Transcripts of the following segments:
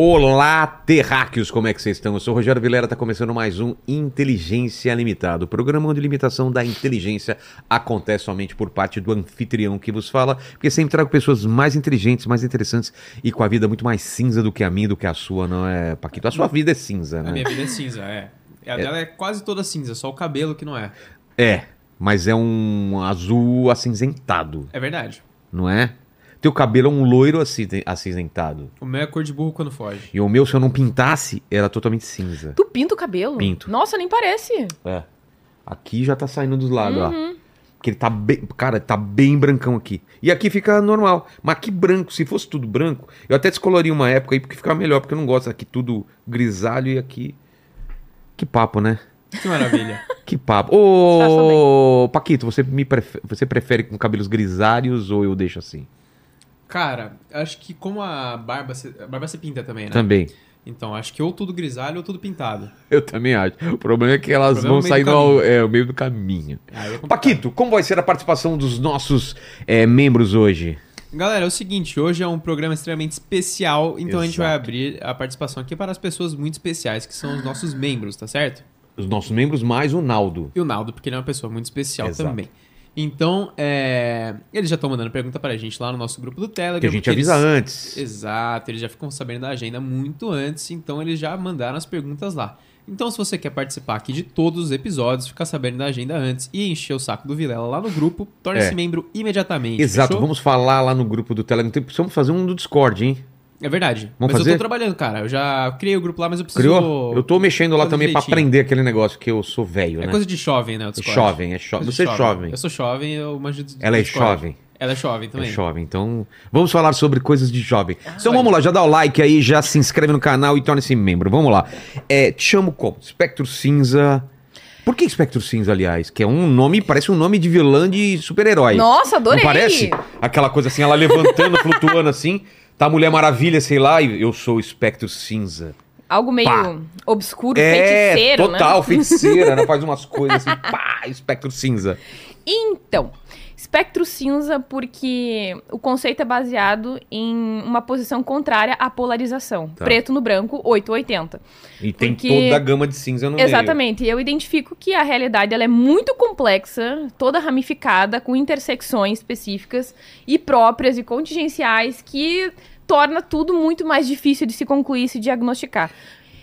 Olá, terráqueos, como é que vocês estão? Eu sou o Rogério Vilera, está começando mais um Inteligência Limitada. O programa de limitação da inteligência acontece somente por parte do anfitrião que vos fala, porque sempre trago pessoas mais inteligentes, mais interessantes e com a vida muito mais cinza do que a minha, do que a sua, não é, Paquito? A sua vida é cinza, né? A minha vida é cinza, é. A dela é quase toda cinza, só o cabelo que não é. É, mas é um azul acinzentado, É verdade. não é? Teu cabelo é um loiro acinze- acinzentado. O meu é cor de burro quando foge. E o meu, se eu não pintasse, era totalmente cinza. Tu pinta o cabelo? Pinto. Nossa, nem parece. É. Aqui já tá saindo dos lados, ó. Porque ele tá bem. Cara, tá bem brancão aqui. E aqui fica normal. Mas aqui branco, se fosse tudo branco, eu até descoloria uma época aí porque ficava melhor, porque eu não gosto aqui tudo grisalho e aqui. Que papo, né? Que maravilha. Que papo. Ô, Paquito, você, me prefere, você prefere com cabelos grisalhos ou eu deixo assim? Cara, acho que como a barba, se- a barba se pinta também, né? Também. Então, acho que ou tudo grisalho ou tudo pintado. Eu também acho. O problema é que elas problema vão é o meio sair do no caminho. é, meio do caminho. É. Paquito, como vai ser a participação dos nossos é, membros hoje? Galera, é o seguinte, hoje é um programa extremamente especial, então a gente vai Exato. abrir a participação aqui para as pessoas muito especiais, que são os nossos membros, tá certo? Os nossos membros mais o Naldo. E o Naldo, porque ele é uma pessoa muito especial Exato. também. Então, é... eles já estão mandando pergunta pra gente lá no nosso grupo do Telegram. Que a gente avisa eles- antes. Exato, eles já ficam sabendo da agenda muito antes, então eles já mandaram as perguntas lá. Então, se você quer participar aqui de todos os episódios, ficar sabendo da agenda antes e encher o saco do Vilela lá no grupo, torne-se É. membro imediatamente. Exato, fechou? vamos falar lá no grupo do Telegram. Precisamos fazer um do Discord, hein? É verdade. Vamos mas fazer? eu tô trabalhando, cara. Eu já criei o grupo lá, mas eu preciso. Criou? Eu tô mexendo lá também pra direitinho. aprender aquele negócio que eu sou velho, É né? coisa de jovem, né? O Discord. Jovem, é jovem. Coisa de Você é jovem. Eu sou jovem, eu manjo do Ela é jovem. Ela é jovem É também. jovem, então vamos falar sobre coisas de jovem. Então olha. vamos lá, já dá o like aí, já se inscreve no canal e torne-se membro. Vamos lá. É, te chamo como? Espectro Cinza. Por que Espectro Cinza, aliás? Que é um nome, parece um nome de vilã de super-herói. Nossa, adorei. Não parece? Aquela coisa assim, ela levantando, flutuando assim. Tá Mulher Maravilha, sei lá, e eu sou o Espectro Cinza. Algo meio Pá. obscuro, é, feiticeiro, total, né? feiticeira, né? Faz umas coisas assim, pá, Espectro Cinza. Então, espectro cinza porque o conceito é baseado em uma posição contrária à polarização. Tá. Preto no branco, 880. E tem Porque- toda a gama de cinza no meio. Exatamente. Eu identifico que a realidade ela é muito complexa, toda ramificada, com intersecções específicas e próprias e contingenciais que torna tudo muito mais difícil de se concluir e se diagnosticar.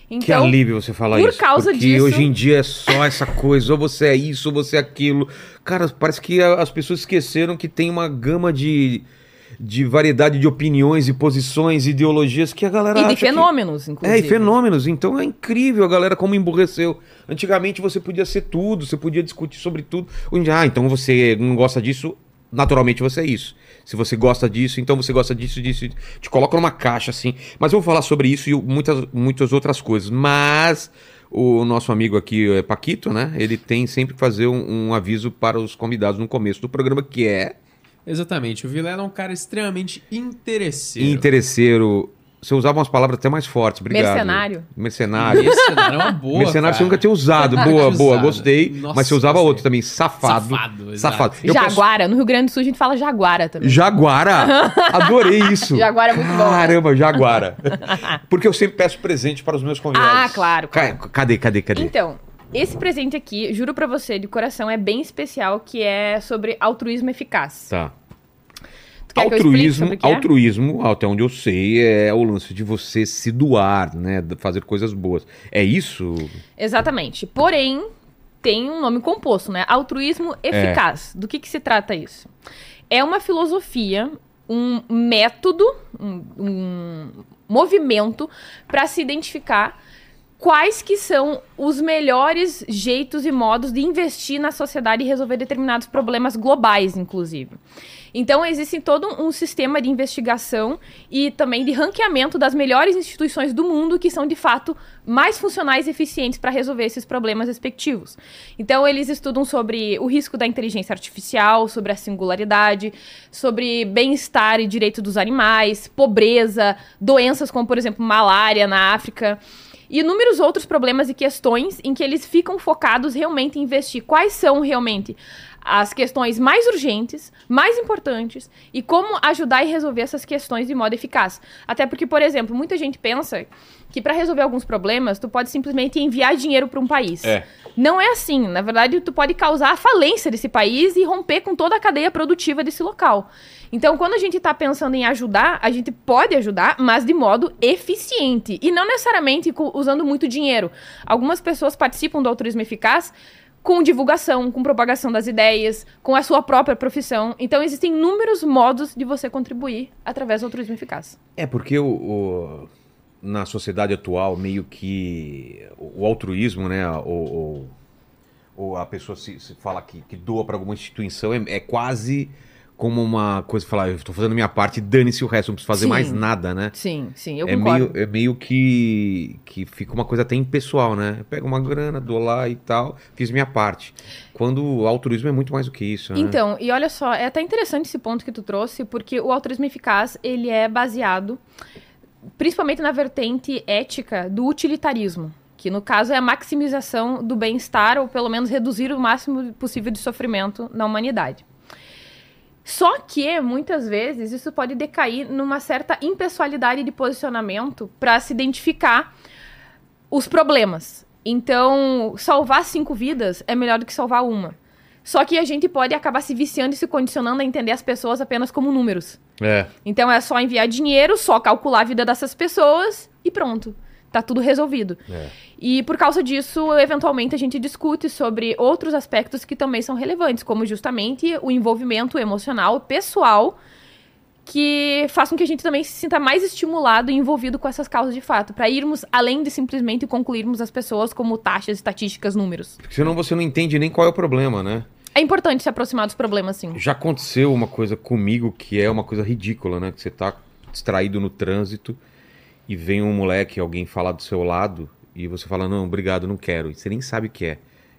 Que Então, alívio você falar por isso. causa porque disso- hoje em dia é só essa coisa, ou você é isso, ou você é aquilo. Cara, parece que as pessoas esqueceram que tem uma gama de, de variedade de opiniões e posições, ideologias que a galera e de acha que- fenômenos, inclusive. É, e fenômenos. Então é incrível a galera como emburreceu. Antigamente você podia ser tudo, você podia discutir sobre tudo. Hoje ah, então você não gosta disso, naturalmente você é isso. Se você gosta disso, então você gosta disso, disso. Te coloca numa caixa assim. Mas eu vou falar sobre isso e muitas, muitas outras coisas. Mas o nosso amigo aqui, é Paquito, né? Ele tem sempre que fazer um, um aviso para os convidados no começo do programa, que é Exatamente. O Vilela é um cara extremamente interesseiro. interesseiro. Você usava umas palavras até mais fortes, obrigado. Mercenário. Mercenário. Mercenário é uma boa. Mercenário você cara. nunca tinha usado. Boa, boa, usado. gostei. Nossa, mas você usava gostei. outro também, safado. Safado. Safado. Eu posso- Jaguara. No Rio Grande do Sul a gente fala jaguara também. Jaguara! Adorei isso. Jaguara é muito bom, né? Caramba, Jaguara. Porque eu sempre peço presente para os meus convidados. Ah, claro, claro. Cadê, cadê, cadê? Então, esse presente aqui, juro pra você, de coração, é bem especial, que é sobre altruísmo eficaz. Tá. Altruísmo, é? altruísmo, até onde eu sei, é o lance de você se doar, né? Fazer coisas boas. É isso? Exatamente. Porém, tem um nome composto, né? Altruísmo eficaz. Do que, que se trata isso? É uma filosofia, um método, um, um movimento para se identificar quais que são os melhores jeitos e modos de investir na sociedade e resolver determinados problemas globais, inclusive. Então, existe todo um sistema de investigação e também de ranqueamento das melhores instituições do mundo que são, de fato, mais funcionais e eficientes para resolver esses problemas respectivos. Então, eles estudam sobre o risco da inteligência artificial, sobre a singularidade, sobre bem-estar e direito dos animais, pobreza, doenças como, por exemplo, malária na África e inúmeros outros problemas e questões em que eles ficam focados realmente em investir. Quais são realmente as questões mais urgentes, mais importantes e como ajudar e resolver essas questões de modo eficaz. Até porque, por exemplo, muita gente pensa que para resolver alguns problemas, tu pode simplesmente enviar dinheiro para um país. É. Não é assim. Na verdade, tu pode causar a falência desse país e romper com toda a cadeia produtiva desse local. Então, quando a gente está pensando em ajudar, a gente pode ajudar, mas de modo eficiente. E não necessariamente usando muito dinheiro. Algumas pessoas participam do altruísmo eficaz com divulgação, com propagação das ideias, com a sua própria profissão. Então, existem inúmeros modos de você contribuir através do altruísmo eficaz. É, porque o, o na sociedade atual, meio que o altruísmo, né, ou, ou a pessoa se, se fala que, que doa para alguma instituição, é, é quase como uma coisa, falar, eu estou fazendo minha parte, dane-se o resto, não preciso fazer sim. mais nada, né? Sim, sim, eu é concordo. Meio, é meio que, que fica uma coisa até impessoal, né? Eu pego uma grana, dou lá e tal, fiz minha parte. Quando o altruísmo é muito mais do que isso, né? Então, e olha só, é até interessante esse ponto que tu trouxe, porque o altruísmo eficaz, ele é baseado principalmente na vertente ética do utilitarismo que no caso é a maximização do bem-estar ou pelo menos reduzir o máximo possível de sofrimento na humanidade. Só que, muitas vezes, isso pode decair numa certa impessoalidade de posicionamento para se identificar os problemas. Então, salvar cinco vidas é melhor do que salvar uma. Só que a gente pode acabar se viciando e se condicionando a entender as pessoas apenas como números. É. Então é só enviar dinheiro, só calcular a vida dessas pessoas e pronto tá tudo resolvido. É. E por causa disso, eventualmente a gente discute sobre outros aspectos que também são relevantes, como justamente o envolvimento emocional, pessoal, que façam com que a gente também se sinta mais estimulado e envolvido com essas causas de fato, para irmos além de simplesmente concluirmos as pessoas como taxas, estatísticas, números. Porque senão você não entende nem qual é o problema, né? É importante se aproximar dos problemas, sim. Já aconteceu uma coisa comigo que é uma coisa ridícula, né? Que você tá distraído no trânsito e vem um moleque, alguém falar do seu lado, e você fala, não, obrigado, não quero. E você nem sabe o que é.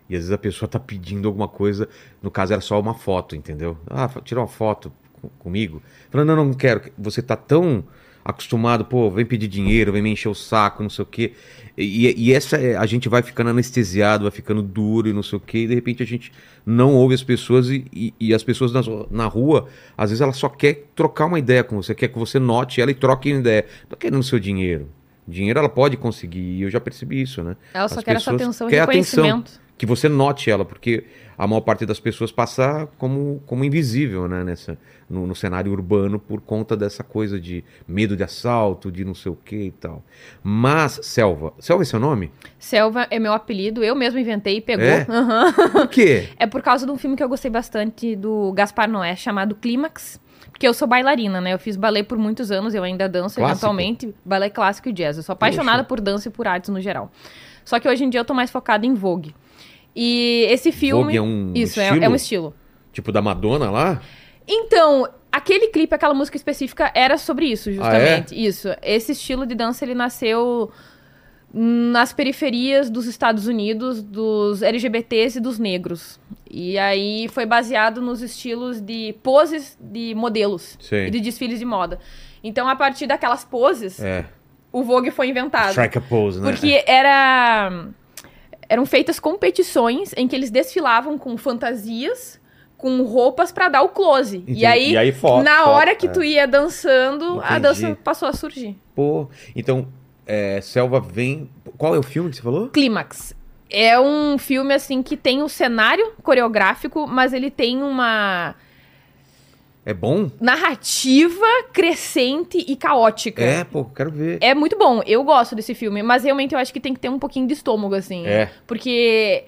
E às vezes a pessoa tá pedindo alguma coisa, no caso era só uma foto, entendeu? Ah, tira uma foto comigo. Falando, não, não, não quero. Você tá tão acostumado, pô, vem pedir dinheiro, vem me encher o saco, não sei o quê. E, e essa é, a gente vai ficando anestesiado, vai ficando duro e não sei o quê, e de repente a gente não ouve as pessoas e, e, e as pessoas na, na rua, às vezes ela só quer trocar uma ideia com você, quer que você note ela e troque uma ideia. Não querendo o seu dinheiro. Dinheiro ela pode conseguir, e eu já percebi isso, né? Ela só As quer essa atenção e reconhecimento. Atenção que você note ela, porque a maior parte das pessoas passa como, como invisível né, nessa, no, no, cenário urbano por conta dessa coisa de medo de assalto, de não sei o que e tal. Mas, Selva, Selva é seu nome? Selva é meu apelido, eu mesmo inventei e pegou. É? Uhum. Por quê? É por causa de um filme que eu gostei bastante do Gaspar Noé, chamado Clímax. Porque eu sou bailarina, né? Eu fiz balé por muitos anos, eu ainda danço clássico. eventualmente. Balé clássico e jazz. Eu sou apaixonada Poxa. por dança e por artes no geral. Só que hoje em dia eu tô mais focada em Vogue. E esse filme. Vogue é um Isso, estilo? É, é um estilo. Tipo da Madonna lá? Então, aquele clipe, aquela música específica era sobre isso, justamente. Ah, é? Isso. Esse estilo de dança ele nasceu nas periferias dos Estados Unidos, dos LGBTs e dos negros. E aí foi baseado nos estilos de poses de modelos Sim. e de desfiles de moda. Então, a partir daquelas poses, é. o Vogue foi inventado. Strike a pose, né? Porque era eram feitas competições em que eles desfilavam com fantasias, com roupas para dar o close. Entendi. E aí, E aí, foto, na foto, hora que é. tu ia dançando, a Entendi. dança passou a surgir. Pô, então, é, Selva vem. Qual é o filme que você falou? Clímax. É um filme, assim, que tem o cenário coreográfico, mas ele tem uma É bom? narrativa crescente e caótica. É, pô, quero ver. É muito bom, eu gosto desse filme, mas realmente eu acho que tem que ter um pouquinho de estômago, assim. É. Porque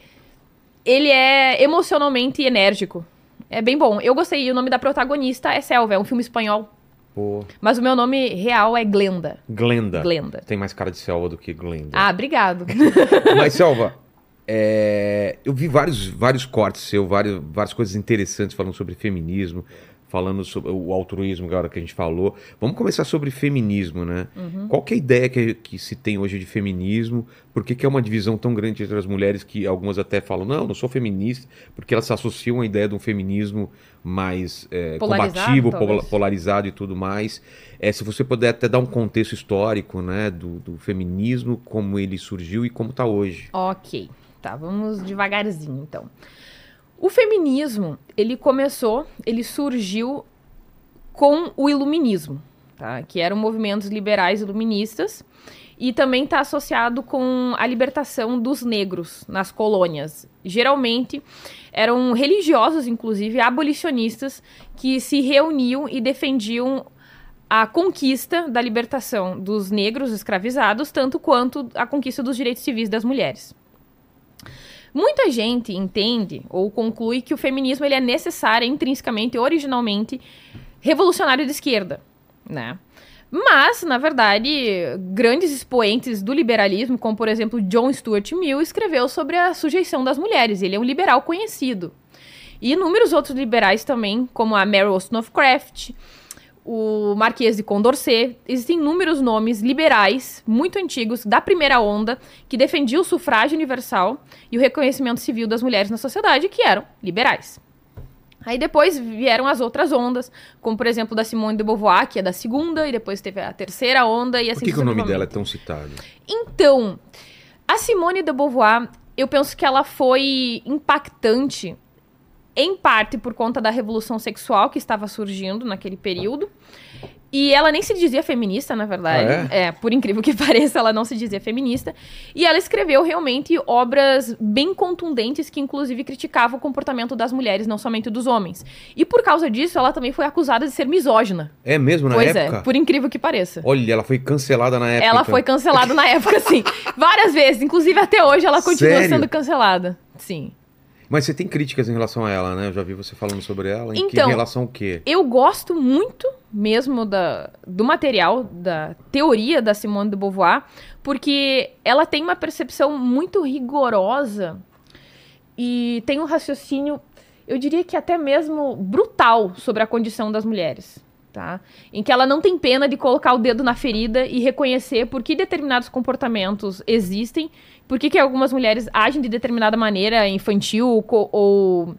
ele é emocionalmente enérgico. É bem bom. Eu gostei, e o nome da protagonista é Selva, é um filme espanhol. Pô, Mas o meu nome real é Glenda. Glenda. Glenda. Tem mais cara de Selva do que Glenda. Ah, obrigado. Mas, Selva, é, eu vi vários, vários cortes seu, vários, várias coisas interessantes falando sobre feminismo, falando sobre o altruísmo, agora que a gente falou. Vamos começar sobre feminismo, né? Qual que é a ideia que, que se tem hoje de feminismo? Por que, que é uma divisão tão grande entre as mulheres que algumas até falam, não, não sou feminista, porque elas se associam à ideia de um feminismo mais é, Polarizado, combativo, talvez. pola- polarizado e tudo mais. É, se você puder até dar um contexto histórico, né, do, do feminismo, como ele surgiu e como está hoje. ok. Tá, vamos devagarzinho, então. O feminismo, ele começou, ele surgiu com o iluminismo, tá? que eram movimentos liberais iluministas, e também está associado com a libertação dos negros nas colônias. Geralmente eram religiosos, inclusive abolicionistas, que se reuniam e defendiam a conquista da libertação dos negros escravizados, tanto quanto a conquista dos direitos civis das mulheres. Muita gente entende ou conclui que o feminismo ele é necessário intrinsecamente, originalmente, revolucionário de esquerda, né? Mas, na verdade, grandes expoentes do liberalismo, como por exemplo John Stuart Mill, escreveu sobre a sujeição das mulheres. Ele é um liberal conhecido. E inúmeros outros liberais também, como a Mary Wollstonecraft, o Marquês de Condorcet. Existem inúmeros nomes liberais muito antigos da primeira onda que defendiam o sufrágio universal e o reconhecimento civil das mulheres na sociedade, que eram liberais. Aí depois vieram as outras ondas, como por exemplo da Simone de Beauvoir, que é da segunda, e depois teve a terceira onda e assim Por que, que o nome dela é tão citado? Então, a Simone de Beauvoir, eu penso que ela foi impactante em parte por conta da revolução sexual que estava surgindo naquele período. E ela nem se dizia feminista, na verdade. Ah, é? por incrível que pareça, ela não se dizia feminista. E ela escreveu realmente obras bem contundentes que, inclusive, criticavam o comportamento das mulheres, não somente dos homens. E por causa disso, ela também foi acusada de ser misógina. É mesmo, na pois época? é, por incrível que pareça. Olha, ela foi cancelada na época. Ela então. foi cancelada na época, sim. Várias vezes. Inclusive, até hoje, ela continua Sério? sendo cancelada. Sim. Mas você tem críticas em relação a ela, né? Eu já vi você falando sobre ela. Em que Então, relação ao quê? Eu gosto muito mesmo da, do material, da teoria da Simone de Beauvoir, porque ela tem uma percepção muito rigorosa e tem um raciocínio, eu diria que até mesmo brutal sobre a condição das mulheres. Tá? Em que ela não tem pena de colocar o dedo na ferida e reconhecer por que determinados comportamentos existem, por que, que algumas mulheres agem de determinada maneira, infantil ou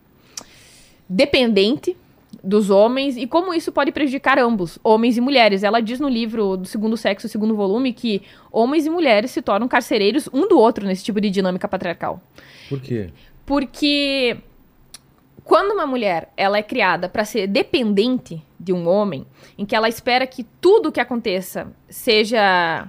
dependente dos homens e como isso pode prejudicar ambos, homens e mulheres. Ela diz no livro do Segundo Sexo, segundo volume, que homens e mulheres se tornam carcereiros um do outro nesse tipo de dinâmica patriarcal. Por quê? Porque quando uma mulher ela é criada para ser dependente de um homem, em que ela espera que tudo que aconteça seja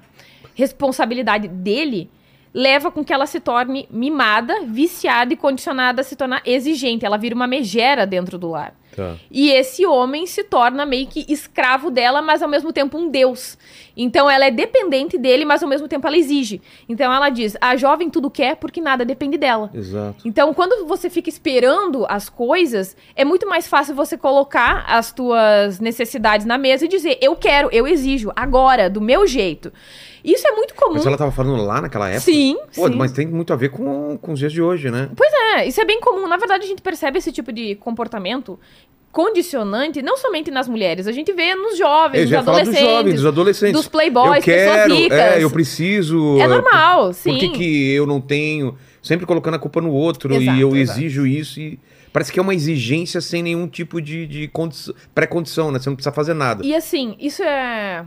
responsabilidade dele, leva com que ela se torne mimada, viciada e condicionada a se tornar exigente. Ela vira uma megera dentro do lar. Tá. E esse homem se torna meio que escravo dela, mas ao mesmo tempo um deus. Então ela é dependente dele, mas ao mesmo tempo ela exige. Então ela diz: a jovem tudo quer porque nada depende dela. Exato. Então, quando você fica esperando as coisas, é muito mais fácil você colocar as tuas necessidades na mesa e dizer: eu quero, eu exijo, agora, do meu jeito. Isso é muito comum. Mas ela tava falando lá naquela época? Sim, Pô, sim. mas tem muito a ver com, com os dias de hoje, né? Pois é, isso é bem comum. Na verdade, a gente percebe esse tipo de comportamento condicionante, não somente nas mulheres, a gente vê nos jovens, Eu nos falar dos adolescentes, jovens, dos adolescentes. dos playboys, eu quero, pessoas ricas. É, eu preciso. É normal, por, sim. Por que, que eu não tenho? Sempre colocando a culpa no outro Exato, e eu exato. exijo isso e. Parece que é uma exigência sem nenhum tipo de, de condi- pré-condição, né? Você não precisa fazer nada. E assim, isso é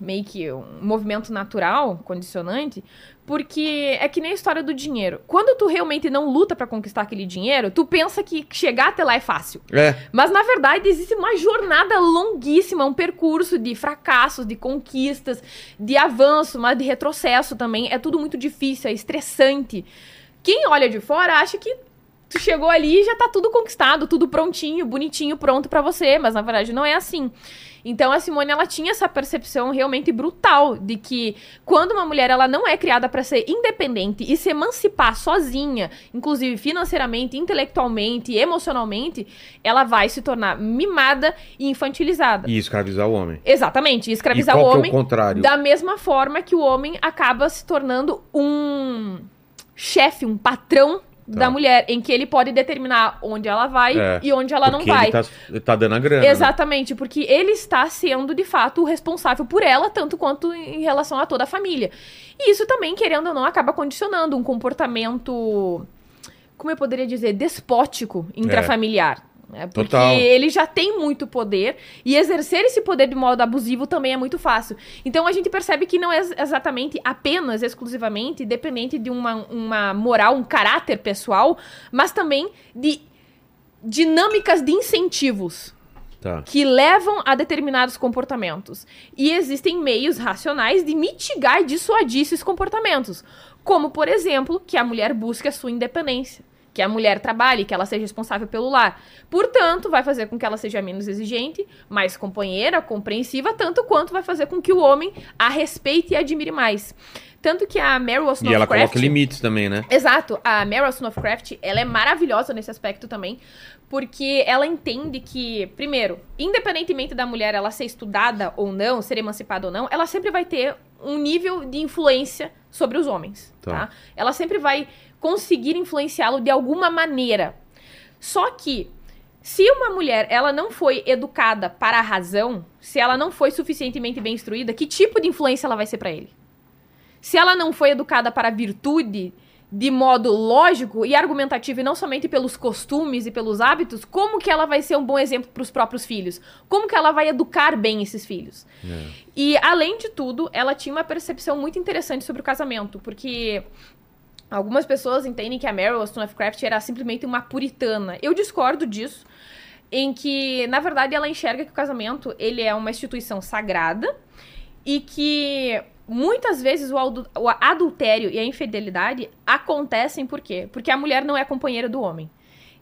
meio que um movimento natural, condicionante, porque é que nem a história do dinheiro. Quando tu realmente não luta pra conquistar aquele dinheiro, tu pensa que chegar até lá é fácil. É, Mas na verdade existe uma jornada longuíssima, um percurso de fracassos, de conquistas, de avanço, mas de retrocesso também. É tudo muito difícil, é estressante. Quem olha de fora acha que tu chegou ali e já tá tudo conquistado, tudo prontinho, bonitinho, pronto pra você, mas na verdade não é assim. Então a Simone ela tinha essa percepção realmente brutal de que quando uma mulher ela não é criada para ser independente e se emancipar sozinha, inclusive financeiramente, intelectualmente, emocionalmente, ela vai se tornar mimada e infantilizada. e escravizar o homem. Exatamente, e escravizar e qual o homem é o contrário? da mesma forma que o homem acaba se tornando um chefe, um patrão da mulher, em que ele pode determinar onde ela vai É, e onde ela não vai. Ele tá, ele tá dando a grana. né? Exatamente, porque ele está sendo, de fato, o responsável por ela, tanto quanto em relação a toda a família. E isso também, querendo ou não, acaba condicionando um comportamento, como eu poderia dizer, despótico intrafamiliar. Né? Porque Total. ele já tem muito poder e exercer esse poder de modo abusivo também é muito fácil. Então a gente percebe que não é ex- exatamente apenas, exclusivamente, dependente de uma, uma moral, um caráter pessoal, mas também de dinâmicas de incentivos Tá. que levam a determinados comportamentos. E existem meios racionais de mitigar e dissuadir esses comportamentos. Como, por exemplo, que a mulher busque a sua independência. Que a mulher trabalhe, que ela seja responsável pelo lar. Portanto, vai fazer com que ela seja menos exigente, mais companheira, compreensiva, tanto quanto vai fazer com que o homem a respeite e admire mais. Tanto que a Meryl E ela Snowcraft... coloca limites também, né? Exato. A Meryl Snowcraft, ela é maravilhosa nesse aspecto também, porque ela entende que, primeiro, independentemente da mulher ela ser estudada ou não, ser emancipada ou não, ela sempre vai ter um nível de influência sobre os homens, Tá. tá? Ela sempre vai conseguir influenciá-lo de alguma maneira. Só que se uma mulher ela não foi educada para a razão, se ela não foi suficientemente bem instruída, que tipo de influência ela vai ser para ele? Se ela não foi educada para a virtude de modo lógico e argumentativo e não somente pelos costumes e pelos hábitos, como que ela vai ser um bom exemplo para os próprios filhos? Como que ela vai educar bem esses filhos? É. E além de tudo, ela tinha uma percepção muito interessante sobre o casamento, porque algumas pessoas entendem que a Meryl Stonecraft era simplesmente uma puritana. Eu discordo disso, em que na verdade ela enxerga que o casamento ele é uma instituição sagrada e que muitas vezes o, o adultério e a infidelidade acontecem por quê? Porque a mulher não é companheira do homem.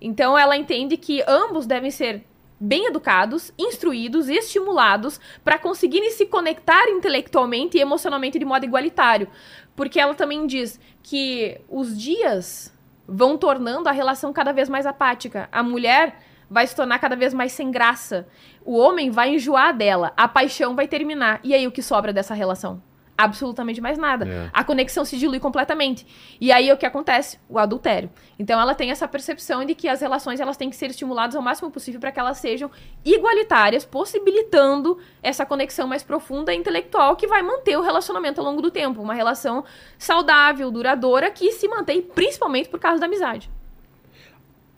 Então ela entende que ambos devem ser bem educados, instruídos e estimulados para conseguirem se conectar intelectualmente e emocionalmente de modo igualitário. Porque ela também diz que os dias vão tornando a relação cada vez mais apática. A mulher vai se tornar cada vez mais sem graça. O homem vai enjoar dela. A paixão vai terminar. E aí o que sobra dessa relação? Absolutamente mais nada. É. A conexão se dilui completamente. E aí o que acontece? O adultério. Então ela tem essa percepção de que as relações elas têm que ser estimuladas ao máximo possível para que elas sejam igualitárias, possibilitando essa conexão mais profunda e intelectual que vai manter o relacionamento ao longo do tempo. Uma relação saudável, duradoura, que se mantém principalmente por causa da amizade.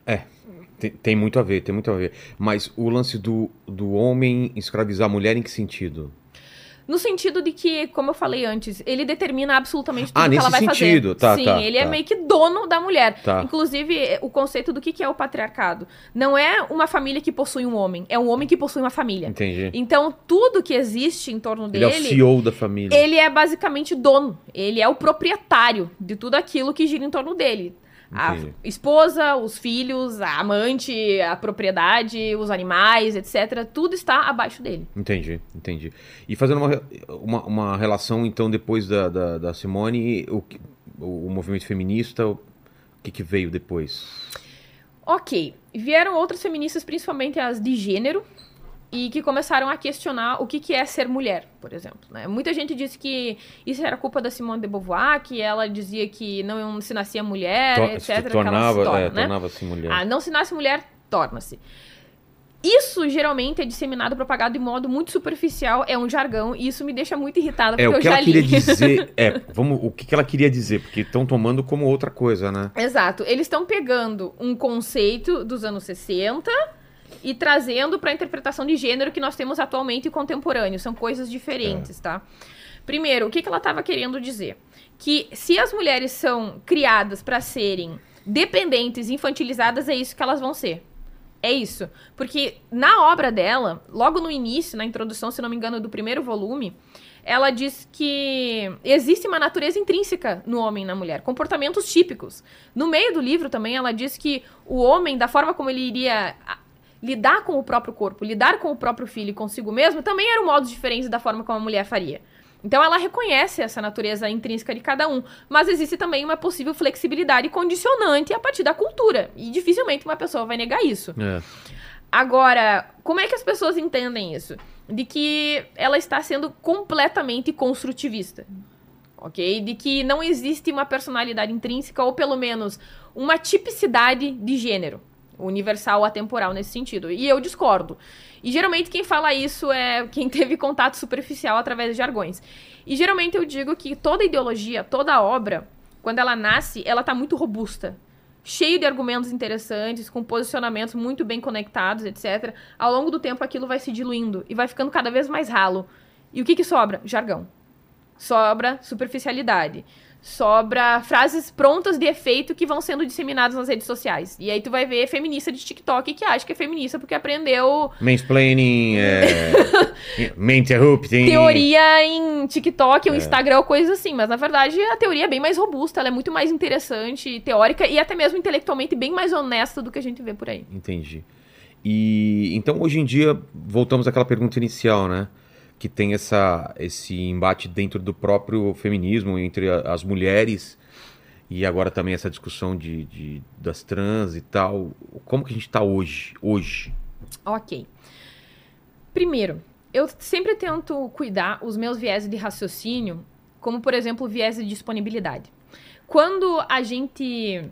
É. Tem, tem muito a ver, tem muito a ver. Mas o lance do, do homem escravizar a mulher em que sentido? No sentido de que, como eu falei antes, ele determina absolutamente tudo Ah, que ela vai sentido. fazer. Tá, Sim, tá, ele é tá. meio que dono da mulher. Tá. Inclusive, o conceito do que que é o patriarcado. Não é uma família que possui um homem, é um homem que possui uma família. Entendi. Então, tudo que existe em torno Ele é o dele, CEO da família. ele é basicamente dono. Ele é o proprietário de tudo aquilo que gira em torno dele. A Entendi. esposa, os filhos, a amante, a propriedade, os animais, etc. Tudo está abaixo dele. Entendi, entendi. E fazendo uma, uma, uma relação, então, depois da, da, da Simone, o, o, o movimento feminista, o que, que veio depois? Ok, vieram outras feministas, principalmente as de gênero, e que começaram a questionar o que, que é ser mulher, por exemplo. né? Muita gente disse que isso era culpa da Simone de Beauvoir, que ela dizia que não se nascia mulher, To- etc. se ela se tornava, torna, é, né? tornava-se mulher. Ah, não se nasce mulher, torna-se. Isso geralmente é disseminado, propagado de modo muito superficial, é um jargão, e isso me deixa muito irritada, porque é, o eu que já ela li. queria dizer. É, vamos, o que, que ela queria dizer? Porque estão tomando como outra coisa, né? Exato. Eles estão pegando um conceito dos anos 60 e trazendo para a interpretação de gênero que nós temos atualmente e contemporâneo. São coisas diferentes, tá? Primeiro, o que, que ela estava querendo dizer? Que se as mulheres são criadas para serem dependentes, infantilizadas, é isso que elas vão ser. É isso. Porque na obra dela, logo no início, na introdução, se não me engano, do primeiro volume, ela diz que existe uma natureza intrínseca no homem e na mulher, comportamentos típicos. No meio do livro também ela diz que o homem, da forma como ele iria lidar com o próprio corpo, lidar com o próprio filho e consigo mesmo, também eram modos diferentes da forma como a mulher faria. Então ela reconhece essa natureza intrínseca de cada um, mas existe também uma possível flexibilidade condicionante a partir da cultura, e dificilmente uma pessoa vai negar isso. É. Agora, como é que as pessoas entendem isso? De que ela está sendo completamente construtivista. Ok? De que não existe uma personalidade intrínseca, ou pelo menos uma tipicidade de gênero. Universal, atemporal nesse sentido. E eu discordo. E geralmente quem fala isso é quem teve contato superficial através de jargões. E geralmente eu digo que toda ideologia, toda obra, quando ela nasce, ela tá muito robusta cheio de argumentos interessantes, com posicionamentos muito bem conectados, etc. Ao longo do tempo aquilo vai se diluindo e vai ficando cada vez mais ralo. E o que, que sobra? Jargão. Sobra superficialidade. Sobra frases prontas de efeito que vão sendo disseminadas nas redes sociais. E aí tu vai ver feminista de TikTok que acha que é feminista porque aprendeu Mansplaining, é... interrupting. teoria em TikTok ou Instagram ou coisa assim. Mas na verdade a teoria é bem mais robusta, ela é muito mais interessante, teórica e até mesmo intelectualmente bem mais honesta do que a gente vê por aí. Entendi. E então hoje em dia voltamos àquela pergunta inicial, né? Que tem essa, esse embate dentro do próprio feminismo entre a- as mulheres e agora também essa discussão de, de- das trans e tal. Como que a gente tá hoje? Hoje. Ok. Primeiro, eu sempre tento cuidar os meus viéses de raciocínio, como por exemplo o viés de disponibilidade. Quando a gente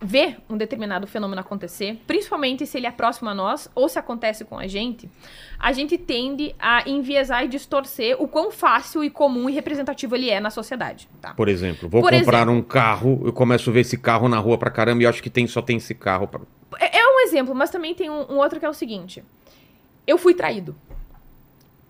vê um determinado fenômeno acontecer, principalmente se ele é próximo a nós ou se acontece com a gente, a gente tende a enviesar e distorcer o quão fácil e comum e representativo ele é na sociedade. Tá? Por exemplo, vou Por comprar exemplo. um carro, eu começo a ver esse carro na rua pra caramba e acho que tem, só tem esse carro. Pra... É é um exemplo, mas também tem um, um outro que é o seguinte: eu fui traído.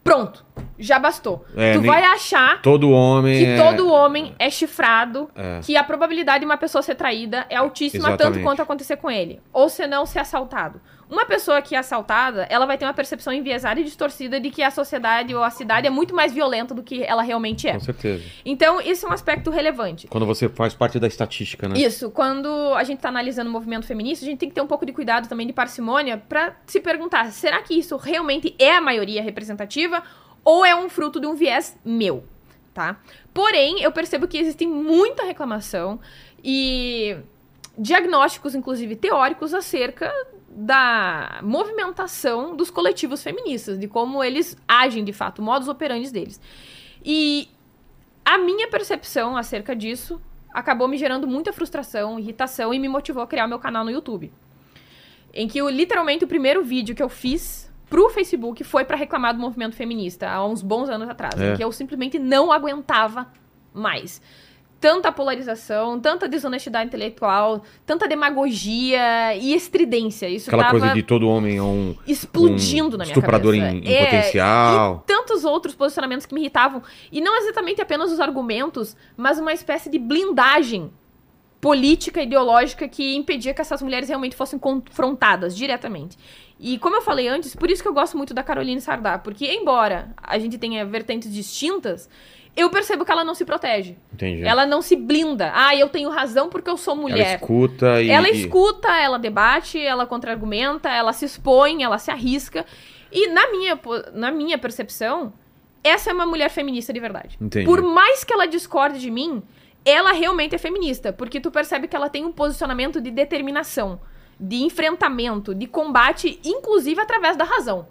Pronto, já bastou. É, tu nem- vai achar Todo homem. que é- todo homem é chifrado, É. que a probabilidade de uma pessoa ser traída é altíssima, Exatamente. tanto quanto acontecer com ele. Ou se não, ser assaltado. Uma pessoa que é assaltada, ela vai ter uma percepção enviesada e distorcida de que a sociedade ou a cidade é muito mais violenta do que ela realmente é. Com certeza. Então, isso é um aspecto relevante. Quando você faz parte da estatística, né? Isso, quando a gente tá analisando o movimento feminista, a gente tem que ter um pouco de cuidado também de parcimônia pra se perguntar, será que isso realmente é a maioria representativa ou é um fruto de um viés meu, tá? Porém, eu percebo que existe muita reclamação e diagnósticos, inclusive teóricos, acerca da movimentação dos coletivos feministas, de como eles agem de fato, modus operandi deles. E a minha percepção acerca disso acabou me gerando muita frustração, irritação e me motivou a criar meu canal no YouTube. Em que, o- literalmente, o primeiro vídeo que eu fiz pro Facebook foi pra reclamar do movimento feminista, há uns bons anos atrás, É. em que eu simplesmente não aguentava mais. Tanta polarização, tanta desonestidade intelectual, tanta demagogia e estridência. Isso Aquela tava coisa de todo homem é um explodindo um na minha estuprador cabeça. em, em É, potencial. e tantos outros posicionamentos que me irritavam. E não exatamente apenas os argumentos, mas uma espécie de blindagem política, ideológica que impedia que essas mulheres realmente fossem confrontadas diretamente. E como eu falei antes, por isso que eu gosto muito da Caroline Sardá, porque embora a gente tenha vertentes distintas, eu percebo que ela não se protege. Entendi. Ela não se blinda. Ah, eu tenho razão porque eu sou Ela mulher. escuta e. Ela escuta, ela debate, ela contra-argumenta, ela se expõe, ela se arrisca. E na minha, na minha percepção, essa é uma mulher feminista de verdade. Entendi. Por mais que ela discorde de mim, ela realmente é feminista. Porque tu percebe que ela tem um posicionamento de determinação, de enfrentamento, de combate, inclusive através da razão.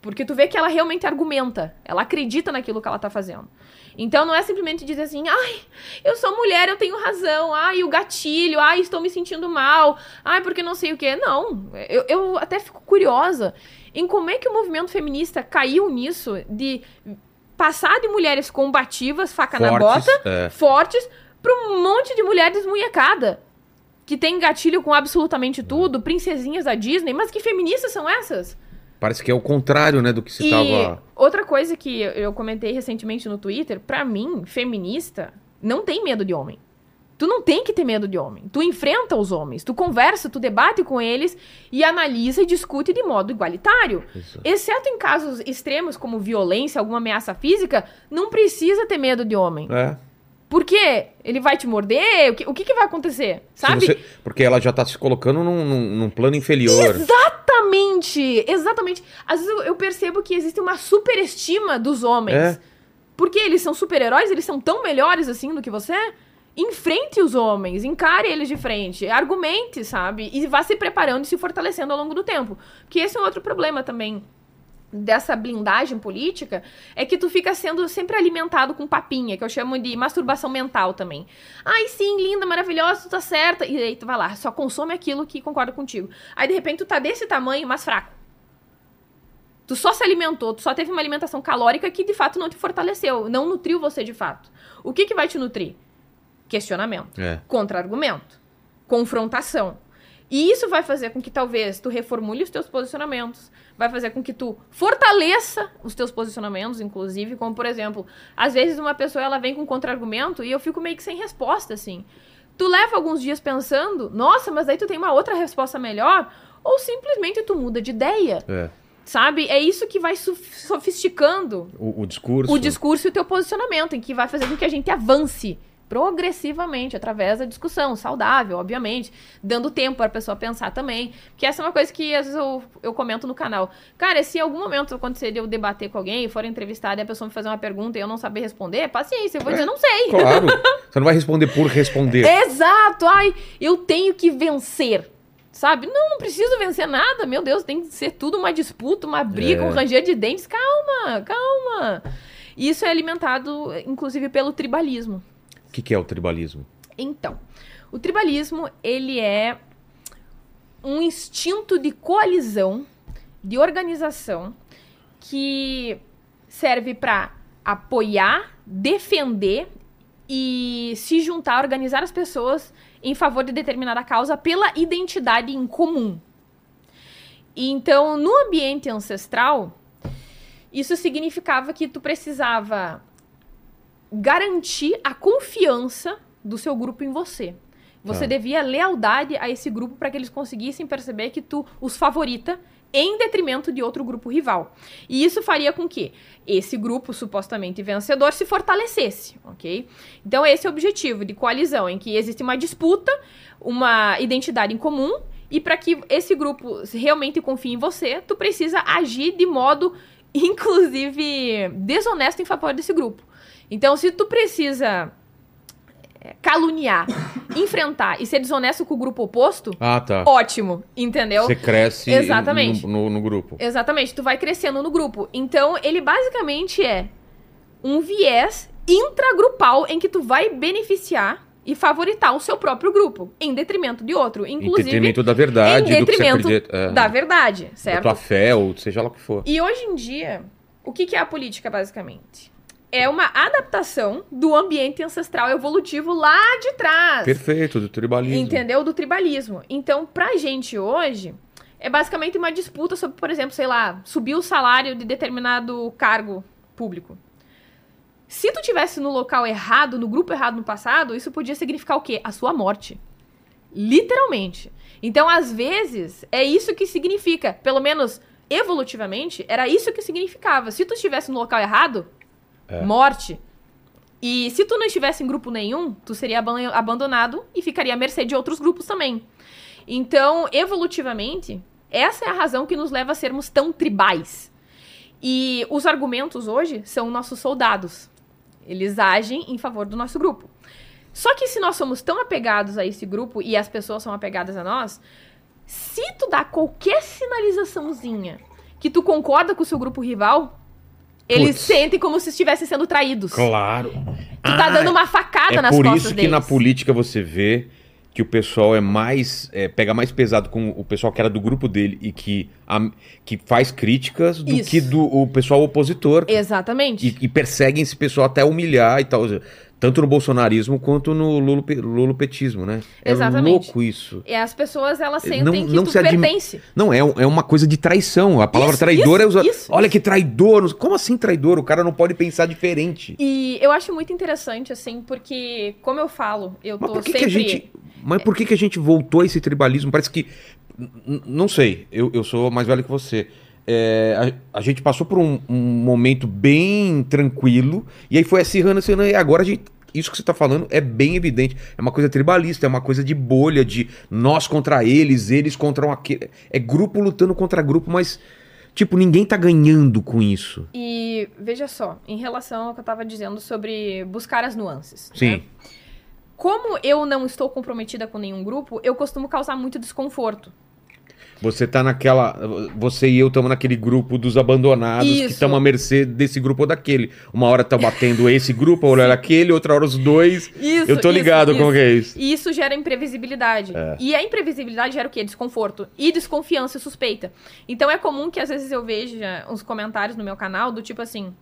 Porque tu vê que ela realmente argumenta, ela acredita naquilo que ela tá fazendo. Então não é simplesmente dizer assim, ai, eu sou mulher, eu tenho razão, ai, o gatilho, ai, estou me sentindo mal, ai, porque não sei o quê. Não, eu, eu até fico curiosa em como é que o movimento feminista caiu nisso de passar de mulheres combativas, faca na Fortes, bota, é. fortes, pra um monte de mulher desmunhecada. Que tem gatilho com absolutamente tudo, princesinhas da Disney, mas que feministas são essas? Parece que é o contrário, né, do que se E tava. outra coisa que eu- comentei recentemente no Twitter, pra mim, feminista não tem medo de homem. Tu não tem que ter medo de homem. Tu enfrenta os homens, tu conversa, tu debate com eles e analisa e discute de modo igualitário. Isso. Exceto em casos extremos como violência, alguma ameaça física, não precisa ter medo de homem. É. Por quê? Ele vai te morder? O que, o que, que vai acontecer? Sabe? você- Porque ela já tá se colocando num, num- num plano inferior. Exatamente! Exatamente. Às vezes eu, eu percebo que existe uma superestima dos homens. É. Porque eles são super-heróis, eles são tão melhores assim do que você. Enfrente os homens, encare eles de frente, argumente, sabe? E vá se preparando e se fortalecendo ao longo do tempo. Que esse é um outro problema também dessa blindagem política é que tu fica sendo sempre alimentado com papinha, que eu chamo de masturbação mental também. Ai, sim, linda, maravilhosa, tu tá certa. E aí tu vai lá, só consome aquilo que concorda contigo. Aí de repente tu tá desse tamanho, mas fraco. Tu só se alimentou, tu só teve uma alimentação calórica que de fato não te fortaleceu, não nutriu você de fato. O que que vai te nutrir? Questionamento É. contra-argumento, confrontação. E isso vai fazer com que talvez tu reformule os teus posicionamentos, vai fazer com que tu fortaleça os teus posicionamentos, inclusive, como por exemplo, às vezes uma pessoa ela vem com um contra-argumento e eu fico meio que sem resposta, assim. Tu leva alguns dias pensando, nossa, mas aí tu tem uma outra resposta melhor, ou simplesmente tu muda de ideia. É. Sabe? É isso que vai sofisticando O, o discurso. o discurso e o teu posicionamento, em que vai fazer com que a gente avance progressivamente através da discussão, saudável, obviamente, dando tempo para a pessoa pensar também, que essa é uma coisa que às vezes eu, eu comento no canal. Cara, se em algum momento acontecer de eu debater com alguém, for entrevistada e a pessoa me fazer uma pergunta e eu não saber responder, paciência, eu vou dizer não sei. Claro. Você não vai responder por responder. Exato! Ai, eu tenho que vencer. Sabe? Não, não preciso vencer nada. Meu Deus, tem que ser tudo uma disputa, uma briga, É. um ranger de dentes. Calma, calma. Isso é alimentado, inclusive, pelo tribalismo. Que, que é o tribalismo? Então, o tribalismo, ele é um instinto de coalizão, de organização, que serve para apoiar, defender e se juntar, organizar as pessoas em favor de determinada causa pela identidade em comum. Então, no ambiente ancestral, isso significava que tu precisava garantir a confiança do seu grupo em você. Você Tá. devia lealdade a esse grupo para que eles conseguissem perceber que tu os favorita em detrimento de outro grupo rival. E isso faria com que esse grupo supostamente vencedor se fortalecesse, ok? Então esse é o objetivo de coalizão, em que existe uma disputa, uma identidade em comum, e para que esse grupo realmente confie em você, tu precisa agir de modo, inclusive, desonesto em favor desse grupo. Então, se tu precisa é, caluniar, enfrentar e ser desonesto com o grupo oposto, Ah, tá. ótimo, entendeu? Você cresce Exatamente. No, no- no grupo. Exatamente, tu vai crescendo no grupo. Então, ele basicamente é um viés intragrupal em que tu vai beneficiar e favoritar o seu próprio grupo, em detrimento de outro. Em Inclusive, detrimento da verdade, em do que você detrimento acredita. é, da verdade, da certo? tua fé, ou seja lá o que for. E hoje em dia, o que, que é a política, basicamente? É uma adaptação do ambiente ancestral evolutivo lá de trás. Perfeito, do tribalismo. Entendeu? Do tribalismo. Então, pra gente hoje, é basicamente uma disputa sobre, por exemplo, sei lá, subir o salário de determinado cargo público. Se tu tivesse no local errado, no grupo errado no passado, isso podia significar o quê? A sua morte. Literalmente. Então, às vezes, é isso que significa, pelo menos evolutivamente, era isso que significava. Se tu estivesse no local errado, É. morte. E se tu não estivesse em grupo nenhum, tu seria aban- abandonado e ficaria à mercê de outros grupos também. Então, evolutivamente, essa é a razão que nos leva a sermos tão tribais. E os argumentos hoje são nossos soldados. Eles agem em favor do nosso grupo. Só que se nós somos tão apegados a esse grupo e as pessoas são apegadas a nós, se tu dá qualquer sinalizaçãozinha que tu concorda com o seu grupo rival, eles sentem como se estivessem sendo traídos. Claro. Tu tá Ah, dando uma facada É nas por costas isso que na política você vê que o pessoal é mais. é, pega mais pesado com o pessoal que era do grupo dele e que, am- que faz críticas do Isso. que do o pessoal opositor. Exatamente. E, e perseguem esse pessoal até humilhar e tal. Tanto no bolsonarismo quanto no lulope- lulopetismo, né? É Exatamente. louco isso. E as pessoas, elas Não- sentem que não se admi- pertence. Não, é, é uma coisa de traição. A palavra Isso, traidor isso, é usada. isso, Olha isso. que traidor. Como assim traidor? O cara não pode pensar diferente. E eu acho muito interessante, assim, porque, como eu falo, eu Mas tô sempre... gente. Mas por que, que a gente voltou a esse tribalismo? Parece que. Não sei, eu, eu sou mais velho que você. É, a, a gente passou por um, um momento bem tranquilo, e aí foi acirrando, acirrando, e agora a gente. Isso que você tá falando é bem evidente. É uma coisa tribalista, é uma coisa de bolha, de nós contra eles, eles contra aquele. É grupo lutando contra grupo, mas. Tipo, ninguém tá ganhando com isso. E veja só, em relação ao que eu tava dizendo sobre buscar as nuances. Sim. né? Como eu não estou comprometida com nenhum grupo, eu costumo causar muito desconforto. Você tá naquela. Você e eu estamos naquele grupo dos abandonados que Isso. estão à mercê desse grupo ou daquele. Uma hora tá batendo esse grupo, outra hora aquele, outra hora os dois. Isso, eu tô ligado isso. como que é isso. E isso gera imprevisibilidade. É. E a imprevisibilidade gera o quê? Desconforto. E desconfiança e suspeita. Então é comum que às vezes eu veja uns comentários no meu canal do tipo assim.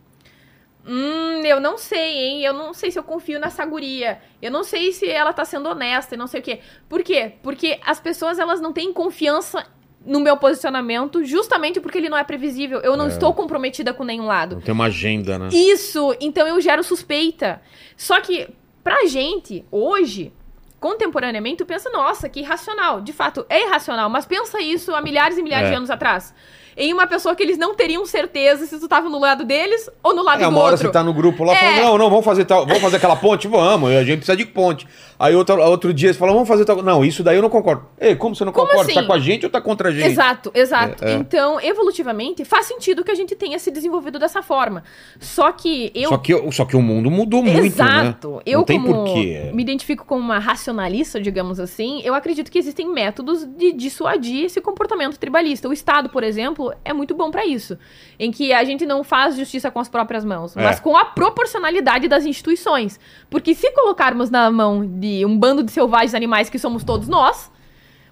Hum, eu não sei, hein? Eu não sei se eu confio nessa guria. Eu não sei se ela tá sendo honesta e não sei o quê. Por quê? Porque as pessoas, elas não têm confiança no meu posicionamento, justamente porque ele não é previsível. Eu não É. estou comprometida com nenhum lado. Não tem uma agenda, né? Isso, então eu gero suspeita. Só que, pra gente, hoje, contemporaneamente, tu pensa, nossa, que irracional. De fato, é irracional, mas pensa isso há milhares e milhares É. de anos atrás. Em uma pessoa que eles não teriam certeza se tu tava no lado deles ou no lado É, do uma hora outro. você tá no grupo lá É. falando, não, não, vamos fazer tal, vamos fazer aquela ponte? Vamos, a gente precisa de ponte. Aí outro, outro dia você fala, vamos fazer tal. Não, isso daí eu não concordo. Ei, como você não Como concorda? Tá assim? com a gente ou tá contra a gente? Exato, exato. É, é. Então, evolutivamente, faz sentido que a gente tenha se desenvolvido dessa forma. Só que eu. Só, que, só que o mundo mudou muito, Exato. né? Eu, não tem como porquê. me identifico como uma racionalista, digamos assim, eu acredito que existem métodos de dissuadir esse comportamento tribalista. O Estado, por exemplo, é muito bom pra isso. Em que a gente não faz justiça com as próprias mãos, É. mas com a proporcionalidade das instituições. Porque se colocarmos na mão de um bando de selvagens animais que somos todos nós,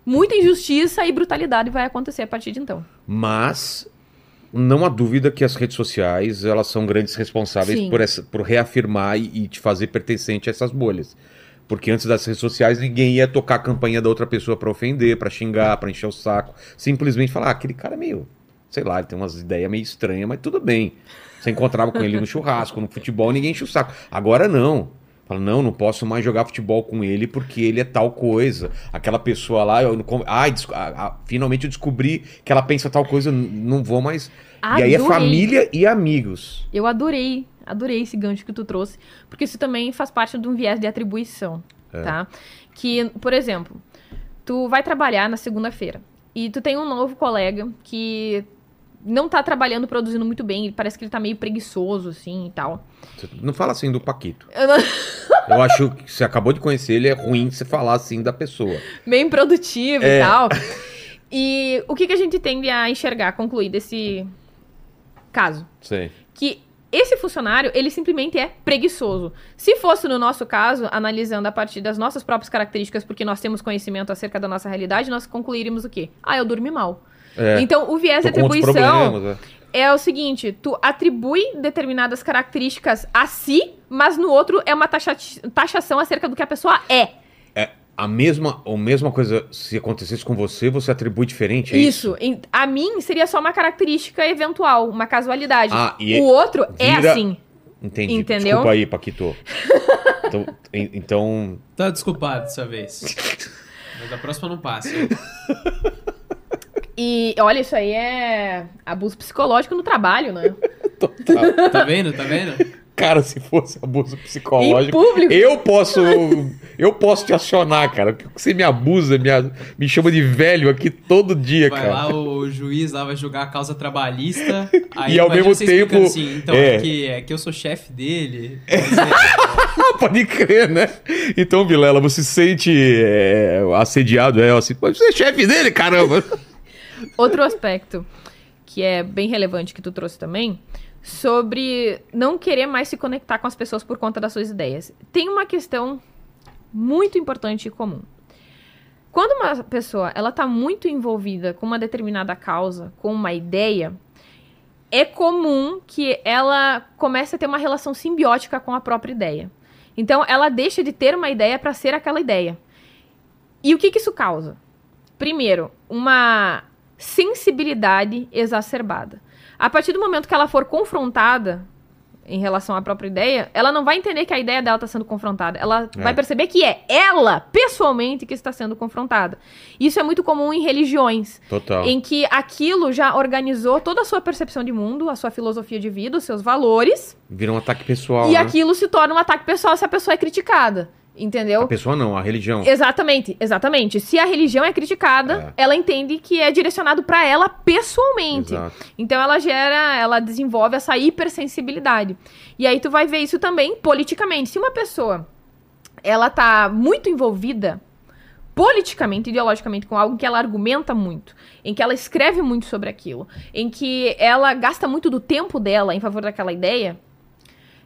muita injustiça e brutalidade vai acontecer a partir de então. Mas não há dúvida que as redes sociais elas são grandes responsáveis Sim. por, essa, por reafirmar e, e te fazer pertencente a essas bolhas. Porque antes das redes sociais ninguém ia tocar a campanha da outra pessoa pra ofender, pra xingar, pra encher o saco. Simplesmente falar, ah, aquele cara é meio, sei lá, ele tem umas ideias meio estranhas, mas tudo bem. Você encontrava com ele no churrasco, no futebol, ninguém enche o saco. Agora não. Fala, não, não posso mais jogar futebol com ele porque ele é tal coisa. Aquela pessoa lá, eu, não ai, ah, ah, finalmente eu descobri que ela pensa tal coisa, não vou mais. E aí é Adorei. família e amigos. Eu adorei, adorei esse gancho que tu trouxe, porque isso também faz parte de um viés de atribuição, É. tá? Que, por exemplo, tu vai trabalhar na segunda-feira e tu tem um novo colega que não tá trabalhando, produzindo muito bem, parece que ele tá meio preguiçoso, assim, e tal. Você não fala assim do Paquito. Eu não- Eu acho que você acabou de conhecer ele, é ruim você falar assim da pessoa. meio improdutivo É. e tal. E o que, que a gente tende a enxergar, concluir desse caso? Sei. que esse funcionário, ele simplesmente é preguiçoso. Se fosse no nosso caso, analisando a partir das nossas próprias características, porque nós temos conhecimento acerca da nossa realidade, nós concluiríamos o quê? Ah, eu dormi mal. É, Então, o viés de atribuição é. é o seguinte, tu atribui determinadas características a si, mas no outro é uma taxa- taxação acerca do que a pessoa é. É, a mesma, a mesma coisa, se acontecesse com você, você atribui diferente, é isso? Isso. Em- A mim seria só uma característica eventual, uma casualidade. Ah, e o outro é vira- assim. Entendi. Entendeu? Desculpa aí, Paquito. então, en- então, Tá desculpado dessa vez. Mas a próxima não passa. E olha, isso aí é abuso psicológico no trabalho, né? tá. Tá vendo? Tá vendo? cara, se fosse abuso psicológico, público. eu posso, eu posso te acionar, cara. Porque você me abusa, me, a- me chama de velho aqui todo dia, Vai cara. lá, o juiz lá vai julgar a causa trabalhista. Aí E ao mesmo tempo, Assim, então, é. é. que, é que eu sou chefe dele. Ah, pode crer, né? Então, Vilela, você se sente é, assediado, é assim, "Mas você é chefe dele, caramba. Outro aspecto que é bem relevante que tu trouxe também, sobre não querer mais se conectar com as pessoas por conta das suas ideias. Tem uma questão muito importante e comum. Quando uma pessoa ela tá muito envolvida com uma determinada causa, com uma ideia, é comum que ela comece a ter uma relação simbiótica com a própria ideia. Então, ela deixa de ter uma ideia para ser aquela ideia. E o que, que isso causa? Primeiro, uma sensibilidade exacerbada. A partir do momento que ela for confrontada em relação à própria ideia, ela não vai entender que a ideia dela está sendo confrontada. Ela É. vai perceber que é ela, pessoalmente, que está sendo confrontada. Isso é muito comum em religiões, Total. em que aquilo já organizou toda a sua percepção de mundo, a sua filosofia de vida, os seus valores, Vira um ataque pessoal, e né? aquilo se torna um ataque pessoal se a pessoa é criticada. Entendeu? A pessoa não, a religião. Exatamente, exatamente. Se a religião é criticada, ela entende que é direcionado pra ela pessoalmente. Exato. Então ela gera, ela desenvolve essa hipersensibilidade. E aí tu vai ver isso também politicamente. Se uma pessoa ela tá muito envolvida politicamente, ideologicamente com algo que ela argumenta muito, em que ela escreve muito sobre aquilo, em que ela gasta muito do tempo dela em favor daquela ideia,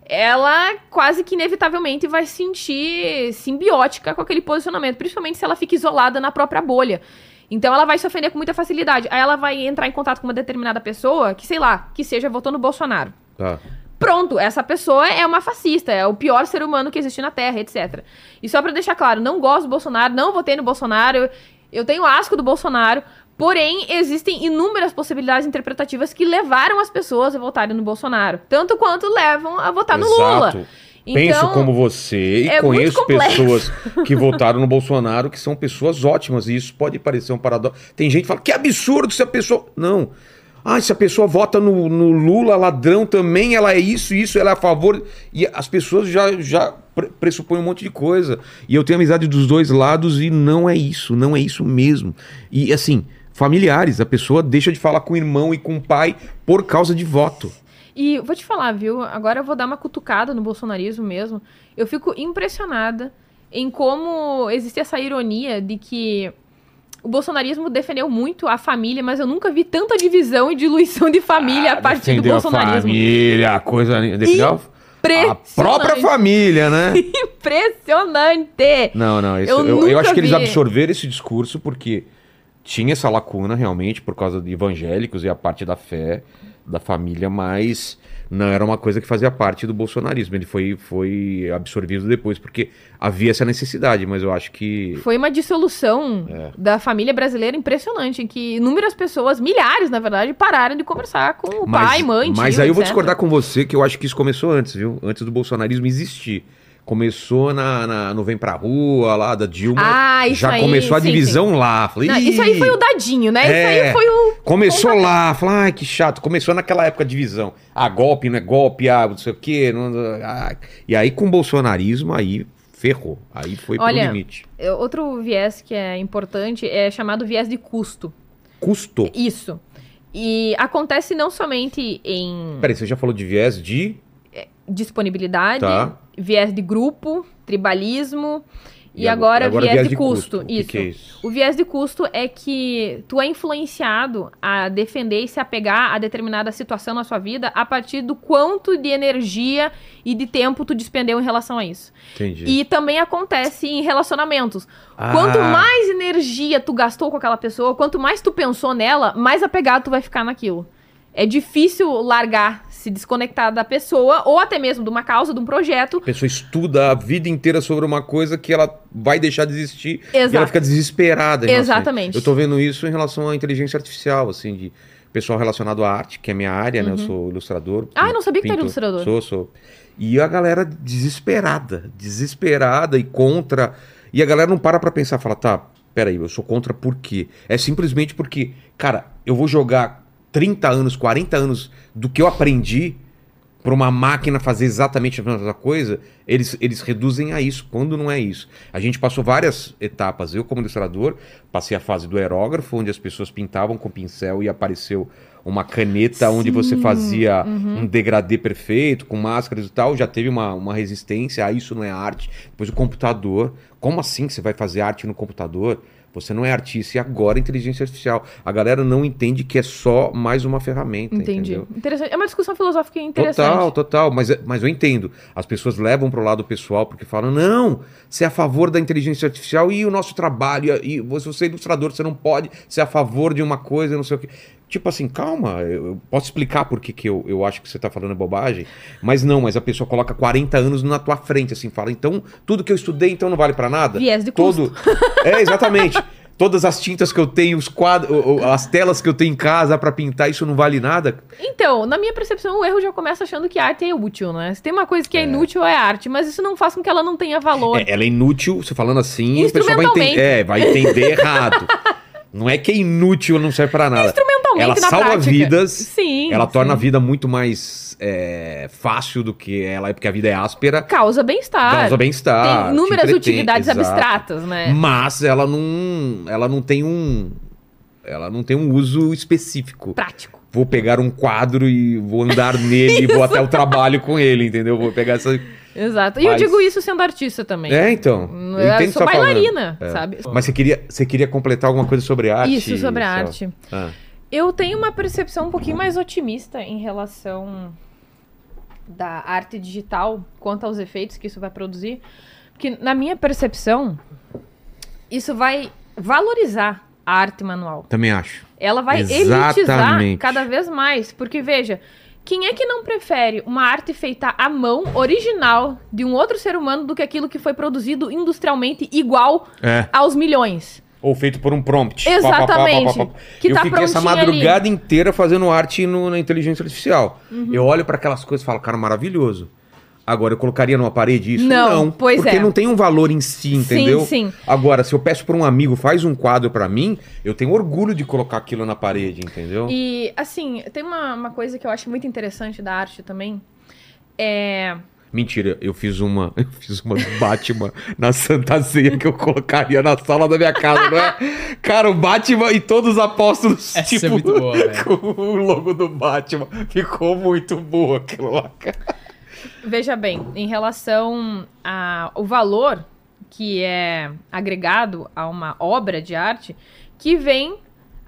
ela quase que inevitavelmente vai se sentir simbiótica com aquele posicionamento, principalmente se ela fica isolada na própria bolha. Então ela vai se ofender com muita facilidade. Aí ela vai entrar em contato com uma determinada pessoa que, sei lá, que seja votou no Bolsonaro. Tá. pronto, essa pessoa é uma fascista, é o pior ser humano que existe na Terra, etc. E só pra deixar claro, não gosto do Bolsonaro, não votei no Bolsonaro, eu tenho asco do Bolsonaro, porém existem inúmeras possibilidades interpretativas que levaram as pessoas a votarem no Bolsonaro, tanto quanto levam a votar no Lula. Exato. Penso Então, como você e é conheço pessoas que votaram no Bolsonaro que são pessoas ótimas e isso pode parecer um paradoxo. Tem gente que fala que absurdo se a pessoa. Não. Ah, se a pessoa vota no, no Lula, ladrão também, ela é isso, isso, ela é a favor. E as pessoas já, já pre- pressupõem um monte de coisa. E eu tenho amizade dos dois lados e não é isso, não é isso mesmo. E assim, familiares, a pessoa deixa de falar com o irmão e com o pai por causa de voto. E vou te falar, viu? Agora eu vou dar uma cutucada no bolsonarismo mesmo. Eu fico impressionada em como existe essa ironia de que o bolsonarismo defendeu muito a família, mas eu nunca vi tanta divisão e diluição de família a partir do Ah, Defendeu a bolsonarismo. família, a coisa. Defendeu a própria família, né? Impressionante! Não, não. Isso, Eu eu, eu, acho que eles vi. absorveram esse discurso porque tinha essa lacuna realmente por causa de evangélicos e a parte da fé da família, mas não era uma coisa que fazia parte do bolsonarismo. Ele foi, foi absorvido depois porque havia essa necessidade, mas eu acho que. Foi uma dissolução É. da família brasileira impressionante, em que inúmeras pessoas, milhares na verdade, pararam de conversar com o pai, mãe, Mas tio, aí eu vou discordar com você que eu acho que isso começou antes, viu? Antes do bolsonarismo existir. Começou na, na- no Vem Pra Rua, lá da Dilma. Ah, isso já aí, começou a sim, divisão lá. Falei, Não, isso aí foi o dadinho, né? É. Isso aí foi o. Começou lá, falar, ai, que chato. Começou naquela época de divisão. Ah, golpe, não é golpe, ah, não sei o quê. Não, ah. E aí com o bolsonarismo, aí ferrou. Aí foi Olha, pro limite. É, Outro viés que é importante é chamado viés de custo. Custou. Isso. E acontece não somente em Peraí, você já falou de viés de... disponibilidade, Tá. Viés de grupo, tribalismo e, E agora, agora viés, viés de custo. custo. O que Isso. que é isso? O viés de custo é que tu é influenciado a defender e se apegar a determinada situação na sua vida a partir do quanto de energia e de tempo tu despendeu em relação a isso. Entendi. E também acontece em relacionamentos. Ah. Quanto mais energia tu gastou com aquela pessoa, quanto mais tu pensou nela, mais apegado tu vai ficar naquilo. É difícil largar, se desconectar da pessoa, ou até mesmo de uma causa, de um projeto. A pessoa estuda a vida inteira sobre uma coisa que ela vai deixar de existir e Exato. ela fica desesperada. Exatamente. Eu tô vendo isso em relação à inteligência artificial, assim, de pessoal relacionado à arte, que é minha área, né? Eu sou ilustrador. Uhum. Ah, eu não sabia que tu era ilustrador. Sou, sou. E a galera desesperada, desesperada e contra. E a galera não para pra pensar, fala, tá, peraí, eu sou contra por quê? É simplesmente porque, cara, eu vou jogar 30 anos, 40 anos do que eu aprendi para uma máquina fazer exatamente a mesma coisa, eles, eles reduzem a isso, quando não é isso. A gente passou várias etapas. Eu, como ilustrador, passei a fase do aerógrafo, onde as pessoas pintavam com pincel e apareceu uma caneta onde você fazia um degradê perfeito, com máscaras e tal. Já teve uma, uma resistência, ah, isso não é arte. Depois o computador. Como assim que você vai fazer arte no computador? Você não é artista e agora é inteligência artificial. A galera não entende que é só mais uma ferramenta. Entendi. entendeu? Interessante. É uma discussão filosófica interessante. Total, total. Mas, mas eu entendo. As pessoas levam pro lado pessoal porque falam: não, você é a favor da inteligência artificial e o nosso trabalho. E você, você é ilustrador, você não pode ser a favor de uma coisa, não sei o quê. Tipo assim, calma, eu posso explicar por que, que eu, eu acho que você tá falando é bobagem, mas não, mas a pessoa coloca 40 anos na tua frente, assim, fala, então, tudo que eu estudei, então não vale pra nada? Viés de Todo... É, exatamente. Todas as tintas que eu tenho, os quadros, as telas que eu tenho em casa pra pintar, isso não vale nada? Então, na minha percepção, o erro já começa achando que arte é útil, né? Se tem uma coisa que é, inútil, é arte. Mas isso não faz com que ela não tenha valor. É, ela é inútil, você falando assim, o pessoal vai entender, é, vai entender errado. Não é que é inútil, não serve pra nada. Instrumentalmente, ela salva prática. vidas. Sim, Ela torna a sim. vida muito mais é, fácil do que ela é, porque a vida é áspera. Causa bem-estar. Causa bem-estar. Tem te inúmeras utilidades exato. abstratas, né? Mas ela não, ela não tem um, ela não tem um uso específico. Prático. Vou pegar um quadro e vou andar nele e vou até o trabalho com ele, entendeu? Vou pegar essa. Exato. E eu Mas- digo isso sendo artista também. É, então. Eu, Eu o que sou falando. bailarina, É. sabe? Mas você queria, você queria completar alguma coisa sobre arte? Isso, sobre a arte. Ah. Eu tenho uma percepção um pouquinho mais otimista em relação da arte digital quanto aos efeitos que isso vai produzir. Porque, na minha percepção, isso vai valorizar a arte manual. Também acho. Ela vai Exatamente. elitizar cada vez mais. Porque, veja, Quem é que não prefere uma arte feita à mão, original, de um outro ser humano, do que aquilo que foi produzido industrialmente igual É. aos milhões? Ou feito por um prompt. Exatamente. Pá, pá, pá. Que eu tá fiquei essa madrugada inteira fazendo arte no- na inteligência artificial. Uhum. Eu olho para aquelas coisas e falo, cara, maravilhoso. Agora, eu colocaria numa parede isso? Não, pois porque é. não tem um valor em si, entendeu? sim. Agora, se eu peço para um amigo, faz um quadro para mim, eu tenho orgulho de colocar aquilo na parede, entendeu? E, assim, tem uma, uma coisa que eu acho muito interessante da arte também. É. Mentira, eu fiz uma, eu fiz uma Batman na Santa Ceia que eu colocaria na sala da minha casa, não é? Cara, o Batman e todos os apóstolos, Essa tipo, é muito boa, com o logo do Batman. Ficou muito boa aquilo lá, cara. Veja bem, em relação ao valor que é agregado a uma obra de arte, que vem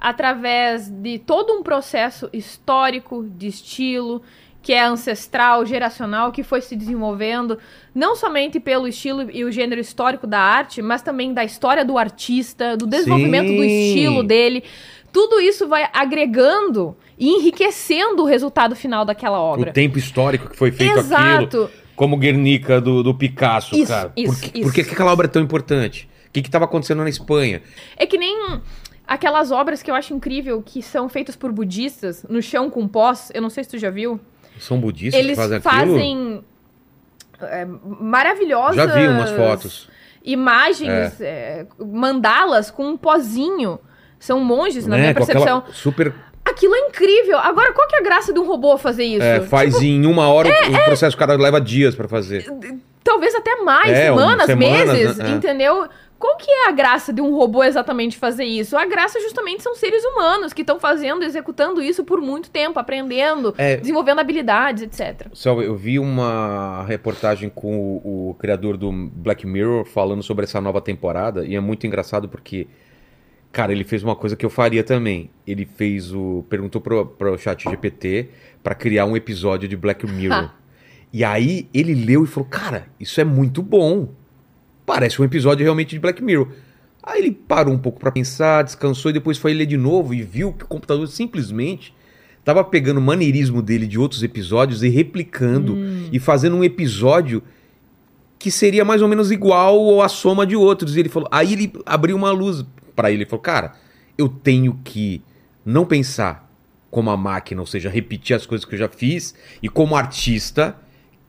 através de todo um processo histórico, de estilo, que é ancestral, geracional, que foi se desenvolvendo, não somente pelo estilo e o gênero histórico da arte, mas também da história do artista, do desenvolvimento do Sim. estilo dele. Tudo isso vai agregando e enriquecendo o resultado final daquela obra. O tempo histórico que foi feito Exato. aquilo. Como Guernica do, do Picasso, Isso, cara. isso, por, que, isso. por que que aquela obra é tão importante? O que estava acontecendo na Espanha? É que nem aquelas obras que eu acho incrível que são feitas por budistas no chão com pós. Eu não sei se tu já viu. São budistas Eles que fazem fazem, é, maravilhosas Já vi umas fotos. imagens, é, mandalas com um pozinho. São monges, na né? minha percepção. super. Aquilo é incrível. Agora, qual que é a graça de um robô fazer isso? É, faz em uma hora o- o processo, o cara leva dias pra fazer. Talvez até mais, É, um- semanas, semanas, meses, né? É. entendeu? Qual que é a graça de um robô exatamente fazer isso? A graça justamente são seres humanos que estão fazendo, executando isso por muito tempo, aprendendo, É. desenvolvendo habilidades, etc. Só, eu vi uma reportagem com o, o criador do Black Mirror falando sobre essa nova temporada e é muito engraçado porque, cara, ele fez uma coisa que eu faria também. Ele fez o. perguntou pro, pro chat GPT pra criar um episódio de Black Mirror. e aí ele leu e falou: Cara, isso é muito bom. Parece um episódio realmente de Black Mirror. Aí ele parou um pouco pra pensar, descansou e depois foi ler de novo e viu que o computador simplesmente tava pegando o maneirismo dele de outros episódios e replicando e fazendo um episódio que seria mais ou menos igual ou a soma de outros. E ele falou, aí ele abriu uma luz pra ele, ele falou: "Cara, eu tenho que não pensar como a máquina, ou seja, repetir as coisas que eu já fiz e como artista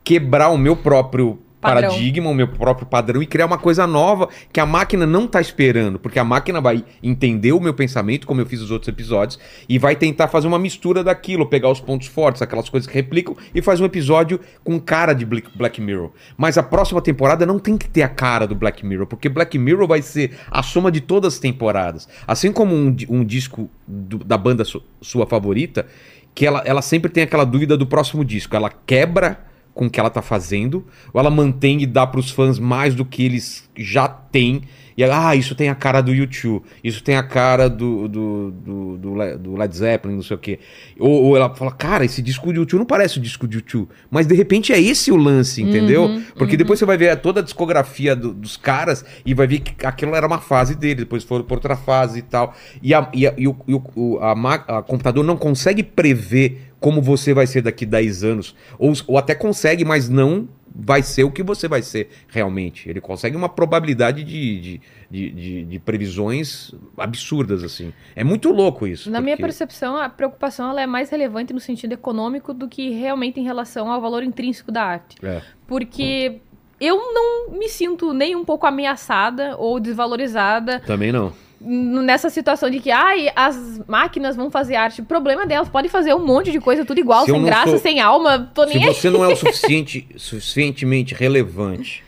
quebrar o meu próprio Padrão. paradigma, o meu próprio padrão e criar uma coisa nova que a máquina não tá esperando, porque a máquina vai entender o meu pensamento, como eu fiz os outros episódios, e vai tentar fazer uma mistura daquilo, pegar os pontos fortes, aquelas coisas que replicam, e faz um episódio com cara de Black Mirror. Mas a próxima temporada não tem que ter a cara do Black Mirror, porque Black Mirror vai ser a soma de todas as temporadas. Assim como um, um disco do- da banda su- sua favorita, que ela, ela sempre tem aquela dúvida do próximo disco. Ela quebra com o que ela tá fazendo, ou ela mantém e dá pros fãs mais do que eles já têm. E ela, ah, isso tem a cara do YouTube, isso tem a cara do, do, do, do Le- do Led Zeppelin, não sei o quê. Ou, ou ela fala, cara, esse disco de YouTube não parece o disco de YouTube. Mas de repente é esse o lance, entendeu? Porque depois você vai ver toda a discografia do- dos caras e vai ver que aquilo era uma fase dele, depois foram por outra fase e tal. E, a, e, a, e o, e o- a, ma- a computador não consegue prever como você vai ser daqui 10 anos. Ou, ou até consegue, mas não vai ser o que você vai ser realmente. Ele consegue uma probabilidade de, de, de, de- de previsões absurdas, assim. É muito louco isso. Na minha porque- percepção, a preocupação ela é mais relevante no sentido econômico do que realmente em relação ao valor intrínseco da arte. É. Porque eu não me sinto nem um pouco ameaçada ou desvalorizada Também não. Nessa situação de que ai, as máquinas vão fazer arte. O problema delas, podem fazer um monte de coisa tudo igual, Se sem graça, sou- sem alma, tô Se nem aí. você não é o suficiente, suficientemente relevante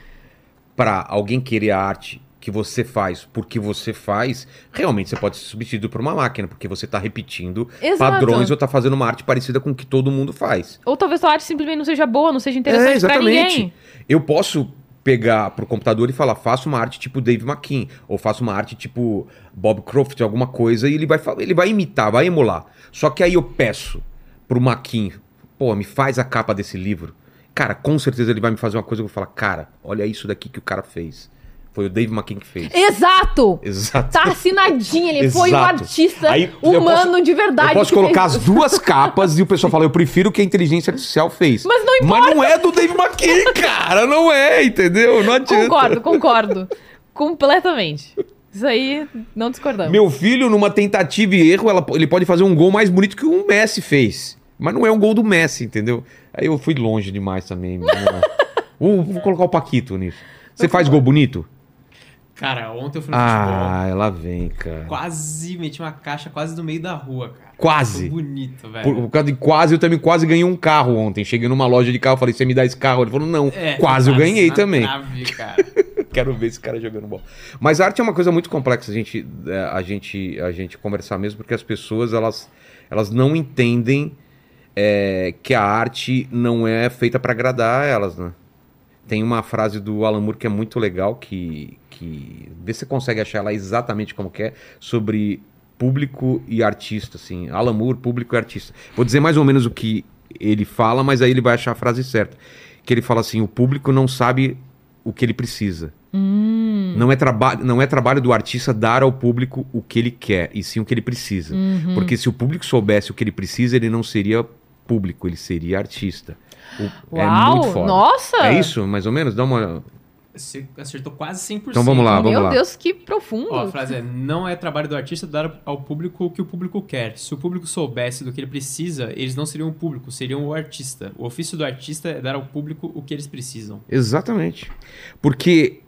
para alguém querer a arte que você faz porque você faz, realmente você pode ser substituído por uma máquina, porque você tá repetindo Exato. padrões ou tá fazendo uma arte parecida com o que todo mundo faz. Ou talvez sua arte simplesmente não seja boa, não seja interessante pra ninguém. Eu posso pegar pro computador e falar, faça uma arte tipo Dave McKean, ou faça uma arte tipo Bob Croft, alguma coisa, e ele vai, ele vai imitar, vai emular. Só que aí eu peço pro McKean, pô, me faz a capa desse livro. Cara, com certeza ele vai me fazer uma coisa que eu vou falar, cara, olha isso daqui que o cara fez. Foi o Dave McKean que fez. Exato! Exato. Tá assinadinho, ele foi um Exato. artista Aí, humano posso- de verdade. Eu posso colocar as duas capas e o pessoal fala, eu prefiro o que a inteligência artificial fez. Mas não Mas não é do Dave McKean, cara. Não é, entendeu? Não adianta. Concordo, concordo. Completamente. Isso aí, não discordamos. Meu filho, numa tentativa e erro, ela- ele pode fazer um gol mais bonito que o Messi fez. Mas não é um gol do Messi, entendeu? Aí eu fui longe demais também. Vou, vou colocar o Paquito nisso. Você faz gol bonito? Cara, ontem eu fui no futebol. Ah, ela vem, cara. Quase meti uma caixa quase no meio da rua, cara. Quase. Foi bonito, velho. Por, por causa de quase, eu também quase ganhei um carro ontem. Cheguei numa loja de carro, falei, você me dá esse carro? Ele falou, não, É, quase eu ganhei também. trave, cara. Quero ver esse cara jogando bola. Mas a arte é uma coisa muito complexa a gente, é, a gente, a gente conversar mesmo, porque as pessoas elas, elas não entendem é, que a arte não é feita para agradar elas, né? Tem uma frase do Alan Moore que é muito legal, que, que vê se você consegue achar ela exatamente como é, sobre público e artista, assim. Alan Moore, público e artista. Vou dizer mais ou menos o que ele fala, mas aí ele vai achar a frase certa. Que ele fala assim, o público não sabe o que ele precisa. Não, é traba não é trabalho do artista dar ao público o que ele quer, e sim o que ele precisa. Porque se o público soubesse o que ele precisa, ele não seria público, ele seria artista. O- é muito foda. nossa! É isso, mais ou menos? Dá uma. Você acertou quase 100%. Então vamos lá, vamos Meu lá. Deus, que profundo. Ó, a frase é: não é trabalho do artista dar ao público o que o público quer. Se o público soubesse do que ele precisa, eles não seriam o público, seriam o artista. O ofício do artista é dar ao público o que eles precisam. Exatamente. Porque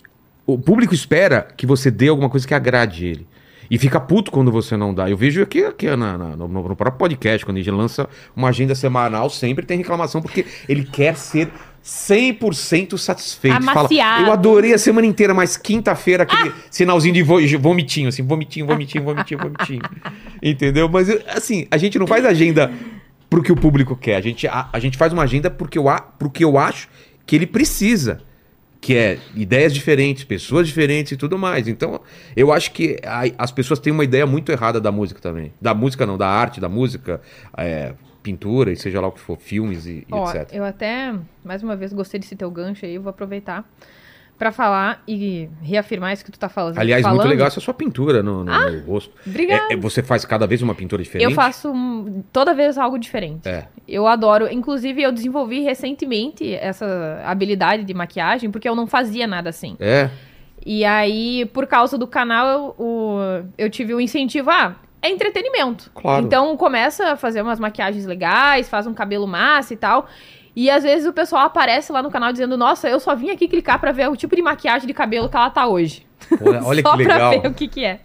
o público espera que você dê alguma coisa que agrade ele. E fica puto quando você não dá. Eu vejo aqui, aqui na- na- no, no próprio podcast, quando a gente lança uma agenda semanal, sempre tem reclamação, porque ele quer ser 100% satisfeito. Fala, eu adorei a semana inteira, mas quinta-feira aquele sinalzinho de vo- vomitinho, assim, vomitinho, vomitinho, vomitinho, vomitinho. Entendeu? Mas, assim, a gente não faz agenda pro que o público quer. A gente, a, a gente faz uma agenda porque eu, a- pro que eu acho que ele precisa. Que é ideias diferentes, pessoas diferentes e tudo mais. Então, eu acho que a- as pessoas têm uma ideia muito errada da música também. Da música não, da arte, da música, é, pintura e seja lá o que for, filmes e, e Ó, etc. eu até, mais uma vez, gostei desse teu gancho aí, eu vou aproveitar pra falar e reafirmar isso que tu tá falando. Aliás, falando. muito legal essa sua pintura no, no- no rosto. Obrigada. É- é- você faz cada vez uma pintura diferente? Eu faço um- toda vez algo diferente. É. Eu adoro. Inclusive, eu desenvolvi recentemente essa habilidade de maquiagem, porque eu não fazia nada assim. É. E aí, por causa do canal, eu, o- eu tive o incentivo, ah, é entretenimento. Claro. Então começa a fazer umas maquiagens legais, faz um cabelo massa e tal. E às vezes o pessoal aparece lá no canal dizendo, nossa, eu só vim aqui clicar pra ver o tipo de maquiagem de cabelo que ela tá hoje. Pô, olha só que legal. pra ver o que que é.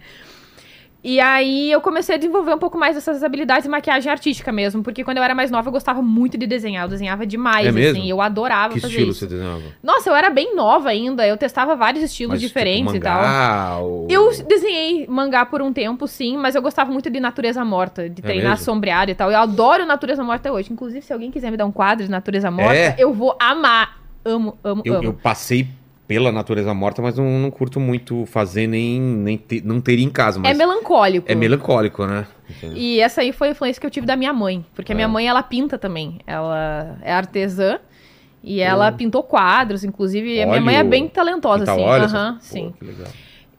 E aí eu comecei a desenvolver um pouco mais dessas habilidades de maquiagem artística mesmo, porque quando eu era mais nova eu gostava muito de desenhar, eu desenhava demais, É mesmo? assim, eu adorava Que fazer estilo isso. você desenhava? Nossa, eu era bem nova ainda, eu testava vários estilos Mas, diferentes tipo, e tal. mangá, ou- Eu desenhei mangá por um tempo, sim, mas eu gostava muito de natureza morta, de É treinar mesmo? sombreado e tal. Eu adoro natureza morta hoje. Inclusive, se alguém quiser me dar um quadro de natureza morta, É? eu vou amar. Amo, amo, Eu, amo. eu passei pela natureza morta, mas não, não curto muito fazer nem, nem ter- não teria em casa. É Mas melancólico. é melancólico, né? E essa aí foi a influência que eu tive da minha mãe. Porque a minha É. mãe, ela pinta também. Ela é artesã. E ela pintou quadros, inclusive. A minha mãe é Óleo? bem talentosa, assim. óleo, Aham, essas- sim. Pô, que legal.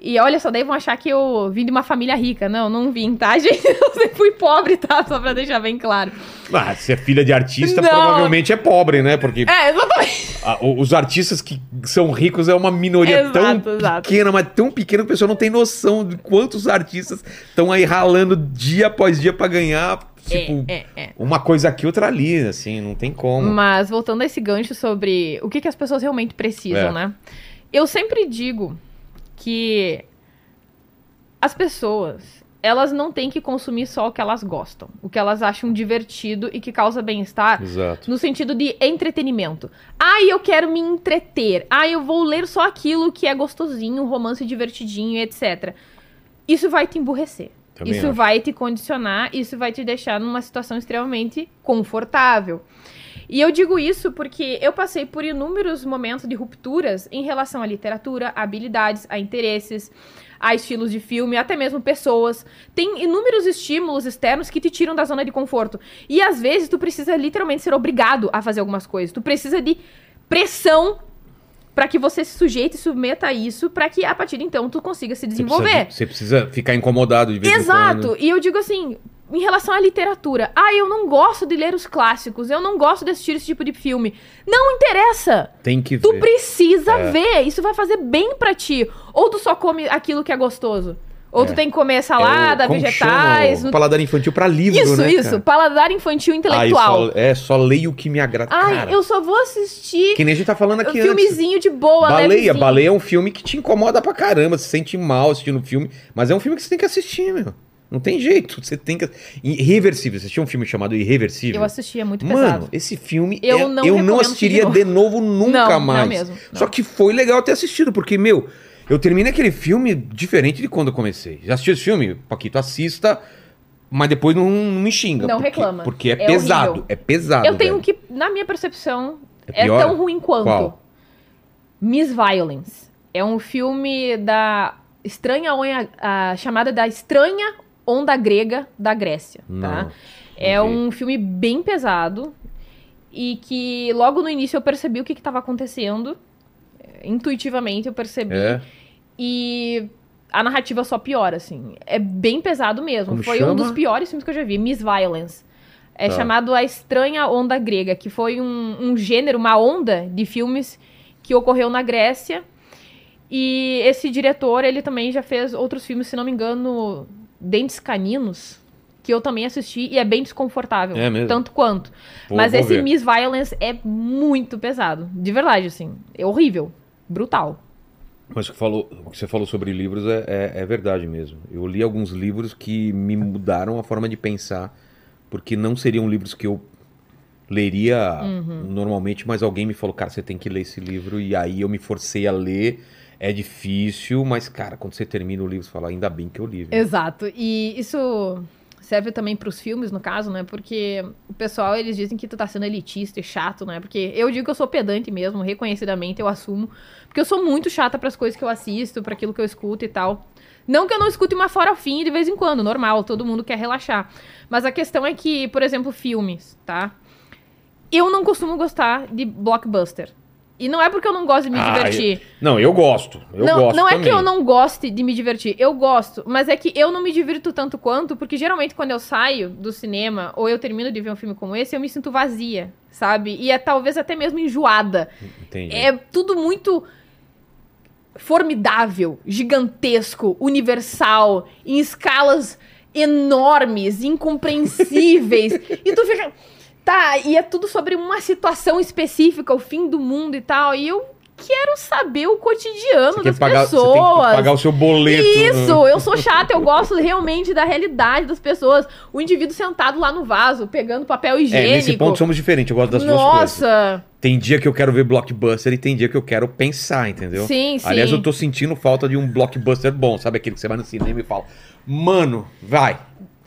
E olha só, daí vão achar que eu vim de uma família rica. Não, não vim, tá, gente? Eu sempre fui pobre, tá? Só pra deixar bem claro. Ah, se é filha de artista, Não. provavelmente é pobre, né? Porque É, exatamente. o- os artistas que são ricos é uma minoria Exato, tão exato. pequena, mas tão pequena que a pessoa não tem noção de quantos artistas estão aí ralando dia após dia pra ganhar, tipo, É, é, é. uma coisa aqui, outra ali, assim, não tem como. Mas voltando a esse gancho sobre o que, que as pessoas realmente precisam, É. né? Eu sempre digo que as pessoas, elas não têm que consumir só o que elas gostam, o que elas acham divertido e que causa bem-estar. No sentido de entretenimento. Ah, eu quero me entreter. Ah, eu vou ler só aquilo que é gostosinho, romance divertidinho, etc. Isso vai te emburrecer. Também isso acho. vai te condicionar, isso vai te deixar numa situação extremamente confortável. E eu digo isso porque eu passei por inúmeros momentos de rupturas em relação à literatura, a habilidades, a interesses, a estilos de filme, até mesmo pessoas. Tem inúmeros estímulos externos que te tiram da zona de conforto. E às vezes tu precisa literalmente ser obrigado a fazer algumas coisas. Tu precisa de pressão Pra que você se sujeite e submeta a isso, pra que a partir de então tu consiga se Você desenvolver. precisa, você precisa ficar incomodado de vez em Exato. quando. E eu digo assim, em relação à literatura, ah, eu não gosto de ler os clássicos, eu não gosto de assistir esse tipo de filme. Não interessa. Tem que Tu ver. precisa É. ver, isso vai fazer bem pra ti. Ou tu só come aquilo que é gostoso. Ou tu É. tem que comer É o- salada, vegetais. chama? nu- O paladar infantil pra livro, Isso, né, isso. cara? Paladar infantil Ah, intelectual. isso, é, só leio o que me agrada. Ai, Cara, eu só vou assistir Que nem a gente tá falando aqui um filmezinho de boa, antes. Baleia, levezinho. Baleia é um filme que te incomoda pra caramba, você se sente mal assistindo o filme, mas é um filme que você tem que assistir, meu. Não tem jeito, você tem que... Irreversível, você assistiu um filme chamado Irreversível? Eu assisti, é muito Mano, pesado. esse filme Eu é- não eu não assistir assistiria de de novo, nunca Não, não mais. mesmo, não. Só que foi legal ter assistido, porque, meu, eu terminei aquele filme diferente de quando eu comecei. Já assistiu esse filme? Paquito, assista, mas depois não, não me xinga. Não porque, reclama. Porque é, É pesado, horrível. é pesado. Eu tenho velho. que, na minha percepção, É é, tão ruim quanto. Qual? Miss Violence. É um filme da estranha onda, a chamada da estranha onda grega da Grécia, tá? Não, É não vi. um filme bem pesado e que logo no início eu percebi o que estava acontecendo. É, Intuitivamente eu percebi. É? E a narrativa só piora, assim. É bem pesado mesmo. Como foi chama? um dos piores filmes que eu já vi, Miss Violence. É Tá. chamado A Estranha Onda Grega, que foi um, um gênero, uma onda de filmes que ocorreu na Grécia. E esse diretor, ele também já fez outros filmes, se não me engano, Dentes Caninos, que eu também assisti e é bem desconfortável. É mesmo? Tanto quanto. Vou- Mas vou esse ver. Miss Violence é muito pesado. De verdade, assim. É horrível. Brutal. Mas o que, falou, o que você falou sobre livros é, é, é verdade mesmo. Eu li alguns livros que me mudaram a forma de pensar, porque não seriam livros que eu leria Uhum. normalmente, mas alguém me falou, cara, você tem que ler esse livro, e aí eu me forcei a ler. É difícil, mas, cara, quando você termina o livro, você fala, ainda bem que eu li. viu?" Exato. E isso serve também pros filmes, no caso, né? Porque o pessoal, eles dizem que tu tá sendo elitista e chato, né? Porque eu digo que eu sou pedante mesmo, reconhecidamente, eu assumo. Porque eu sou muito chata pras coisas que eu assisto, pra aquilo que eu escuto e tal. Não que eu não escute uma farofinha de vez em quando, normal, todo mundo quer relaxar. Mas a questão é que, por exemplo, filmes, tá? Eu não costumo gostar de blockbuster. E não é porque eu não gosto de me Ah, divertir. Não, eu gosto. Eu não, gosto não é também. que eu não goste de me divertir, eu gosto, mas é que eu não me divirto tanto quanto, porque geralmente quando eu saio do cinema ou eu termino de ver um filme como esse, eu me sinto vazia, sabe? E é talvez até mesmo enjoada. Entendi. É tudo muito formidável, gigantesco, universal, em escalas enormes, incompreensíveis. e tu fica. Tá, e é tudo sobre uma situação específica, o fim do mundo e tal. E eu quero saber o cotidiano Você das pagar, você tem pessoas. que pagar o seu boleto. né? Isso, eu sou chata, eu gosto realmente da realidade das pessoas. O indivíduo sentado lá no vaso, pegando papel É, higiênico. nesse ponto somos diferentes, eu gosto das duas coisas. Nossa, Tem dia que eu quero ver blockbuster e tem dia que eu quero pensar, entendeu? sim, sim. Aliás, eu tô sentindo falta de um blockbuster bom, sabe aquele que você vai no cinema e fala, mano, vai,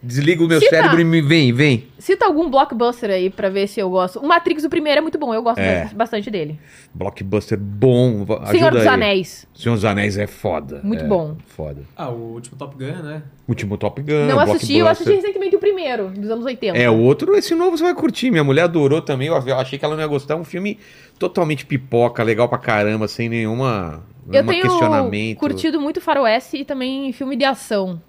desliga o meu Cita. cérebro e me vem, vem. Cita algum blockbuster aí pra ver se eu gosto. O Matrix, o primeiro, é muito bom, eu gosto É. bastante- dele. Blockbuster bom, ajuda Senhor dos aí. Anéis. Senhor dos Anéis é foda. Muito é, bom. Foda. Ah, o último Top Gun, né? Último Top Gun, Não assisti, eu assisti recentemente o primeiro, dos anos 80. É, o outro, esse novo você vai curtir. Minha mulher adorou também. Eu achei que ela não ia gostar. É um filme totalmente pipoca, legal pra caramba, sem nenhuma, Eu tenho questionamento. curtido muito faroeste e também filme de ação.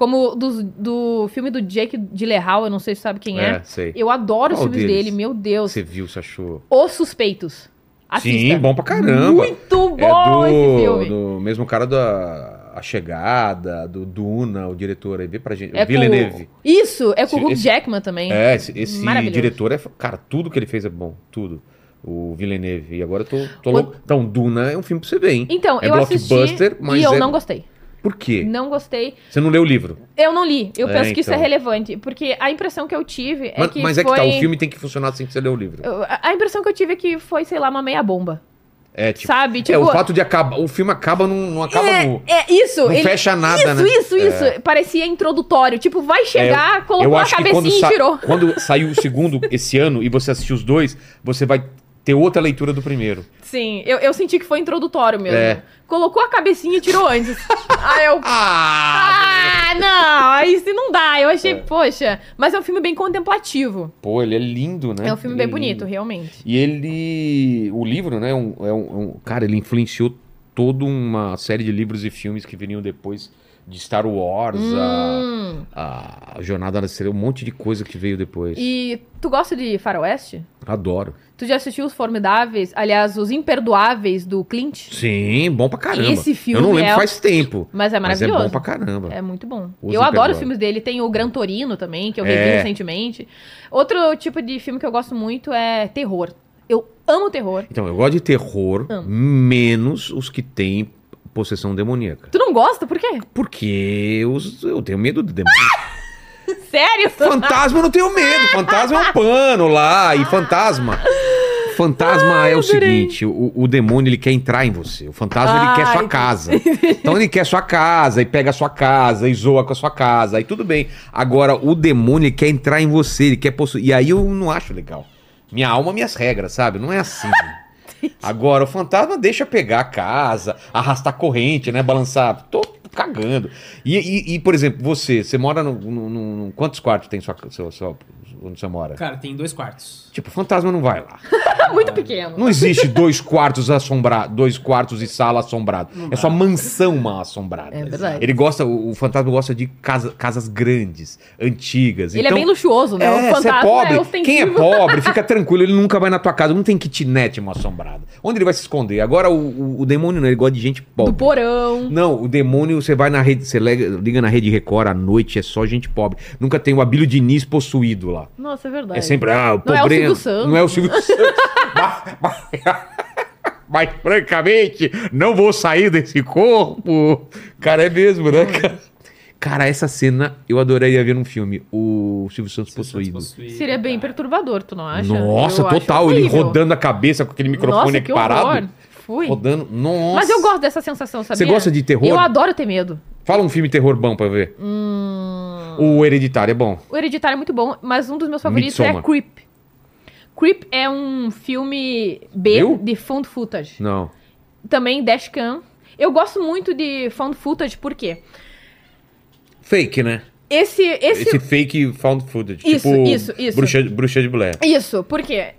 Como dos- do filme do Jake Gyllenhaal, eu não sei se sabe quem é. É, sei. Eu adoro Qual os filmes deles? dele, meu Deus. Você viu, você achou? Os Suspeitos. Assista. Sim, bom pra caramba. Muito bom é esse do, filme. do mesmo cara da A Chegada, do Duna, o diretor aí. Vê pra gente. É o Villeneuve. Com... Isso, é com o Esse- Hugh esse- Jackman também. É, esse, esse diretor é. Cara, tudo que ele fez é bom. Tudo. O Villeneuve. E agora eu tô, tô O- louco. Então, Duna é um filme pra você ver, hein? Então, É eu assisti blockbuster, mas e eu é- não gostei. Por quê? Não gostei. Você não leu o livro. Eu não li. Eu É, penso que isso é então. relevante. Porque a impressão que eu tive é mas que mas é foi... que tá, o filme tem que funcionar sem que você ler o livro. A impressão que eu tive é que foi, sei lá, uma meia bomba. É, tipo. sabe? é, Tipo, o fato de acabar. O filme acaba, não, não acaba é, no. é isso. Não ele- fecha nada, isso, né? Isso, isso, Parecia introdutório. Tipo, vai chegar, colocou Eu a cabecinha e tirou. quando saiu o segundo esse ano e você assistiu os dois, você vai ter outra leitura do primeiro. Sim, eu, eu senti que foi introdutório mesmo. É. Colocou a cabecinha e tirou antes. Aí eu. Ah! Ah, não, aí se não dá. Eu achei, poxa. Mas é um filme bem contemplativo. Pô, ele é lindo, né? É um filme Ele bem é bonito, realmente. E ele. O livro, né? é um- é um, é um- cara, ele influenciou toda uma série de livros e filmes que viriam depois de Star Wars, Hum. a, a Jornada na Estrela, um monte de coisa que veio depois. E tu gosta de faroeste? Adoro. Tu já assistiu Os Formidáveis? Aliás, Os Imperdoáveis do Clint? Sim, bom pra caramba. Esse filme Eu não lembro é- faz tempo. Mas é Mas é maravilhoso. bom pra caramba. É muito bom. Os eu adoro os filmes dele. Tem o Gran Torino também, que eu É. revi recentemente. Outro tipo de filme que eu gosto muito é terror. Eu amo terror. Então, eu gosto de terror, Amo. menos os que têm possessão demoníaca. Tu não gosta? Por quê? Porque os- eu tenho medo de demônio. Sério? Fantasma eu não tenho medo. Fantasma é um pano lá. E fantasma. Fantasma é o seguinte: o, o demônio ele quer entrar em você. O fantasma ele Ah, quer sua entendi. casa. Então ele quer sua casa e pega a sua casa e zoa com a sua casa. Aí tudo bem. Agora o demônio ele quer entrar em você, ele quer possuir. E aí eu não acho legal. Minha alma, minhas regras, sabe? Não é assim. Agora, o fantasma deixa pegar a casa, arrastar corrente, né? Balançar. Tô cagando. E, e- e, por exemplo, você, você mora no, no- no- Quantos quartos tem sua, seu, seu- onde você mora? Cara, tem dois quartos. Tipo, o fantasma não vai lá. muito pequeno. Não existe dois quartos assombrados, dois quartos e sala assombrado. É só mansão mal assombrada. É verdade. Ele gosta, o, o fantasma gosta de casa- casas grandes, antigas. Ele então, é bem luxuoso, né? é, o você é fantasma pobre. é. Quem é pobre, fica tranquilo, ele nunca vai na tua casa. Não tem kitnet mal assombrada. Onde ele vai se esconder? Agora, o, o- o demônio não, ele gosta de gente pobre. Do porão. Não, o demônio, você vai na rede, você liga, liga na rede Record à noite, é só gente pobre. Nunca tem o Abílio Diniz possuído lá. Nossa, é verdade. É sempre, ah, o Não é o pobreza. Silvio Santos. Não é o Silvio Santos. mas, francamente, não vou sair desse corpo. Cara, é mesmo, né, cara? Cara, essa cena eu adoraria ver num filme. O Silvio Santos possuído. Seria bem perturbador, tu não acha? Nossa, Eu total. Ele rodando a cabeça com aquele microfone Nossa, aqui que parado. horror. Fui. Rodando. Nossa. Mas eu gosto dessa sensação, sabia? Você gosta de terror? Eu adoro ter medo. Fala um filme terror bom pra eu ver. Hum... O Hereditário é bom. O Hereditário é muito bom, mas um dos meus favoritos é Midsommar. Creep. Creep é um filme B Viu? de found footage. Não. Também dashcam. Eu gosto muito de found footage, por quê? Fake, né? Esse, esse, Esse fake found footage. Isso, tipo isso, isso. Bruxa, bruxa de Blair. Isso, porque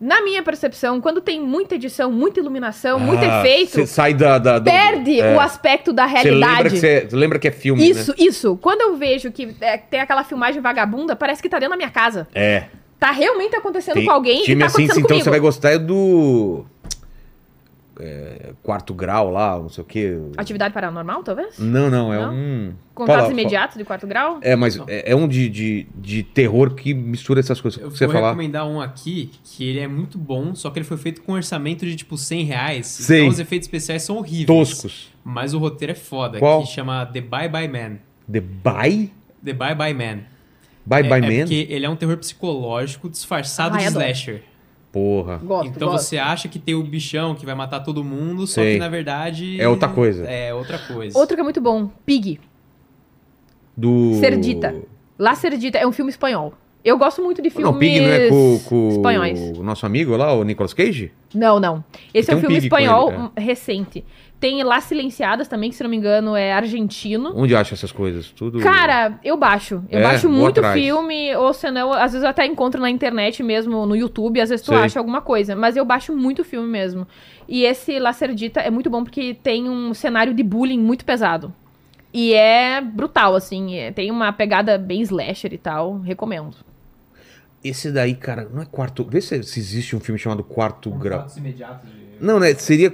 na minha percepção, quando tem muita edição, muita iluminação, muito Ah, efeito, Você sai da. da do- perde é. o aspecto da lembra realidade. você, você lembra que é filme, Isso, isso. Quando eu vejo que é, tem aquela filmagem vagabunda, parece que tá dentro da minha casa. né? É. Tá realmente acontecendo Tem com alguém Time e tá assim, então comigo. você vai gostar é do. É, quarto grau lá, não sei o quê. Atividade paranormal, talvez? Não, não, é Não? um. Contatos Fala, imediatos de quarto grau? É, mas é, é um de, de, de terror que mistura essas coisas. Eu que você vou falar. recomendar um aqui, que ele é muito bom, só que ele foi feito com um orçamento de tipo 100 reais. Sei. Então os efeitos especiais são horríveis. Toscos. Mas o roteiro é foda, Qual? que chama The Bye Bye Man. The Bye? The Bye Bye Man. Bye é, Bye é Man? porque ele é um terror psicológico disfarçado Ai, de adoro. slasher. Porra. Gosto, então gosto. você acha que tem o bichão que vai matar todo mundo, só Sei. que na verdade. É outra coisa. É outra coisa. Outro que é muito bom, Pig, Do. Cerdita. La Cerdita é um filme espanhol. Eu gosto muito de filmes Não, Pig não é com, com espanhóis. o nosso amigo lá, o Nicolas Cage? Não, não. Esse Tem é um um filme espanhol ele, é. recente. Tem Las Silenciadas também, que se não me engano é argentino. Onde acha essas coisas? Tudo. Cara, eu baixo. Eu É? baixo muito atrás. filme, ou senão, às vezes eu até encontro na internet mesmo, no YouTube, às vezes tu Sei. acha alguma coisa. Mas eu baixo muito filme mesmo. E esse La Cerdita é muito bom porque tem um cenário de bullying muito pesado. E é brutal, assim. é- tem uma pegada bem slasher e tal. Recomendo. Esse daí, cara, não é quarto. Vê se, se existe um filme chamado Quarto Grau. Imediatos de- Não, né? Seria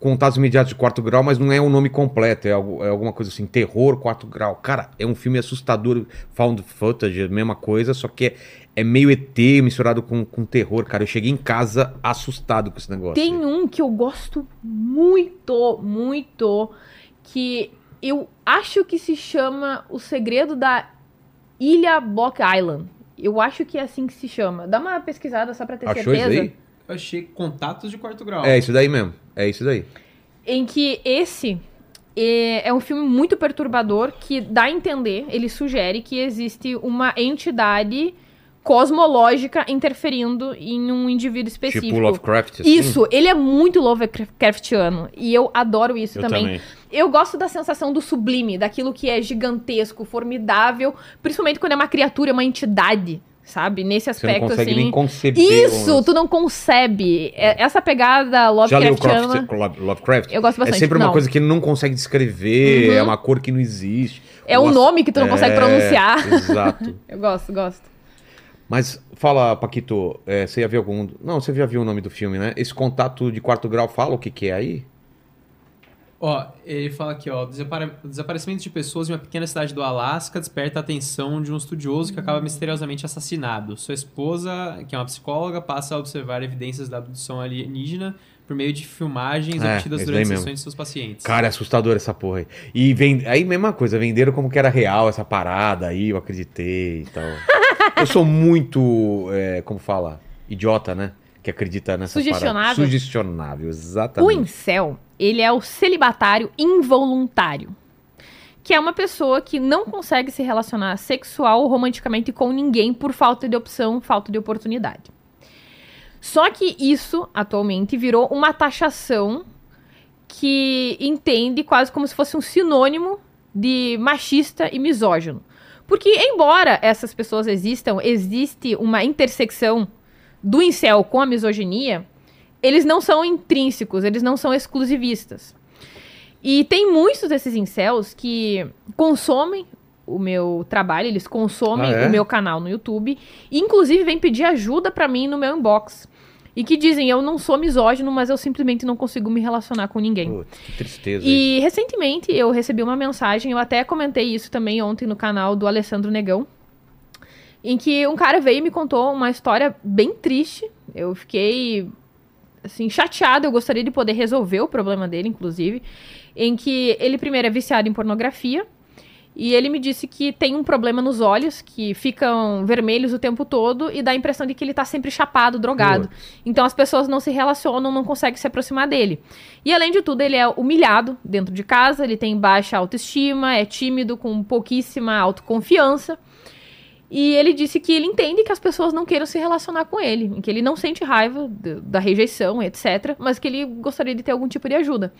Contatos Imediatos de Quarto Grau, mas não é o nome completo. É, algo- é alguma coisa assim. Terror Quarto Grau. Cara, é um filme assustador. Found footage, a mesma coisa, só que é, é meio ET misturado com, com terror, cara. Eu cheguei em casa assustado com esse negócio. Tem um que eu gosto muito, muito, que eu acho que se chama O Segredo da Ilha Block Island. Eu acho que é assim que se chama. Dá uma pesquisada só pra ter Achou isso certeza. aí? Eu achei contatos de quarto grau. É isso daí mesmo. É isso daí. Em que esse é, é um filme muito perturbador que dá a entender, ele sugere que existe uma entidade cosmológica interferindo em um indivíduo específico. Tipo Lovecraft. assim? Isso, ele é muito Lovecraftiano. E eu adoro isso Eu também. também. Eu gosto da sensação do sublime, daquilo que é gigantesco, formidável, principalmente quando é uma criatura, uma entidade, sabe? Nesse Você aspecto não consegue assim. nem conceber. Isso, o- tu não concebe. É- Essa pegada Lovecraftiana. Lovecraft, Love- Lovecraft? Eu gosto É bastante. sempre uma não. coisa que não consegue descrever, Uhum. é uma cor que não existe. É um Gosto- nome que tu não consegue É, pronunciar. Exato. Eu gosto, gosto. Mas fala, Paquito, é, você já viu algum. Não, você já viu o nome do filme, né? Esse contato de quarto grau fala o que, que é aí? Ó, ele fala aqui, ó, o desaparecimento de pessoas em uma pequena cidade do Alasca desperta a atenção de um estudioso que acaba misteriosamente assassinado. Sua esposa, que é uma psicóloga, passa a observar evidências da abdução alienígena por meio de filmagens É, obtidas durante mesmo. sessões de seus pacientes. Cara, é assustador essa porra aí. E vem... aí, mesma coisa, venderam como que era real essa parada aí, eu acreditei e tal. eu sou muito, é, como fala, idiota, né? Que acredita nessa Sugestionável. Sugestionável, O exatamente. incel, ele é o celibatário involuntário. Que é uma pessoa que não consegue se relacionar sexual ou romanticamente com ninguém por falta de opção, falta de oportunidade. Só que isso, atualmente, virou uma taxação que entende quase como se fosse um sinônimo de machista e misógino. Porque, embora essas pessoas existam, existe uma intersecção do incel com a misoginia, eles não são intrínsecos, eles não são exclusivistas. E tem muitos desses incels que consomem o meu trabalho, eles consomem Ah, é? o meu canal no YouTube, e inclusive vêm pedir ajuda pra mim no meu inbox. E que dizem, eu não sou misógino, mas eu simplesmente não consigo me relacionar com ninguém. Putz, que tristeza isso. E recentemente eu recebi uma mensagem, eu até comentei isso também ontem no canal do Alessandro Negão, em que um cara veio e me contou uma história bem triste. Eu fiquei assim chateada, eu gostaria de poder resolver o problema dele, inclusive, em que ele primeiro é viciado em pornografia. E ele me disse que tem um problema nos olhos, que ficam vermelhos o tempo todo e dá a impressão de que ele tá sempre chapado, drogado. Então as pessoas não se relacionam, não conseguem se aproximar dele. E além de tudo, ele é humilhado dentro de casa, ele tem baixa autoestima, é tímido, com pouquíssima autoconfiança. E ele disse que ele entende que as pessoas não queiram se relacionar com ele, que ele não sente raiva da rejeição, etc., mas que ele gostaria de ter algum tipo de ajuda.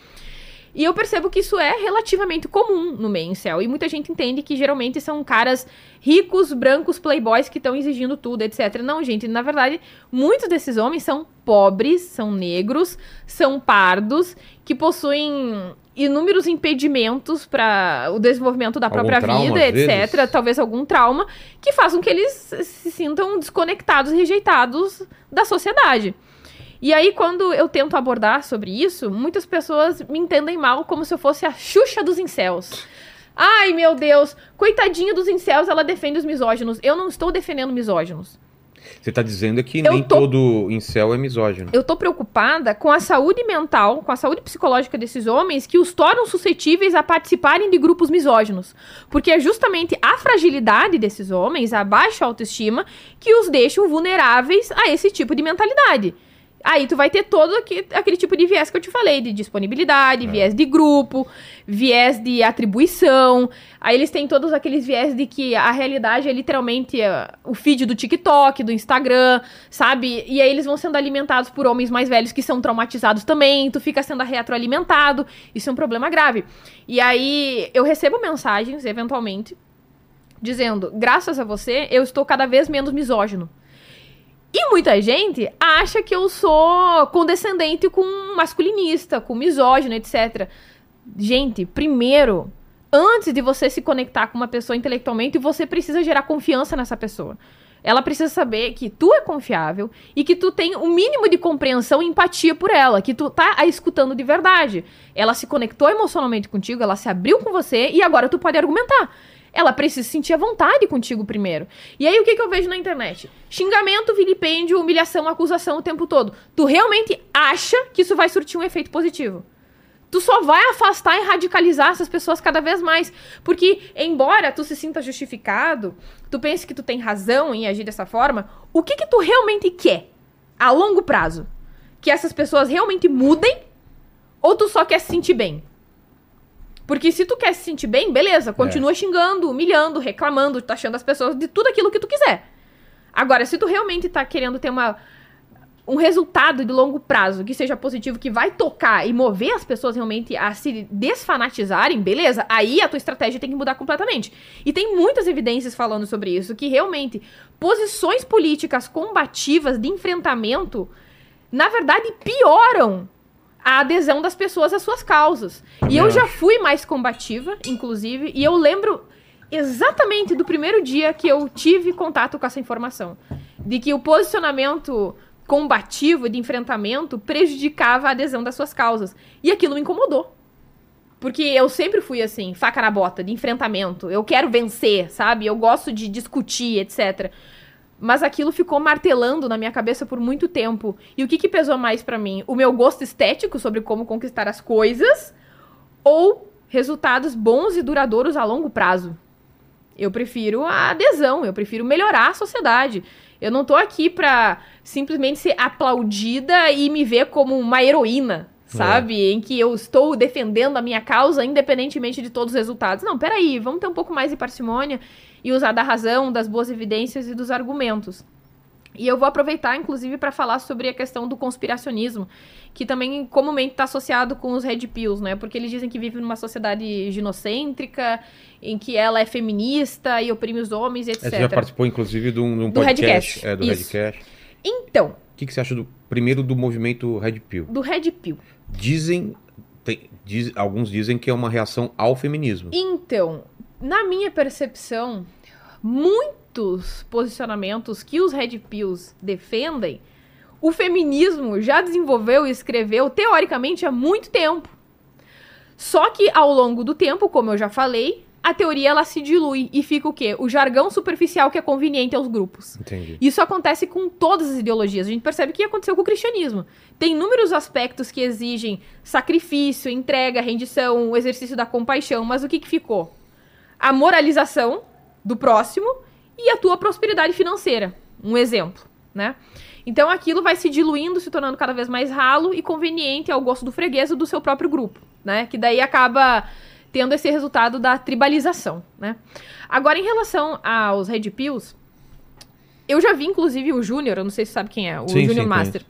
E eu percebo que isso é relativamente comum no meio incel. E muita gente entende que geralmente são caras ricos, brancos, playboys que estão exigindo tudo, etc. Não, gente, na verdade, muitos desses homens são pobres, são negros, são pardos, que possuem inúmeros impedimentos para o desenvolvimento da Algum própria trauma, vida, às etc. vezes? Talvez algum trauma, que façam que eles se sintam desconectados, rejeitados da sociedade. E aí, quando eu tento abordar sobre isso, muitas pessoas me entendem mal como se eu fosse a Xuxa dos incels. Ai, meu Deus, coitadinha dos incels, ela defende os misóginos. Eu não estou defendendo misóginos. Você tá dizendo que Eu nem tô- todo incel é misógino. Eu tô preocupada com a saúde mental, com a saúde psicológica desses homens que os tornam suscetíveis a participarem de grupos misóginos. Porque é justamente a fragilidade desses homens, a baixa autoestima, que os deixam vulneráveis a esse tipo de mentalidade. Aí tu vai ter todo aque- aquele tipo de viés que eu te falei, de disponibilidade, viés de grupo, viés de atribuição. Aí eles têm todos aqueles viés de que a realidade é literalmente eh, o feed do TikTok, do Instagram, sabe? E aí eles vão sendo alimentados por homens mais velhos que são traumatizados também, tu fica sendo retroalimentado. Isso é um problema grave. E aí eu recebo mensagens, eventualmente, dizendo: graças a você, eu estou cada vez menos misógino. E muita gente acha que eu sou condescendente com masculinista, com misógino, etc. Gente, primeiro, antes de você se conectar com uma pessoa intelectualmente, você precisa gerar confiança nessa pessoa. Ela precisa saber que tu é confiável e que tu tem o um mínimo de compreensão e empatia por ela, que tu tá a escutando de verdade. Ela se conectou emocionalmente contigo, ela se abriu com você e agora tu pode argumentar. Ela precisa se sentir à vontade contigo primeiro. E aí o que, que eu vejo na internet? Xingamento, vilipêndio, humilhação, acusação o tempo todo. Tu realmente acha que isso vai surtir um efeito positivo? Tu só vai afastar e radicalizar essas pessoas cada vez mais. Porque, embora tu se sinta justificado, tu pense que tu tem razão em agir dessa forma, o que que tu realmente quer a longo prazo? Que essas pessoas realmente mudem? Ou tu só quer se sentir bem? Porque se tu quer se sentir bem, beleza, continua é. xingando, humilhando, reclamando, taxando as pessoas de tudo aquilo que tu quiser. Agora, se tu realmente tá querendo ter uma um resultado de longo prazo que seja positivo, que vai tocar e mover as pessoas realmente a se desfanatizarem, beleza? Aí a tua estratégia tem que mudar completamente. E tem muitas evidências falando sobre isso, que realmente posições políticas combativas de enfrentamento, na verdade, pioram a adesão das pessoas às suas causas. E eu já fui mais combativa, inclusive, e eu lembro exatamente do primeiro dia que eu tive contato com essa informação. De que o posicionamento combativo, de enfrentamento, prejudicava a adesão das suas causas. E aquilo me incomodou. Porque eu sempre fui assim, faca na bota, de enfrentamento. Eu quero vencer, sabe? Eu gosto de discutir, etc. Mas aquilo ficou martelando na minha cabeça por muito tempo. E o que, que pesou mais pra mim? O meu gosto estético sobre como conquistar as coisas ou resultados bons e duradouros a longo prazo? Eu prefiro a adesão, eu prefiro melhorar a sociedade. Eu não tô aqui pra simplesmente ser aplaudida e me ver como uma heroína, sabe? Em que eu estou defendendo a minha causa independentemente de todos os resultados. Não, peraí, vamos ter um pouco mais de parcimônia e usar da razão, das boas evidências e dos argumentos. E eu vou aproveitar, inclusive, para falar sobre a questão do conspiracionismo, que também comumente está associado com os red pills, né? Porque eles dizem que vivem numa sociedade ginocêntrica, em que ela é feminista e oprime os homens, etc. É, Você já participou, inclusive, de um, de um Do podcast. Redcast, É, do isso. Redcast. Então, O que, que você acha do primeiro do movimento Red Pill? do red pill. Dizem, tem- diz- alguns dizem que é uma reação ao feminismo. Então, na minha percepção, muitos posicionamentos que os red pills defendem, o feminismo já desenvolveu e escreveu teoricamente há muito tempo. Só que ao longo do tempo, como eu já falei, a teoria ela se dilui e fica o quê? O jargão superficial que é conveniente aos grupos. Entendi. Isso acontece com todas as ideologias. A gente percebe que aconteceu com o cristianismo. Tem inúmeros aspectos que exigem sacrifício, entrega, rendição, o exercício da compaixão, mas o que, que ficou? A moralização do próximo e a tua prosperidade financeira. Um exemplo, né? Então aquilo vai se diluindo, se tornando cada vez mais ralo e conveniente ao gosto do freguês do seu próprio grupo, né? Que daí acaba tendo esse resultado da tribalização, né? Agora, em relação aos Red Pills, eu já vi, inclusive, o Júnior, eu não sei se você sabe quem é, o Júnior Master.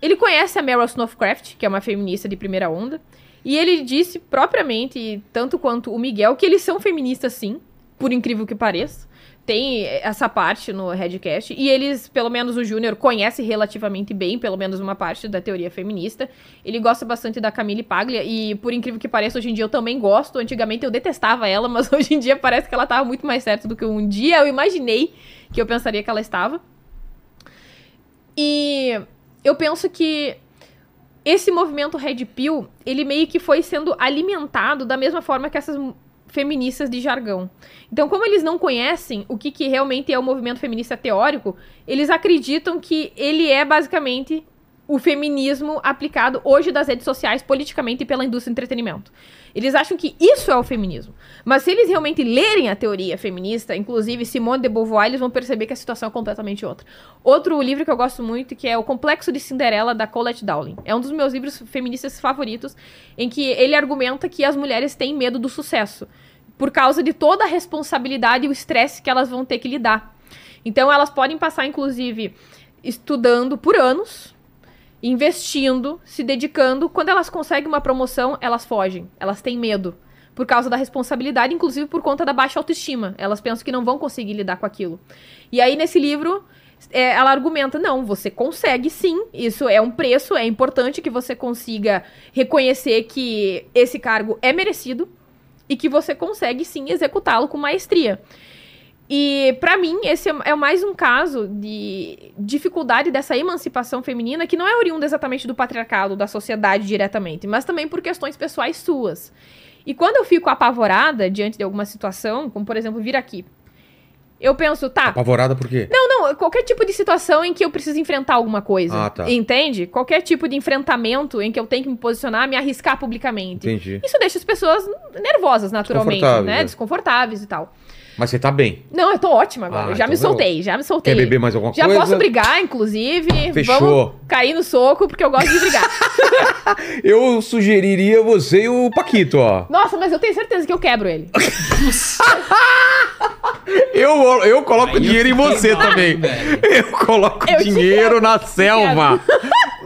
Ele conhece a Meryl Snowcraft, que é uma feminista de primeira onda, e ele disse propriamente, tanto quanto o Miguel, que eles são feministas sim, por incrível que pareça. Tem essa parte no Redcast, e eles, pelo menos o Júnior, conhece relativamente bem, pelo menos uma parte da teoria feminista. Ele gosta bastante da Camille Paglia, e por incrível que pareça, hoje em dia eu também gosto. Antigamente eu detestava ela, mas hoje em dia parece que ela estava muito mais certa do que um dia eu imaginei que eu pensaria que ela estava. E eu penso que esse movimento Red Pill, ele meio que foi sendo alimentado da mesma forma que essas feministas de jargão. Então, como eles não conhecem o que, que realmente é o movimento feminista teórico, eles acreditam que ele é basicamente o feminismo aplicado hoje das redes sociais politicamente e pela indústria do entretenimento. Eles acham que isso é o feminismo. Mas se eles realmente lerem a teoria feminista, inclusive Simone de Beauvoir, eles vão perceber que a situação é completamente outra. Outro livro que eu gosto muito, que é O Complexo de Cinderela, da Colette Dowling. É um dos meus livros feministas favoritos, em que ele argumenta que as mulheres têm medo do sucesso, por causa de toda a responsabilidade e o estresse que elas vão ter que lidar. Então elas podem passar, inclusive, estudando por anos, investindo, se dedicando. Quando elas conseguem uma promoção, elas fogem. Elas têm medo. Por causa da responsabilidade, inclusive por conta da baixa autoestima. Elas pensam que não vão conseguir lidar com aquilo. E aí, nesse livro, é, ela argumenta: não, você consegue sim. Isso é um preço, é importante que você consiga reconhecer que esse cargo é merecido e que você consegue sim executá-lo com maestria. E pra mim esse é é mais um caso de dificuldade dessa emancipação feminina que não é oriunda exatamente do patriarcado, da sociedade diretamente, mas também por questões pessoais suas. E quando eu fico apavorada diante de alguma situação, como por exemplo vir aqui, eu penso, tá, Apavorada por quê? não, não, qualquer tipo de situação em que eu preciso enfrentar alguma coisa. Ah, tá. Entende? Qualquer tipo de enfrentamento em que eu tenho que me posicionar, me arriscar publicamente. Entendi. Isso deixa as pessoas nervosas, naturalmente, Desconfortáveis, né? é. Desconfortáveis e tal. Mas você tá bem. Não, eu tô ótima agora. Ah, eu já então me soltei, já me soltei. Quer beber mais alguma já coisa? posso brigar, inclusive. Fechou. Vamos cair no soco, porque eu gosto de brigar. Eu sugeriria você e o Paquito, ó. Nossa, mas eu tenho certeza que eu quebro ele. Eu, eu coloco Aí eu dinheiro em fiquei você mal, também. velho. Eu coloco Eu dinheiro na selva.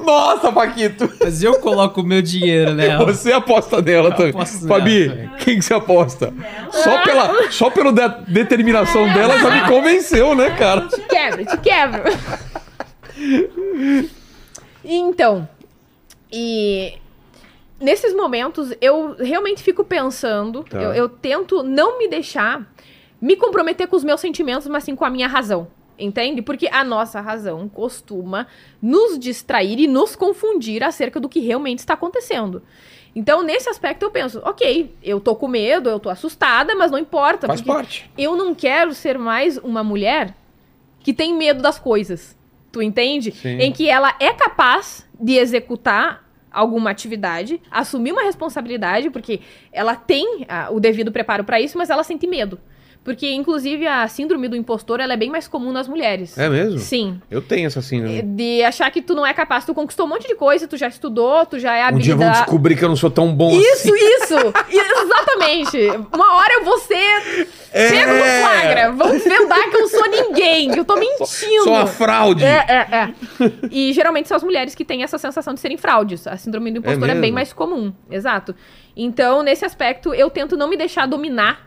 Nossa, Paquito. Mas eu coloco o meu dinheiro nela. Você aposta nela também. aposto Fabi, nela, velho. quem que você aposta? Só pela, só pela de- determinação dela já me convenceu, né, cara? Te quebro, te quebro. Então, e nesses momentos eu realmente fico pensando, Tá. eu, eu tento não me deixar me comprometer com os meus sentimentos, mas sim com a minha razão. Entende? Porque a nossa razão costuma nos distrair e nos confundir acerca do que realmente está acontecendo. Então, nesse aspecto, eu penso, ok, eu tô com medo, eu tô assustada, mas não importa. Faz parte. eu não quero ser mais uma mulher que tem medo das coisas. Tu entende? Sim. Em que ela é capaz de executar alguma atividade, assumir uma responsabilidade, porque ela tem ah, o devido preparo para isso, mas ela sente medo. Porque, inclusive, a síndrome do impostor ela é bem mais comum nas mulheres. É mesmo? Sim. Eu tenho essa síndrome. De achar que tu não é capaz, tu conquistou um monte de coisa, tu já estudou, tu já é Um dia vão habilidade. descobrir que eu não sou tão bom Isso, assim. isso! Exatamente! Uma hora eu vou ser É. pego no flagra. Vão desvendar que eu sou ninguém, que eu tô mentindo. Sou uma fraude. É, é, é. E geralmente são as mulheres que têm essa sensação de serem fraudes. A síndrome do impostor é, mesmo? bem mais comum. Exato. Então, nesse aspecto, eu tento não me deixar dominar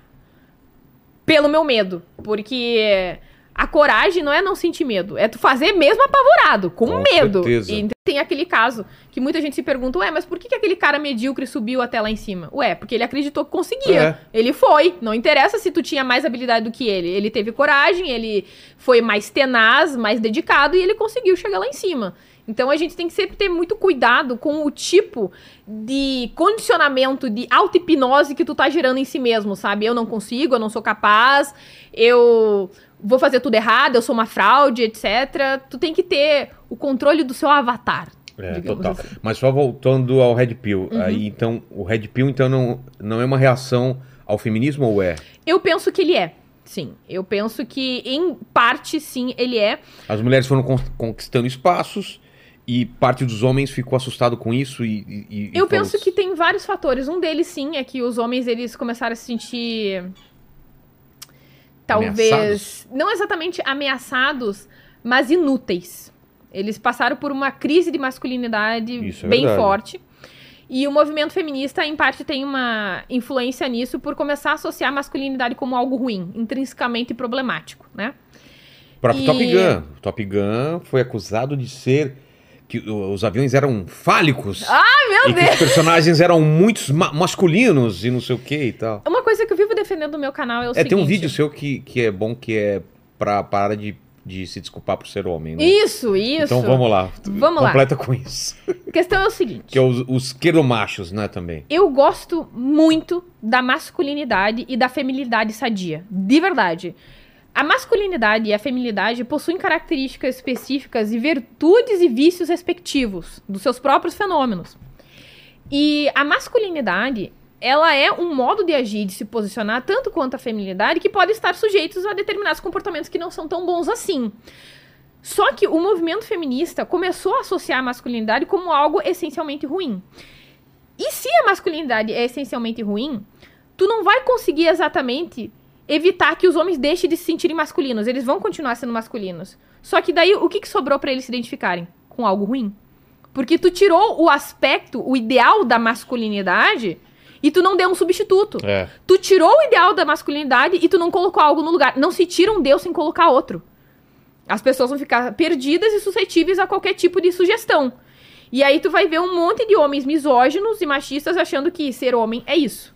pelo meu medo. Porque a coragem não é não sentir medo. É tu fazer mesmo apavorado, com, Com medo. certeza. E tem aquele caso que muita gente se pergunta, ué, mas por que, que aquele cara medíocre subiu até lá em cima? Ué, porque ele acreditou que conseguia. É. Ele foi. Não interessa se tu tinha mais habilidade do que ele. Ele teve coragem, ele foi mais tenaz, mais dedicado e ele conseguiu chegar lá em cima. Então a gente tem que sempre ter muito cuidado com o tipo de condicionamento, de auto-hipnose que tu tá gerando em si mesmo, sabe? Eu não consigo, eu não sou capaz, eu vou fazer tudo errado, eu sou uma fraude, etc. Tu tem que ter o controle do seu avatar. É, total. assim. Mas só voltando ao Red Pill. Aí, então, o Red Pill, então, não, não é uma reação ao feminismo ou é? Eu penso que ele é. Sim, eu penso que em parte sim ele é. As mulheres foram con- conquistando espaços e parte dos homens ficou assustado com isso e... e- e Eu penso que tem vários fatores. Um deles, sim, é que os homens eles começaram a se sentir. Talvez. Ameaçados? Não exatamente ameaçados, mas inúteis. Eles passaram por uma crise de masculinidade Isso é bem forte. E o movimento feminista, em parte, tem uma influência nisso por começar a associar a masculinidade como algo ruim, intrinsecamente problemático, né? O próprio E- Top Gun. O Top Gun foi acusado de ser... Que os aviões eram fálicos. Ah, meu e Deus! os personagens eram muito ma- masculinos e não sei o que e tal. Uma coisa que eu vivo defendendo no meu canal é o É, seguinte... tem um vídeo seu que, que é bom, que é pra parar de, de se desculpar por ser homem, né? Isso, isso. Então vamos lá. Vamos lá. Completa com isso. A questão é o seguinte. Que é os, os queromachos, né, também. Eu gosto muito da masculinidade e da feminilidade sadia. De verdade. A masculinidade e a feminilidade possuem características específicas e virtudes e vícios respectivos dos seus próprios fenômenos. E a masculinidade, ela é um modo de agir, de se posicionar, tanto quanto a feminilidade, que pode estar sujeitos a determinados comportamentos que não são tão bons assim. Só que o movimento feminista começou a associar a masculinidade como algo essencialmente ruim. E se a masculinidade é essencialmente ruim, tu não vai conseguir exatamente evitar que os homens deixem de se sentirem masculinos. Eles vão continuar sendo masculinos. Só que daí, o que, que sobrou pra eles se identificarem? Com algo ruim. Porque tu tirou o aspecto, o ideal da masculinidade e tu não deu um substituto. É. Tu tirou o ideal da masculinidade e tu não colocou algo no lugar. Não se tira um Deus sem colocar outro. As pessoas vão ficar perdidas e suscetíveis a qualquer tipo de sugestão. E aí tu vai ver um monte de homens misóginos e machistas achando que ser homem é isso.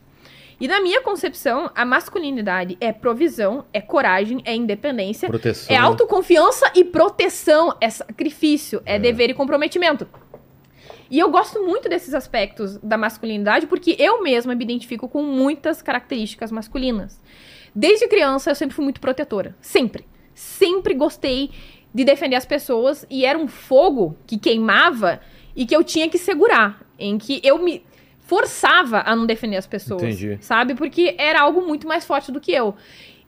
E na minha concepção, a masculinidade é provisão, é coragem, é independência, Proteção. é autoconfiança e proteção, é sacrifício, é, dever e comprometimento. E eu gosto muito desses aspectos da masculinidade porque eu mesma me identifico com muitas características masculinas. Desde criança eu sempre fui muito protetora, sempre. Sempre gostei de defender as pessoas e era um fogo que queimava e que eu tinha que segurar, em que eu me forçava a não defender as pessoas, Entendi. sabe? Porque era algo muito mais forte do que eu.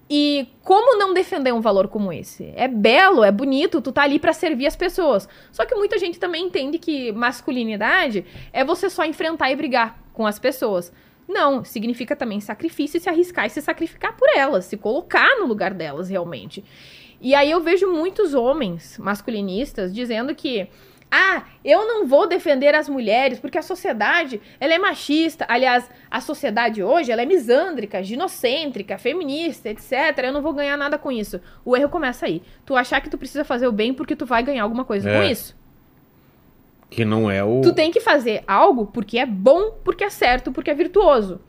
E como não defender um valor como esse? É belo, é bonito, tu tá ali pra servir as pessoas. Só que muita gente também entende que masculinidade é você só enfrentar e brigar com as pessoas. Não, significa também sacrifício e se arriscar e se sacrificar por elas, se colocar no lugar delas realmente. E aí eu vejo muitos homens masculinistas dizendo que ah, eu não vou defender as mulheres porque a sociedade ela é machista. Aliás, a sociedade hoje ela é misândrica, ginocêntrica, feminista, etc. Eu não vou ganhar nada com isso. O erro começa aí. Tu achar que tu precisa fazer o bem porque tu vai ganhar alguma coisa É. com isso. Que não é o. Tu tem que fazer algo porque é bom, porque é certo, porque é virtuoso.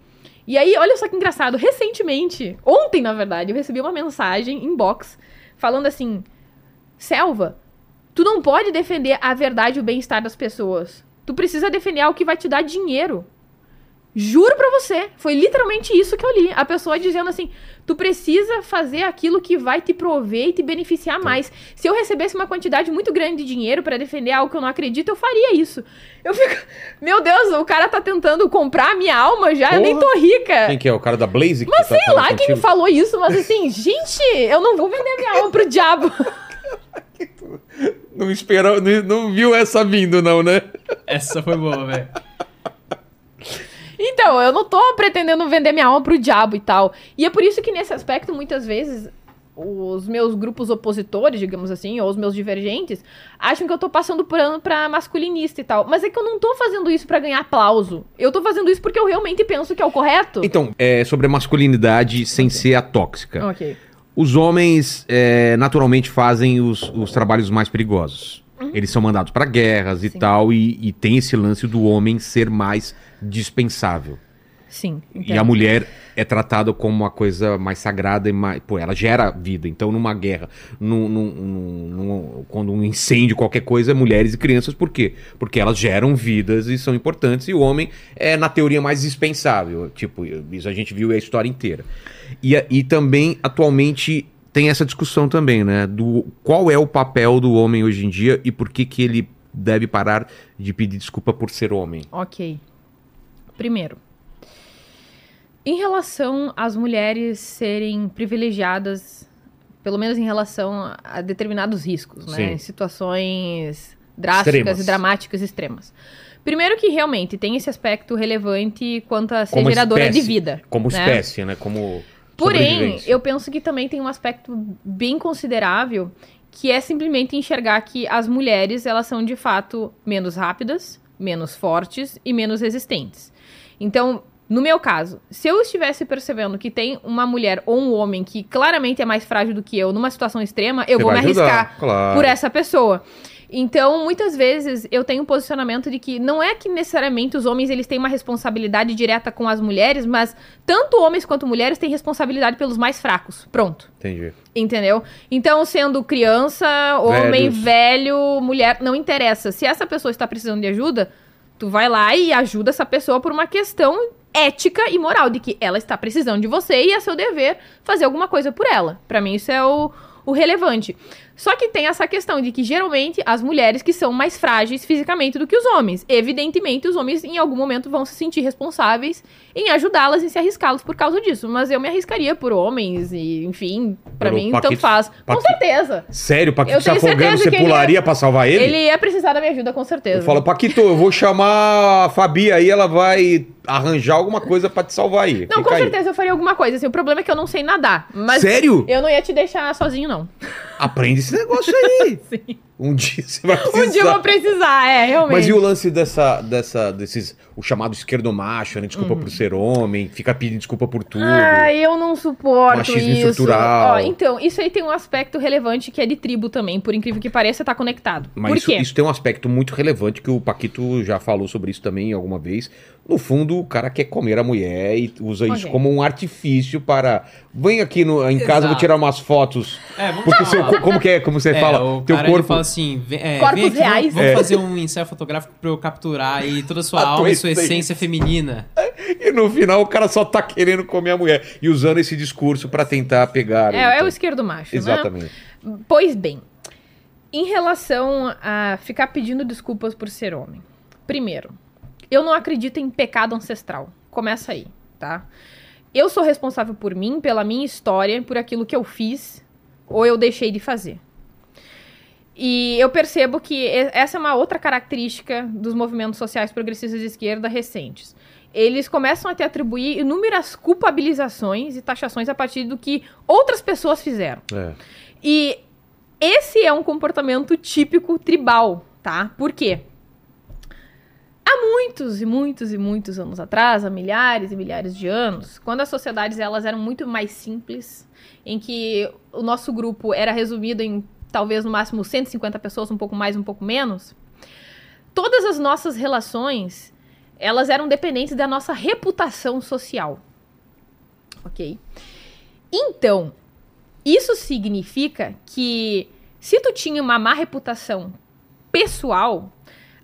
E aí, olha só que engraçado. Recentemente, ontem, na verdade, eu recebi uma mensagem inbox falando assim: Selva, tu não pode defender a verdade e o bem-estar das pessoas. Tu precisa defender algo que vai te dar dinheiro. Juro pra você, foi literalmente isso que eu li. A pessoa dizendo assim: tu precisa fazer aquilo que vai te prover e te beneficiar mais. Se eu recebesse uma quantidade muito grande de dinheiro pra defender algo que eu não acredito, eu faria isso. Eu fico, meu Deus, o cara tá tentando comprar a minha alma já, eu nem Porra. tô rica. Quem que é? O cara da Blaze? que Mas tá sei lá quem me contigo? falou isso, mas assim, gente, eu não vou vender minha alma pro diabo. Não esperou, não, não viu essa vindo, não, né? Essa foi boa, velho. Então, eu não tô pretendendo vender minha alma pro diabo e tal. E é por isso que nesse aspecto, muitas vezes, os meus grupos opositores, digamos assim, ou os meus divergentes, acham que eu tô passando pano pra masculinista e tal. Mas é que eu não tô fazendo isso pra ganhar aplauso. Eu tô fazendo isso porque eu realmente penso que é o correto. Então, é sobre a masculinidade sem ser a tóxica. Ok. Os homens é, naturalmente fazem os, os trabalhos mais perigosos. Eles são mandados para guerras e Sim. tal, e, e tem esse lance do homem ser mais dispensável. Sim. E a mulher é tratada como uma coisa mais sagrada e mais. Pô, ela gera vida. Então, numa guerra, num, num- num- num- quando um incêndio, qualquer coisa, mulheres e crianças, por quê? Porque elas geram vidas e são importantes, e o homem é, na teoria, mais dispensável. Tipo, isso a gente viu a história inteira. E, e também, atualmente, tem essa discussão também, né? Do qual é o papel do homem hoje em dia e por que, que ele deve parar de pedir desculpa por ser homem. Ok. Primeiro, em relação às mulheres serem privilegiadas, pelo menos em relação a- determinados riscos, né? Sim. Em situações drásticas Extremas. e dramáticas extremas. Primeiro que realmente tem esse aspecto relevante quanto a ser Como geradora espécie. de vida. Como né? espécie, né? Como. Porém, eu penso que também tem um aspecto bem considerável, que é simplesmente enxergar que as mulheres, elas são de fato menos rápidas, menos fortes e menos resistentes. Então, no meu caso, se eu estivesse percebendo que tem uma mulher ou um homem que claramente é mais frágil do que eu numa situação extrema, eu Você vou me ajudar, arriscar claro. por essa pessoa. Então, muitas vezes eu tenho um posicionamento de que não é que necessariamente os homens eles têm uma responsabilidade direta com as mulheres, mas tanto homens quanto mulheres têm responsabilidade pelos mais fracos. Pronto. Entendi. Entendeu? Então, sendo criança, homem, Velhos. velho, mulher, não interessa. Se essa pessoa está precisando de ajuda, tu vai lá e ajuda essa pessoa por uma questão ética e moral de que ela está precisando de você e é seu dever fazer alguma coisa por ela. Pra mim isso é o, o relevante. Só que tem essa questão de que geralmente as mulheres que são mais frágeis fisicamente do que os homens. Evidentemente, os homens em algum momento vão se sentir responsáveis em ajudá-las e se arriscá-los por causa disso. Mas eu me arriscaria por homens e, enfim, pra Pelo mim, Paquito- tanto faz. Com certeza. Sério, Paquito Eu se tenho afogando, você pularia ia- pra salvar ele? Ele ia precisar da minha ajuda, com certeza. Eu falo, Paquito, eu vou chamar a Fabi aí, ela vai arranjar alguma coisa pra te salvar aí. Não, Fica com aí. certeza eu faria alguma coisa. Assim, o problema é que eu não sei nadar. Mas Sério? eu não ia te deixar sozinho, não. Aprende esse negócio aí. Sim. Um dia você vai precisar. Um dia eu vou precisar, é, realmente. Mas e o lance dessa, dessa, desses, o chamado esquerdomacho, né? Desculpa por ser homem, fica pedindo desculpa por tudo. Uhum. Ai, eu não suporto Machismo isso. estrutural. Ó, então, isso aí tem um aspecto relevante que é de tribo também. Por incrível que pareça, tá conectado. Mas por isso, quê? isso tem um aspecto muito relevante que o Paquito já falou sobre isso também alguma vez. No fundo, o cara quer comer a mulher e usa isso Ok. como um artifício para. Vem aqui no, em casa, Exato. vou tirar umas fotos. É, vamos Porque seu, como que é? Como você É, fala? o teu cara, ele corpo. Assim, vem, é, Corpos vem aqui, reais. vamos, vamos É. fazer um ensaio fotográfico pra eu capturar aí toda a sua A alma e sua essência. feminina. E no final o cara só tá querendo comer a mulher. E usando esse discurso para tentar pegar. É, é o então. esquerdo macho, né? Exatamente. Pois bem, em relação a ficar pedindo desculpas por ser homem. Primeiro, eu não acredito em pecado ancestral. Começa aí, tá? Eu sou responsável por mim, pela minha história, por aquilo que eu fiz ou eu deixei de fazer. E eu percebo que essa é uma outra característica dos movimentos sociais progressistas de esquerda recentes. eles começam a te atribuir inúmeras culpabilizações e taxações a partir do que outras pessoas fizeram. É. E esse é um comportamento típico tribal, tá? Por quê? Há muitos e muitos e muitos anos atrás, há milhares e milhares de anos, quando as sociedades elas eram muito mais simples, em que o nosso grupo era resumido em talvez no máximo 150 pessoas, um pouco mais, um pouco menos, todas as nossas relações, elas eram dependentes da nossa reputação social. OK? Então, isso significa que se tu tinha uma má reputação pessoal,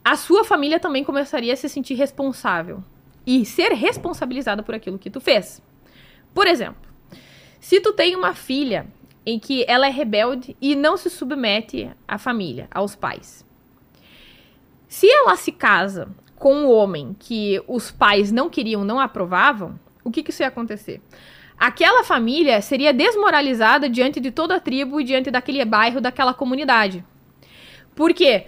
a sua família também começaria a se sentir responsável e ser responsabilizada por aquilo que tu fez. Por exemplo, se tu tem uma filha em que ela é rebelde e não se submete à família, aos pais. Se ela se casa com um homem que os pais não queriam, não aprovavam, o que, que isso ia acontecer? Aquela família seria desmoralizada diante de toda a tribo e diante daquele bairro, daquela comunidade. Porque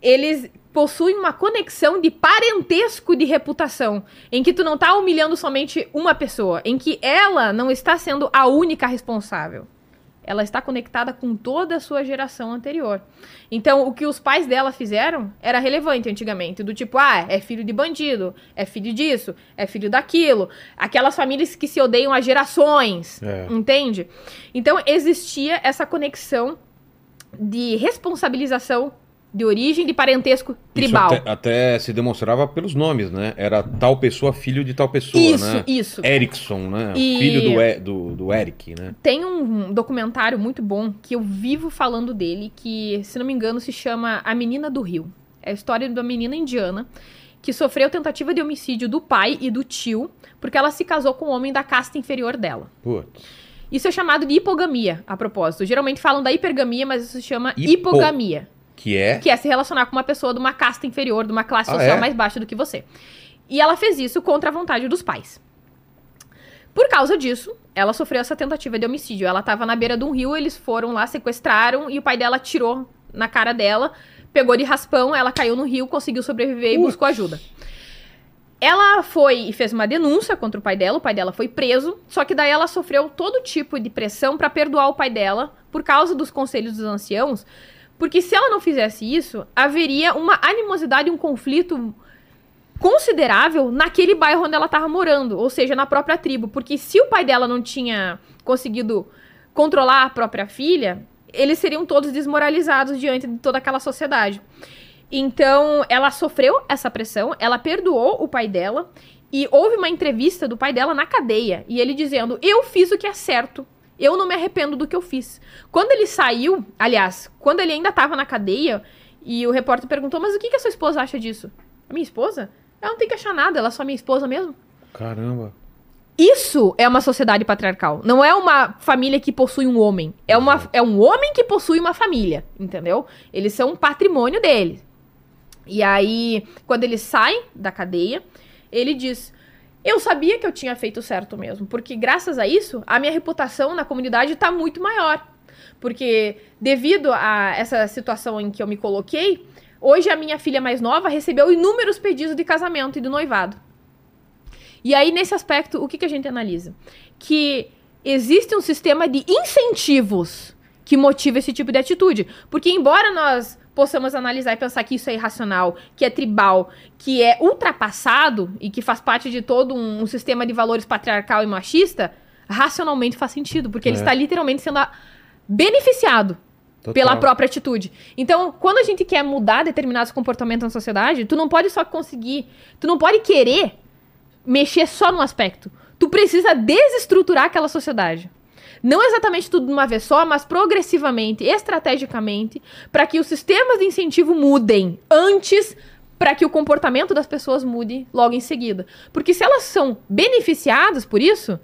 eles possuem uma conexão de parentesco de reputação, em que tu não tá humilhando somente uma pessoa, em que ela não está sendo a única responsável. Ela está conectada com toda a sua geração anterior. Então, o que os pais dela fizeram era relevante antigamente, do tipo, ah, é filho de bandido, é filho disso, é filho daquilo. Aquelas famílias que se odeiam há gerações, É. entende? Então, existia essa conexão de responsabilização de origem de parentesco tribal. Isso até, até se demonstrava pelos nomes, né? Era tal pessoa filho de tal pessoa, Isso, né? isso. Erickson, né? E- Filho do, do, do Eric, né? Tem um documentário muito bom que eu vivo falando dele, que, se não me engano, se chama A Menina do Rio. É a história de uma menina indiana que sofreu tentativa de homicídio do pai e do tio, porque ela se casou com um homem da casta inferior dela. Putz. Isso é chamado de hipogamia, a propósito. Geralmente falam da hipergamia, mas isso se chama Hipo- hipogamia. Que é. Que é se relacionar com uma pessoa de uma casta inferior, de uma classe Ah, social é? mais baixa do que você. E ela fez isso contra a vontade dos pais. Por causa disso, ela sofreu essa tentativa de homicídio. Ela estava na beira de um rio, eles foram lá, sequestraram e o pai dela atirou na cara dela, pegou de raspão, ela caiu no rio, conseguiu sobreviver e buscou ajuda. Ela foi e fez uma denúncia contra o pai dela, o pai dela foi preso, só que daí ela sofreu todo tipo de pressão para perdoar o pai dela por causa dos conselhos dos anciãos, porque se ela não fizesse isso, haveria uma animosidade, um conflito considerável naquele bairro onde ela estava morando, ou seja, na própria tribo, porque se o pai dela não tinha conseguido controlar a própria filha, eles seriam todos desmoralizados diante de toda aquela sociedade. Então, ela sofreu essa pressão, ela perdoou o pai dela e houve uma entrevista do pai dela na cadeia e ele dizendo: "Eu fiz o que é certo. Eu não me arrependo do que eu fiz". Quando ele saiu, aliás, quando ele ainda estava na cadeia e o repórter perguntou: "Mas o que que a sua esposa acha disso?" "A minha esposa? Ela não tem que achar nada, ela é só minha esposa mesmo". Caramba. Isso é uma sociedade patriarcal. Não é uma família que possui um homem. É, uma, é um homem que possui uma família, entendeu? Eles são um patrimônio dele. E aí, quando ele sai da cadeia, ele diz: Eu sabia que eu tinha feito certo mesmo, porque graças a isso, a minha reputação na comunidade está muito maior. Porque devido a essa situação em que eu me coloquei, hoje a minha filha mais nova recebeu inúmeros pedidos de casamento e de noivado. E aí, nesse aspecto, o que, que a gente analisa? Que existe um sistema de incentivos que motiva esse tipo de atitude. Porque, embora nós possamos analisar e pensar que isso é irracional, que é tribal, que é ultrapassado e que faz parte de todo um, um sistema de valores patriarcal e machista, racionalmente faz sentido, porque ele É. está literalmente sendo beneficiado Total. pela própria atitude. Então, quando a gente quer mudar determinados comportamentos na sociedade, tu não pode só conseguir, tu não pode querer mexer só num aspecto. Tu precisa desestruturar aquela sociedade. Não exatamente tudo de uma vez só, mas progressivamente, estrategicamente, para que os sistemas de incentivo mudem antes para que o comportamento das pessoas mude logo em seguida. Porque se elas são beneficiadas por isso,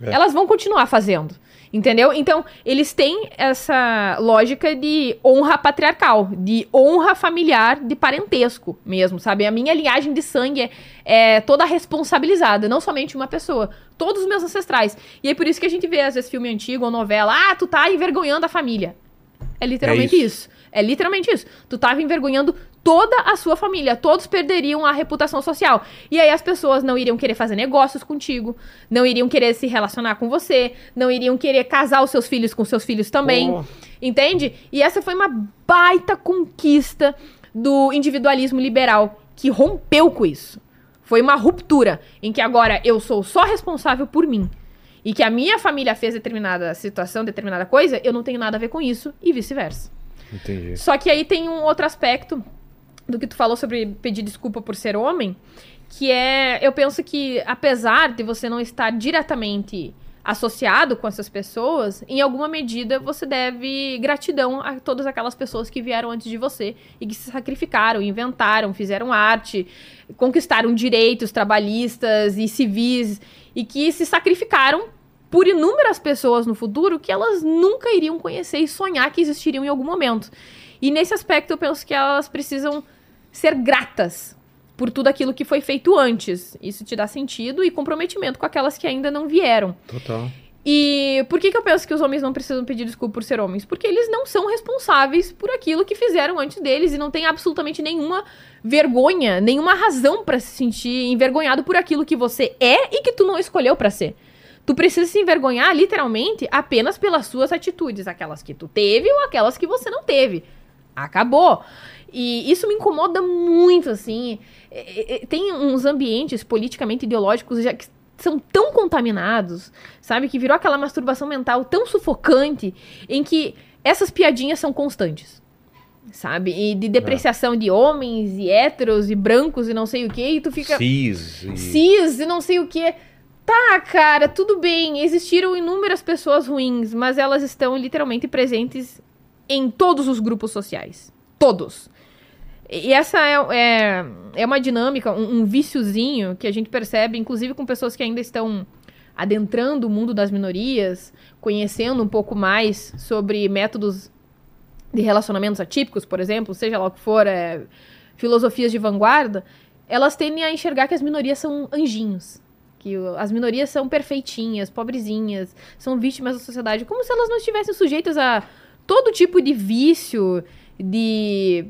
É. elas vão continuar fazendo. Entendeu? Então, eles têm essa lógica de honra patriarcal, de honra familiar, de parentesco mesmo, sabe? A minha linhagem de sangue é, é toda responsabilizada, não somente uma pessoa, todos os meus ancestrais. E é por isso que a gente vê, às vezes, filme antigo ou novela, ah, tu tá envergonhando a família. É literalmente É isso. É literalmente isso. Tu tava envergonhando toda a sua família. Todos perderiam a reputação social. E aí as pessoas não iriam querer fazer negócios contigo, não iriam querer se relacionar com você, não iriam querer casar os seus filhos com seus filhos também. Pô. Entende? E essa foi uma baita conquista do individualismo liberal que rompeu com isso. Foi uma ruptura em que agora eu sou só responsável por mim. E que a minha família fez determinada situação, determinada coisa, eu não tenho nada a ver com isso e vice-versa. Entendi. Só que aí tem um outro aspecto do que tu falou sobre pedir desculpa por ser homem, que é, eu penso que apesar de você não estar diretamente associado com essas pessoas, em alguma medida você deve gratidão a todas aquelas pessoas que vieram antes de você e que se sacrificaram, inventaram, fizeram arte, conquistaram direitos trabalhistas e civis e que se sacrificaram por inúmeras pessoas no futuro que elas nunca iriam conhecer e sonhar que existiriam em algum momento. E nesse aspecto eu penso que elas precisam ser gratas por tudo aquilo que foi feito antes. Isso te dá sentido e comprometimento com aquelas que ainda não vieram. Total. E por que, que eu penso que os homens não precisam pedir desculpa por ser homens? Porque eles não são responsáveis por aquilo que fizeram antes deles e não tem absolutamente nenhuma vergonha, nenhuma razão pra se sentir envergonhado por aquilo que você é e que tu não escolheu pra ser. Tu precisa se envergonhar, literalmente, apenas pelas suas atitudes, aquelas que tu teve ou aquelas que você não teve. Acabou. E isso me incomoda muito, assim. É, é, Tem uns ambientes politicamente ideológicos já que são tão contaminados, sabe? Que virou aquela masturbação mental tão sufocante em que essas piadinhas são constantes. Sabe? E de depreciação de homens e héteros e brancos e não sei o que, e tu fica Cis. e- cis e não sei o que. Tá, cara, tudo bem. Existiram inúmeras pessoas ruins, mas elas estão literalmente presentes em todos os grupos sociais. Todos. E essa é, é, é uma dinâmica, um, um viciozinho que a gente percebe, inclusive com pessoas que ainda estão adentrando o mundo das minorias, conhecendo um pouco mais sobre métodos de relacionamentos atípicos, por exemplo, seja lá o que for, é, filosofias de vanguarda, elas tendem a enxergar que as minorias são anjinhos. Que as minorias são perfeitinhas, pobrezinhas, são vítimas da sociedade, como se elas não estivessem sujeitas a todo tipo de vício, de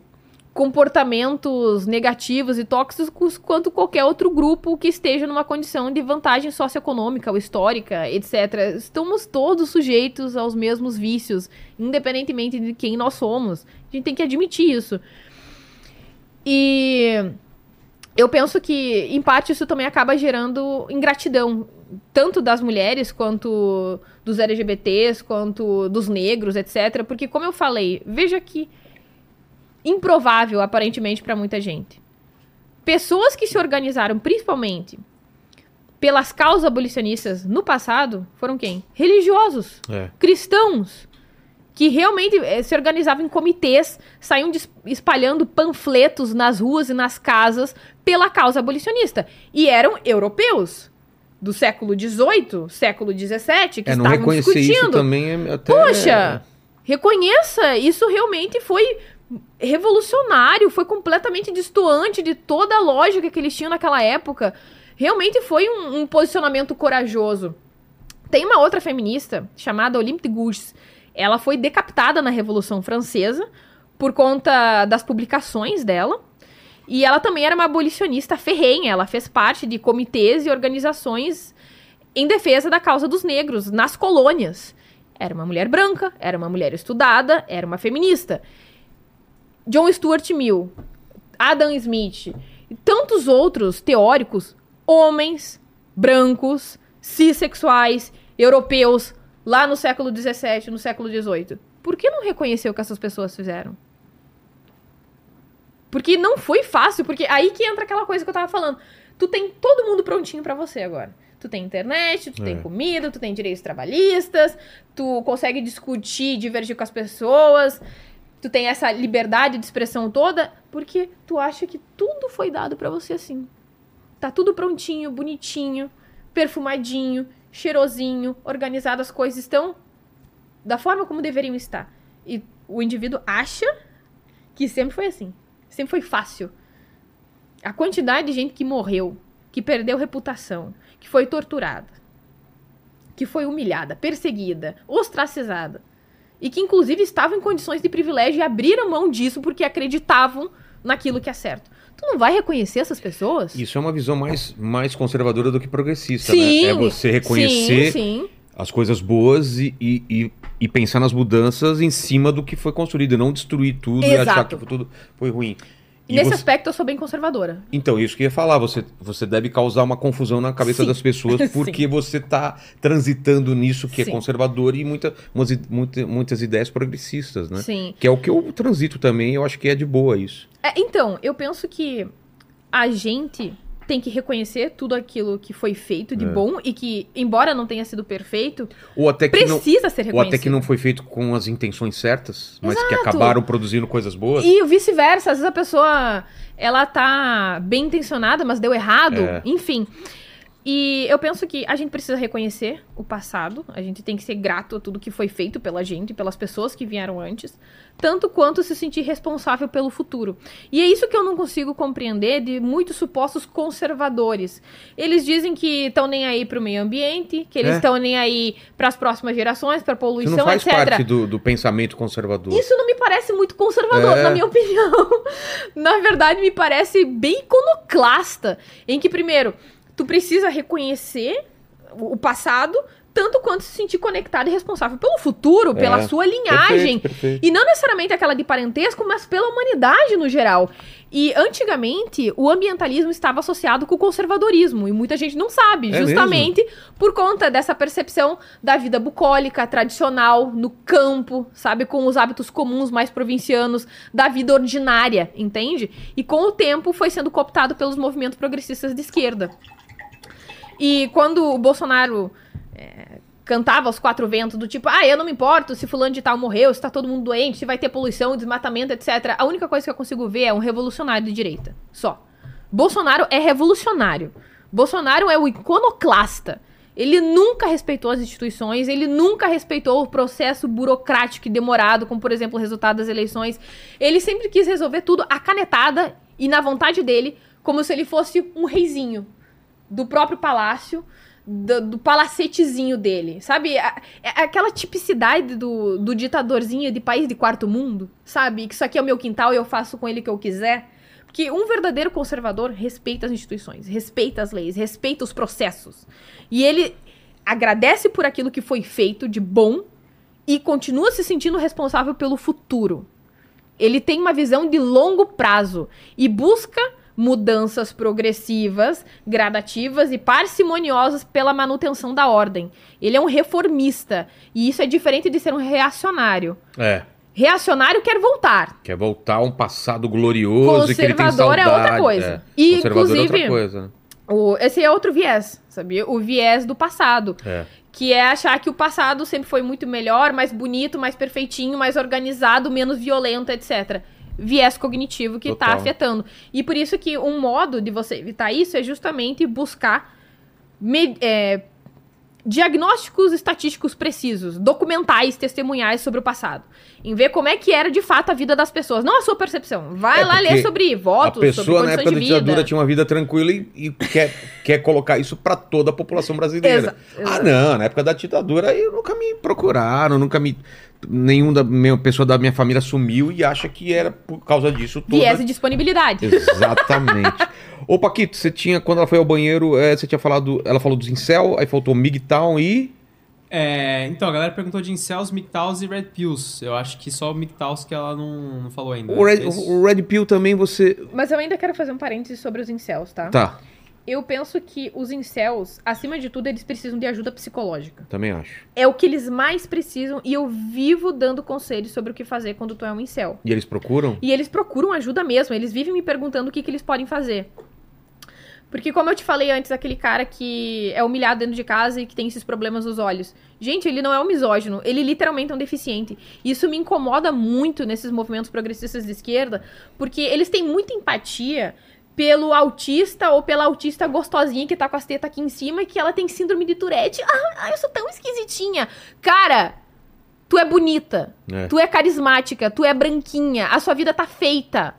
comportamentos negativos e tóxicos quanto qualquer outro grupo que esteja numa condição de vantagem socioeconômica ou histórica, etc. Estamos todos sujeitos aos mesmos vícios, independentemente de quem nós somos. A gente tem que admitir isso. E eu penso que, em parte, isso também acaba gerando ingratidão, tanto das mulheres, quanto dos LGBTs, quanto dos negros, etc. Porque, como eu falei, veja que improvável, aparentemente, para muita gente. Pessoas que se organizaram, principalmente, pelas causas abolicionistas no passado, foram quem? Religiosos É. cristãos que realmente eh, se organizavam em comitês, saíam espalhando panfletos nas ruas e nas casas pela causa abolicionista. E eram europeus do século XVIII, século XVII, que É, estavam reconhecer isso discutindo. também é até. Poxa, reconheça, isso realmente foi revolucionário, foi completamente distoante de toda a lógica que eles tinham naquela época. Realmente foi um, um posicionamento corajoso. Tem uma outra feminista chamada Olympe de Gouges. Ela foi decapitada na Revolução Francesa por conta das publicações dela. E ela também era uma abolicionista ferrenha. Ela fez parte de comitês e organizações em defesa da causa dos negros nas colônias. Era uma mulher branca, era uma mulher estudada, era uma feminista. John Stuart Mill, Adam Smith e tantos outros teóricos, homens, brancos, cissexuais, europeus, lá no século XVII, no século XVIII. Por que não reconheceu o que essas pessoas fizeram? Porque não foi fácil, porque aí que entra aquela coisa que eu tava falando. Tu tem todo mundo prontinho pra você agora. Tu tem internet, tu É. tem comida, tu tem direitos trabalhistas, tu consegue discutir, divergir com as pessoas, tu tem essa liberdade de expressão toda, porque tu acha que tudo foi dado pra você assim. Tá tudo prontinho, bonitinho, perfumadinho, cheirosinho, organizado, as coisas estão da forma como deveriam estar. E o indivíduo acha que sempre foi assim. Sempre foi fácil. A quantidade de gente que morreu, que perdeu reputação, que foi torturada, que foi humilhada, perseguida, ostracizada, e que inclusive estavam em condições de privilégio e abriram mão disso porque acreditavam naquilo que é certo. Tu não vai reconhecer essas pessoas? Isso é uma visão mais, mais conservadora do que progressista, Sim, né? É você reconhecer Sim, sim. as coisas boas e, e, e, e pensar nas mudanças em cima do que foi construído, e não destruir tudo e achar Exato. que tudo foi ruim. E Nesse você- aspecto, eu sou bem conservadora. Então, isso que eu ia falar, você, você deve causar uma confusão na cabeça Sim. das pessoas porque você tá transitando nisso que Sim. é conservador e muita, muita- muitas ideias progressistas, né? Sim. Que é o que eu transito também, eu acho que é de boa isso. É, então, eu penso que a gente tem que reconhecer tudo aquilo que foi feito de É. bom e que, embora não tenha sido perfeito, Ou até que não, precisa ser ou reconhecido. até que não foi feito com as intenções certas, mas que Exato. acabaram produzindo coisas boas. E vice-versa, às vezes a pessoa ela tá bem intencionada, mas deu errado, É. enfim. E eu penso que a gente precisa reconhecer o passado, a gente tem que ser grato a tudo que foi feito pela gente, pelas pessoas que vieram antes, tanto quanto se sentir responsável pelo futuro. E é isso que eu não consigo compreender de muitos supostos conservadores. Eles dizem que estão nem aí pro meio ambiente, que eles É. estão nem aí para as próximas gerações, para Isso poluição, não faz etc. parte do, do pensamento conservador. Isso não me parece muito conservador, É. na minha opinião. na verdade, me parece bem iconoclasta. Em que, primeiro, tu precisa reconhecer o passado, tanto quanto se sentir conectado e responsável pelo futuro, pela É. sua linhagem. Perfeito, perfeito. E não necessariamente aquela de parentesco, mas pela humanidade no geral. E antigamente, o ambientalismo estava associado com o conservadorismo. E muita gente não sabe, É justamente por conta dessa percepção da vida bucólica, tradicional, no campo, sabe? Com os hábitos comuns mais provincianos, da vida ordinária, entende? E com o tempo foi sendo cooptado pelos movimentos progressistas de esquerda. E quando o Bolsonaro é, cantava aos quatro ventos, do tipo, ah, eu não me importo se fulano de tal morreu, se tá todo mundo doente, se vai ter poluição, desmatamento, etc. A única coisa que eu consigo ver é um revolucionário de direita. Só. Bolsonaro é revolucionário. Bolsonaro é o iconoclasta. Ele nunca respeitou as instituições, ele nunca respeitou o processo burocrático e demorado, como, por exemplo, o resultado das eleições. Ele sempre quis resolver tudo a canetada e na vontade dele, como se ele fosse um reizinho do próprio palácio, do, do palacetezinho dele, sabe? É aquela tipicidade do, do ditadorzinho de país de quarto mundo, sabe? Que isso aqui é o meu quintal e eu faço com ele o que eu quiser. Porque um verdadeiro conservador respeita as instituições, respeita as leis, respeita os processos. E ele agradece por aquilo que foi feito de bom e continua se sentindo responsável pelo futuro. Ele tem uma visão de longo prazo e busca mudanças progressivas, gradativas e parcimoniosas pela manutenção da ordem. Ele é um reformista e isso é diferente de ser um reacionário. É. Reacionário quer voltar. Quer voltar a um passado glorioso e que ele tem Conservador é outra coisa. É. E, Conservador é outra inclusive, coisa. né? O- esse é outro viés, sabia? O viés do passado. É. Que é achar que o passado sempre foi muito melhor, mais bonito, mais perfeitinho, mais organizado, menos violento, etc. Viés cognitivo que tá Total. afetando. E por isso que um modo de você evitar isso é justamente buscar me- é, diagnósticos estatísticos precisos, documentais, testemunhais sobre o passado. Em ver como é que era de fato a vida das pessoas, não a sua percepção. Vai É, lá ler sobre A votos, sobre pessoa na condições época da ditadura tinha uma vida tranquila e, e quer, quer colocar isso pra toda a população brasileira. Exa- Ah, não, na época da ditadura eu nunca me procuraram, nunca me. Nenhum da minha pessoa da minha família sumiu e acha que era por causa disso toda. Viés de disponibilidade. Exatamente. Ô, Paquito, você tinha, quando ela foi ao banheiro, é, você tinha falado. Ela falou dos incel, aí faltou MGTOW e. É, então, a galera perguntou de incels, MGTOWs e Red Pills. Eu acho que só o MGTOWs que ela não, não falou ainda. O Red, o Red Pill também você. Mas eu ainda quero fazer um parênteses sobre os incels, tá? Tá, Eu penso que os incels, acima de tudo, eles precisam de ajuda psicológica. também acho. É o que eles mais precisam e eu vivo dando conselhos sobre o que fazer quando tu é um incel. E eles procuram? E eles procuram ajuda mesmo, eles vivem me perguntando o que, que eles podem fazer. Porque, como eu te falei antes, aquele cara que é humilhado dentro de casa e que tem esses problemas nos olhos. Gente, ele não é um misógino, ele literalmente é um deficiente. Isso me incomoda muito nesses movimentos progressistas de esquerda, porque eles têm muita empatia pelo autista ou pela autista gostosinha que tá com as tetas aqui em cima e que ela tem síndrome de Tourette. Ah, ah, eu sou tão esquisitinha. Cara, tu é bonita. É. Tu é carismática, tu é branquinha, a sua vida tá feita.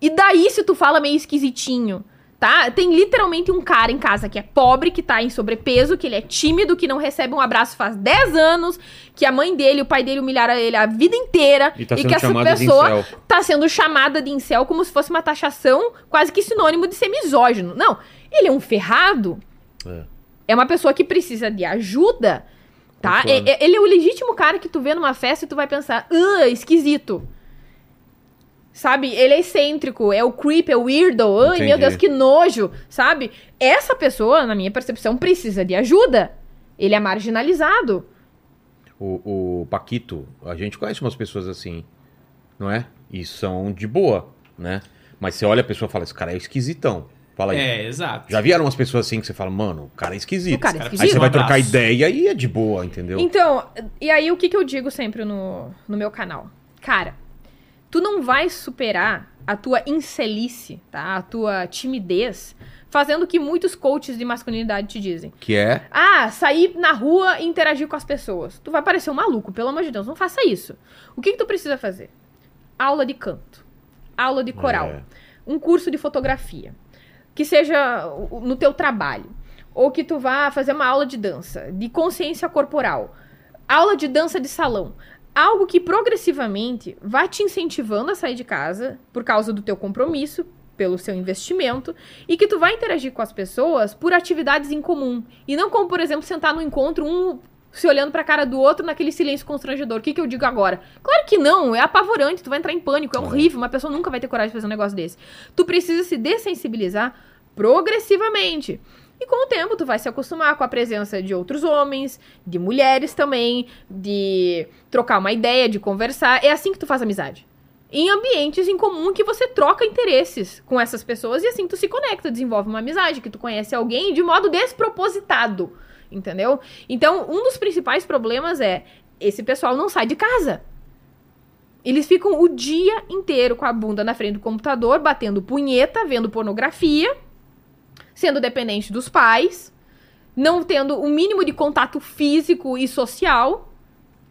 E daí se tu fala meio esquisitinho? Tá? Tem literalmente um cara em casa que é pobre, que tá em sobrepeso, que ele é tímido, que não recebe um abraço faz 10 anos, que a mãe dele e o pai dele humilharam ele a vida inteira, E tá e que essa pessoa tá sendo chamada de incel como se fosse uma taxação quase que sinônimo de ser misógino. Não, ele é um ferrado, É. é uma pessoa que precisa de ajuda, tá? É- é- ele é o legítimo cara que tu vê numa festa e tu vai pensar, ah, esquisito. Sabe? Ele é excêntrico, é o creep, é o weirdo. Ai, meu Entendi. Deus, que nojo, sabe? Essa pessoa, na minha percepção, precisa de ajuda. Ele é marginalizado. O, o Paquito, a gente conhece umas pessoas assim, não é? E são de boa, né? Mas você olha a pessoa e fala, esse cara é esquisitão. Fala aí. É, exato. Já vieram umas pessoas assim que você fala, mano, o cara é esquisito. O cara é Cara, Aí esquisito. você vai trocar ideia e é de boa, entendeu? Então, e aí o que, que eu digo sempre no, no meu canal? Cara, tu não vai superar a tua incelice, tá? A tua timidez, fazendo o que muitos coaches de masculinidade te dizem. Que é. Ah, sair na rua e interagir com as pessoas. Tu vai parecer um maluco, pelo amor de Deus, não faça isso. O que, que tu precisa fazer? Aula de canto, aula de coral, É. um curso de fotografia, que seja no teu trabalho, ou que tu vá fazer uma aula de dança, de consciência corporal, aula de dança de salão. Algo que progressivamente vai te incentivando a sair de casa por causa do teu compromisso, pelo seu investimento, e que tu vai interagir com as pessoas por atividades em comum. E não como, por exemplo, sentar no encontro, um se olhando pra cara do outro naquele silêncio constrangedor. O que, que eu digo agora? Claro que não, é apavorante, tu vai entrar em pânico, é horrível, uma pessoa nunca vai ter coragem de fazer um negócio desse. Tu precisa se dessensibilizar progressivamente. E com o tempo tu vai se acostumar com a presença de outros homens, de mulheres também, de trocar uma ideia, de conversar. É assim que tu faz amizade. Em ambientes em comum que você troca interesses com essas pessoas e assim tu se conecta, desenvolve uma amizade, que tu conhece alguém de modo despropositado, entendeu? Então, um dos principais problemas é esse pessoal não sai de casa. Eles ficam o dia inteiro com a bunda na frente do computador, batendo punheta, vendo pornografia, sendo dependente dos pais, não tendo o mínimo de contato físico e social.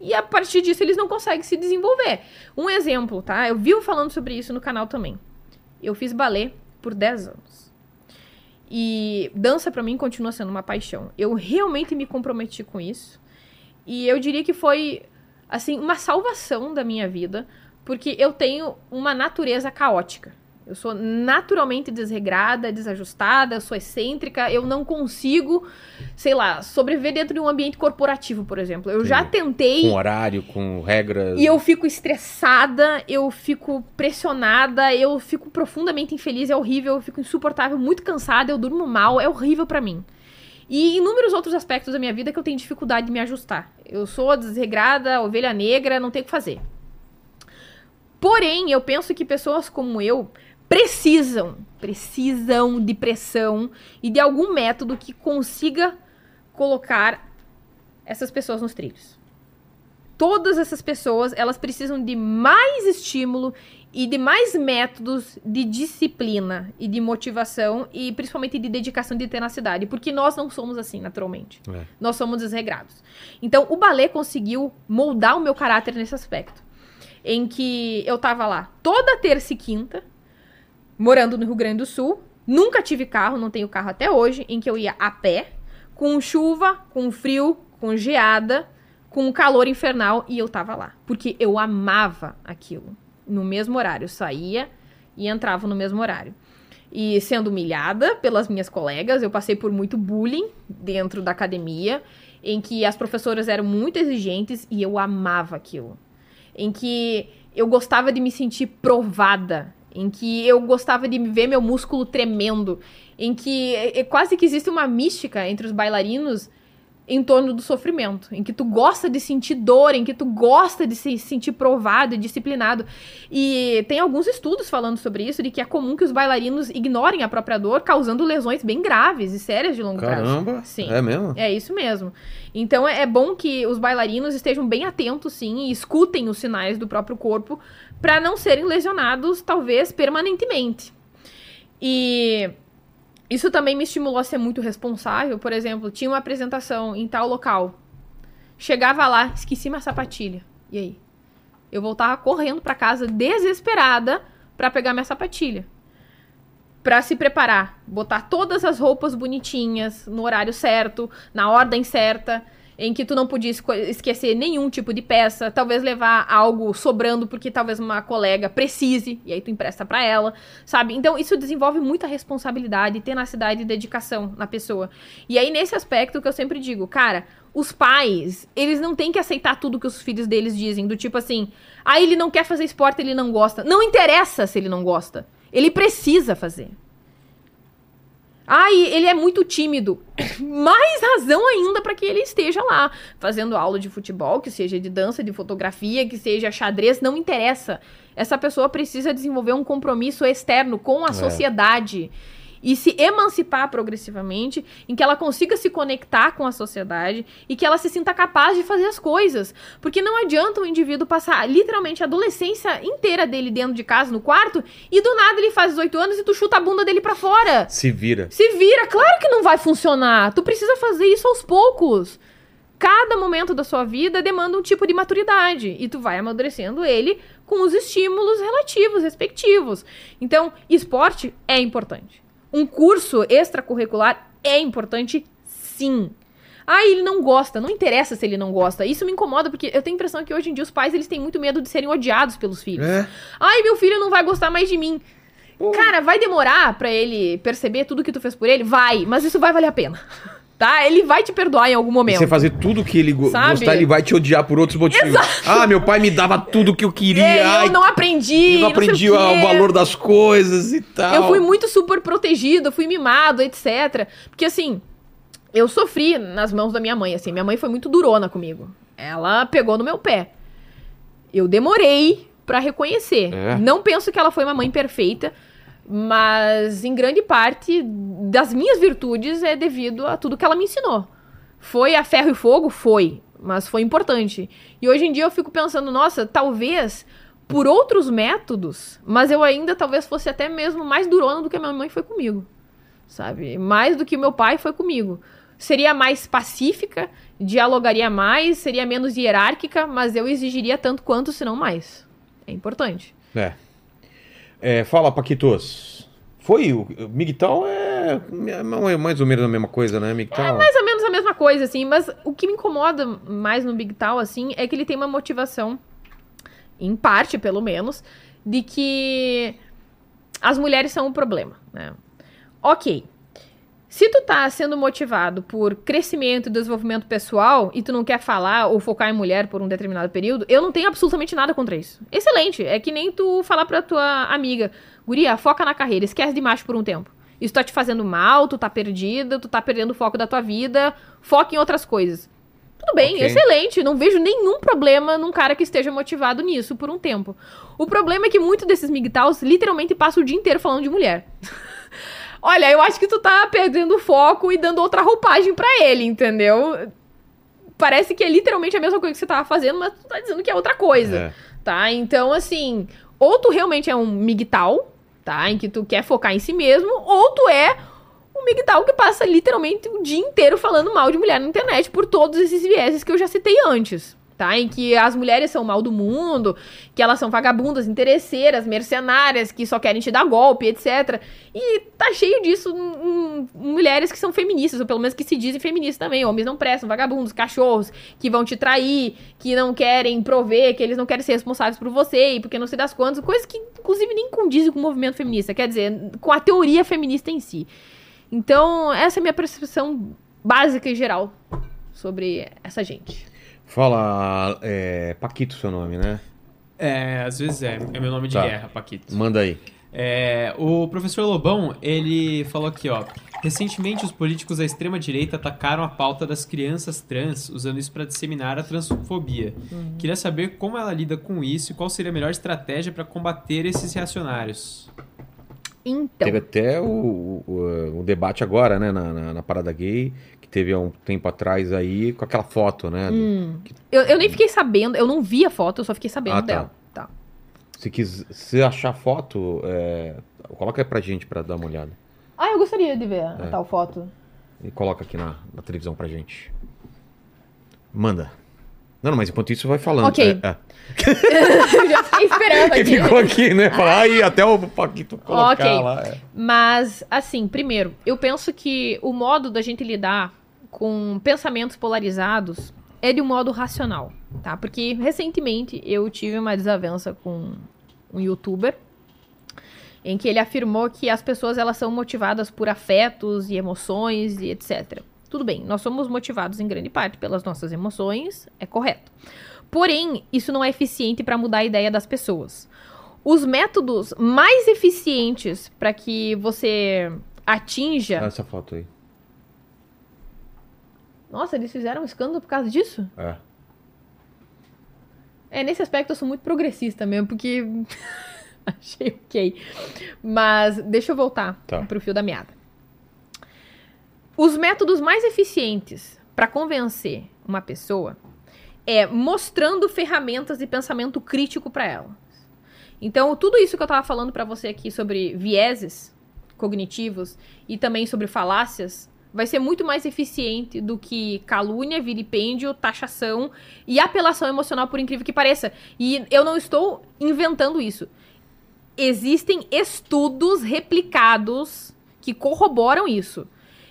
E a partir disso eles não conseguem se desenvolver. Um exemplo, tá? Eu vivo falando sobre isso no canal também. Eu fiz balé por 10 anos. E dança pra mim continua sendo uma paixão. Eu realmente me comprometi com isso. E eu diria que foi assim uma salvação da minha vida, porque eu tenho uma natureza caótica. Eu sou naturalmente desregrada, desajustada, sou excêntrica, eu não consigo, sei lá, sobreviver dentro de um ambiente corporativo, por exemplo. Eu já Entendi. tentei Com horário, com regras. e eu fico estressada, eu fico pressionada, eu fico profundamente infeliz, é horrível, eu fico insuportável, muito cansada, eu durmo mal, é horrível pra mim. E inúmeros outros aspectos da minha vida que eu tenho dificuldade de me ajustar. Eu sou desregrada, ovelha negra, não tenho o que fazer. Porém, eu penso que pessoas como eu precisam, precisam de pressão e de algum método que consiga colocar essas pessoas nos trilhos todas essas pessoas, elas precisam de mais estímulo e de mais métodos de disciplina e de motivação e principalmente de dedicação e de tenacidade, porque nós não somos assim naturalmente. É. Nós somos desregrados. Então, o balé conseguiu moldar o meu caráter nesse aspecto, em que eu tava lá toda terça e quinta, morando no Rio Grande do Sul, nunca tive carro, não tenho carro até hoje, em que eu ia a pé, com chuva, com frio, com geada, com calor infernal e eu tava lá. Porque eu amava aquilo. No mesmo horário. Eu saía e entrava no mesmo horário. E sendo humilhada pelas minhas colegas, eu passei por muito bullying dentro da academia, em que as professoras eram muito exigentes e eu amava aquilo. Em que eu gostava de me sentir provada, em que eu gostava de ver meu músculo tremendo, em que é, é quase que existe uma mística entre os bailarinos em torno do sofrimento, em que tu gosta de sentir dor, em que tu gosta de se sentir provado e disciplinado. E tem alguns estudos falando sobre isso, de que é comum que os bailarinos ignorem a própria dor, causando lesões bem graves e sérias de longo prazo. Caramba. Sim. É mesmo? É isso mesmo. Então é é bom que os bailarinos estejam bem atentos, sim, e escutem os sinais do próprio corpo para não serem lesionados, talvez permanentemente. E isso também me estimulou a ser muito responsável. Por exemplo, tinha uma apresentação em tal local. Chegava lá, esqueci minha sapatilha. E aí? Eu voltava correndo para casa desesperada para pegar minha sapatilha. Pra se preparar, botar todas as roupas bonitinhas, no horário certo, na ordem certa, em que tu não podia esquecer nenhum tipo de peça, talvez levar algo sobrando porque talvez uma colega precise, e aí tu empresta pra ela, sabe? Então isso desenvolve muita responsabilidade, tenacidade e dedicação na pessoa. E aí nesse aspecto que eu sempre digo, cara, os pais, eles não têm que aceitar tudo que os filhos deles dizem, do tipo assim, ah, ele não quer fazer esporte, ele não gosta. Não interessa se ele não gosta. Ele precisa fazer. Ai, ele é muito tímido. Mais razão ainda para que ele esteja lá, fazendo aula de futebol, que seja de dança, de fotografia, que seja xadrez, não interessa. Essa pessoa precisa desenvolver um compromisso externo com a É. sociedade e se emancipar progressivamente, em que ela consiga se conectar com a sociedade e que ela se sinta capaz de fazer as coisas. Porque não adianta o indivíduo passar literalmente a adolescência inteira dele dentro de casa, no quarto, e do nada ele faz 18 anos e tu chuta a bunda dele pra fora. Se vira. Se vira, claro que não vai funcionar. Tu precisa fazer isso aos poucos. Cada momento da sua vida demanda um tipo de maturidade e tu vai amadurecendo ele com os estímulos relativos, respectivos. Então, esporte é importante. Um curso extracurricular é importante, sim. Ah, ele não gosta, não interessa se ele não gosta. Isso me incomoda porque eu tenho a impressão que hoje em dia os pais eles têm muito medo de serem odiados pelos filhos. É. Ai, meu filho não vai gostar mais de mim. Cara, vai demorar pra ele perceber tudo que tu fez por ele? Vai, mas isso vai valer a pena. Tá? Ele vai te perdoar em algum E momento. você fazer tudo que ele go- Sabe? gostar, ele vai te odiar por outros motivos. Ah, meu pai me dava tudo que eu queria. É, ai, eu não aprendi. eu não aprendi o o, quê. valor das coisas e tal. Eu fui muito super protegido, fui mimado, etc. Porque assim, eu sofri nas mãos da minha mãe, assim. Minha mãe foi muito durona comigo. Ela pegou no meu pé. Eu demorei pra reconhecer. É. Não penso que ela foi uma mãe perfeita, mas em grande parte das minhas virtudes é devido a tudo que ela me ensinou. Foi a ferro e fogo? Foi, mas foi importante. E hoje em dia eu fico pensando, nossa, talvez por outros métodos, mas eu ainda talvez fosse até mesmo mais durona do que a minha mãe foi comigo. Sabe? Mais do que meu pai foi comigo. Seria mais pacífica, dialogaria mais, seria menos hierárquica, mas eu exigiria tanto quanto, se não mais. É importante. É. É, fala, Paquitos. Foi o o Migtal é, é mais ou menos a mesma coisa, né? Migtal. É mais ou menos a mesma coisa, assim, mas o que me incomoda mais no Big Tal, assim, é que ele tem uma motivação, em parte, pelo menos, de que as mulheres são um problema, né? Ok. Se tu tá sendo motivado por crescimento e desenvolvimento pessoal e tu não quer falar ou focar em mulher por um determinado período, eu não tenho absolutamente nada contra isso. Excelente. É que nem tu falar pra tua amiga, guria, foca na carreira, esquece de macho por um tempo. Isso tá te fazendo mal, tu tá perdida, tu tá perdendo o foco da tua vida, foca em outras coisas. Tudo bem, Ok. excelente. Não vejo nenhum problema num cara que esteja motivado nisso por um tempo. O problema é que muitos desses migtaus literalmente passam o dia inteiro falando de mulher. Olha, eu acho que tu tá perdendo o foco e dando outra roupagem pra ele, entendeu? Parece que é literalmente a mesma coisa que você tava fazendo, mas tu tá dizendo que é outra coisa, É. tá? Então, assim, ou tu realmente é um migtal, tá? Em que tu quer focar em si mesmo, ou tu é um migtal que passa literalmente o dia inteiro falando mal de mulher na internet por todos esses vieses que eu já citei antes. Tá? Em que as mulheres são o mal do mundo, que elas são vagabundas, interesseiras, mercenárias, que só querem te dar golpe, etc. E tá cheio disso em, mulheres que são feministas, ou pelo menos que se dizem feministas também. Homens não prestam, vagabundos, cachorros, que vão te trair, que não querem prover, que eles não querem ser responsáveis por você, e porque não sei das quantas, coisas que inclusive nem condizem com o movimento feminista, quer dizer, com a teoria feminista em si. Então, essa é a minha percepção básica e geral sobre essa gente. Fala, é, Paquito seu nome, né? É, às vezes é. É meu nome de Tá. guerra, Paquito. Manda aí. É, o professor Lobão, ele falou aqui, ó. Recentemente, os políticos da extrema-direita atacaram a pauta das crianças trans, usando isso para disseminar a transfobia. Queria saber como ela lida com isso e qual seria a melhor estratégia para combater esses reacionários. Então, Teve até o, o, o debate agora, né, na, na, na Parada Gay, que teve há um tempo atrás aí, com aquela foto, né? do- Hum. eu, eu nem fiquei sabendo, eu não vi a foto, eu só fiquei sabendo Ah, tá. dela. Tá. Se quis, se achar foto, é, coloca aí pra gente pra dar uma olhada. Ah, eu gostaria de ver a É. tal foto. E coloca aqui na, na televisão pra gente. Manda. Não, não, mas enquanto isso vai falando. Ok. É, é. Eu já fiquei esperando aqui. ficou aqui, né? Falar, aí até o Paquito colocar Ok. lá. é. Mas, assim, primeiro, eu penso que o modo da gente lidar com pensamentos polarizados é de um modo racional, tá? Porque recentemente eu tive uma desavença com um youtuber em que ele afirmou que as pessoas elas são motivadas por afetos e emoções e etc. Tudo bem, nós somos motivados em grande parte pelas nossas emoções, é correto. Porém, isso não é eficiente para mudar a ideia das pessoas. Os métodos mais eficientes para que você atinja. Essa foto aí. Nossa, eles fizeram um escândalo por causa disso? É. É, nesse aspecto eu sou muito progressista mesmo, porque. Achei ok. Mas deixa eu voltar Tá. pro fio da meada. Os métodos mais eficientes para convencer uma pessoa é mostrando ferramentas de pensamento crítico para ela. Então, tudo isso que eu tava falando para você aqui sobre vieses cognitivos e também sobre falácias vai ser muito mais eficiente do que calúnia, vilipêndio, taxação e apelação emocional, por incrível que pareça. E eu não estou inventando isso. Existem estudos replicados que corroboram isso.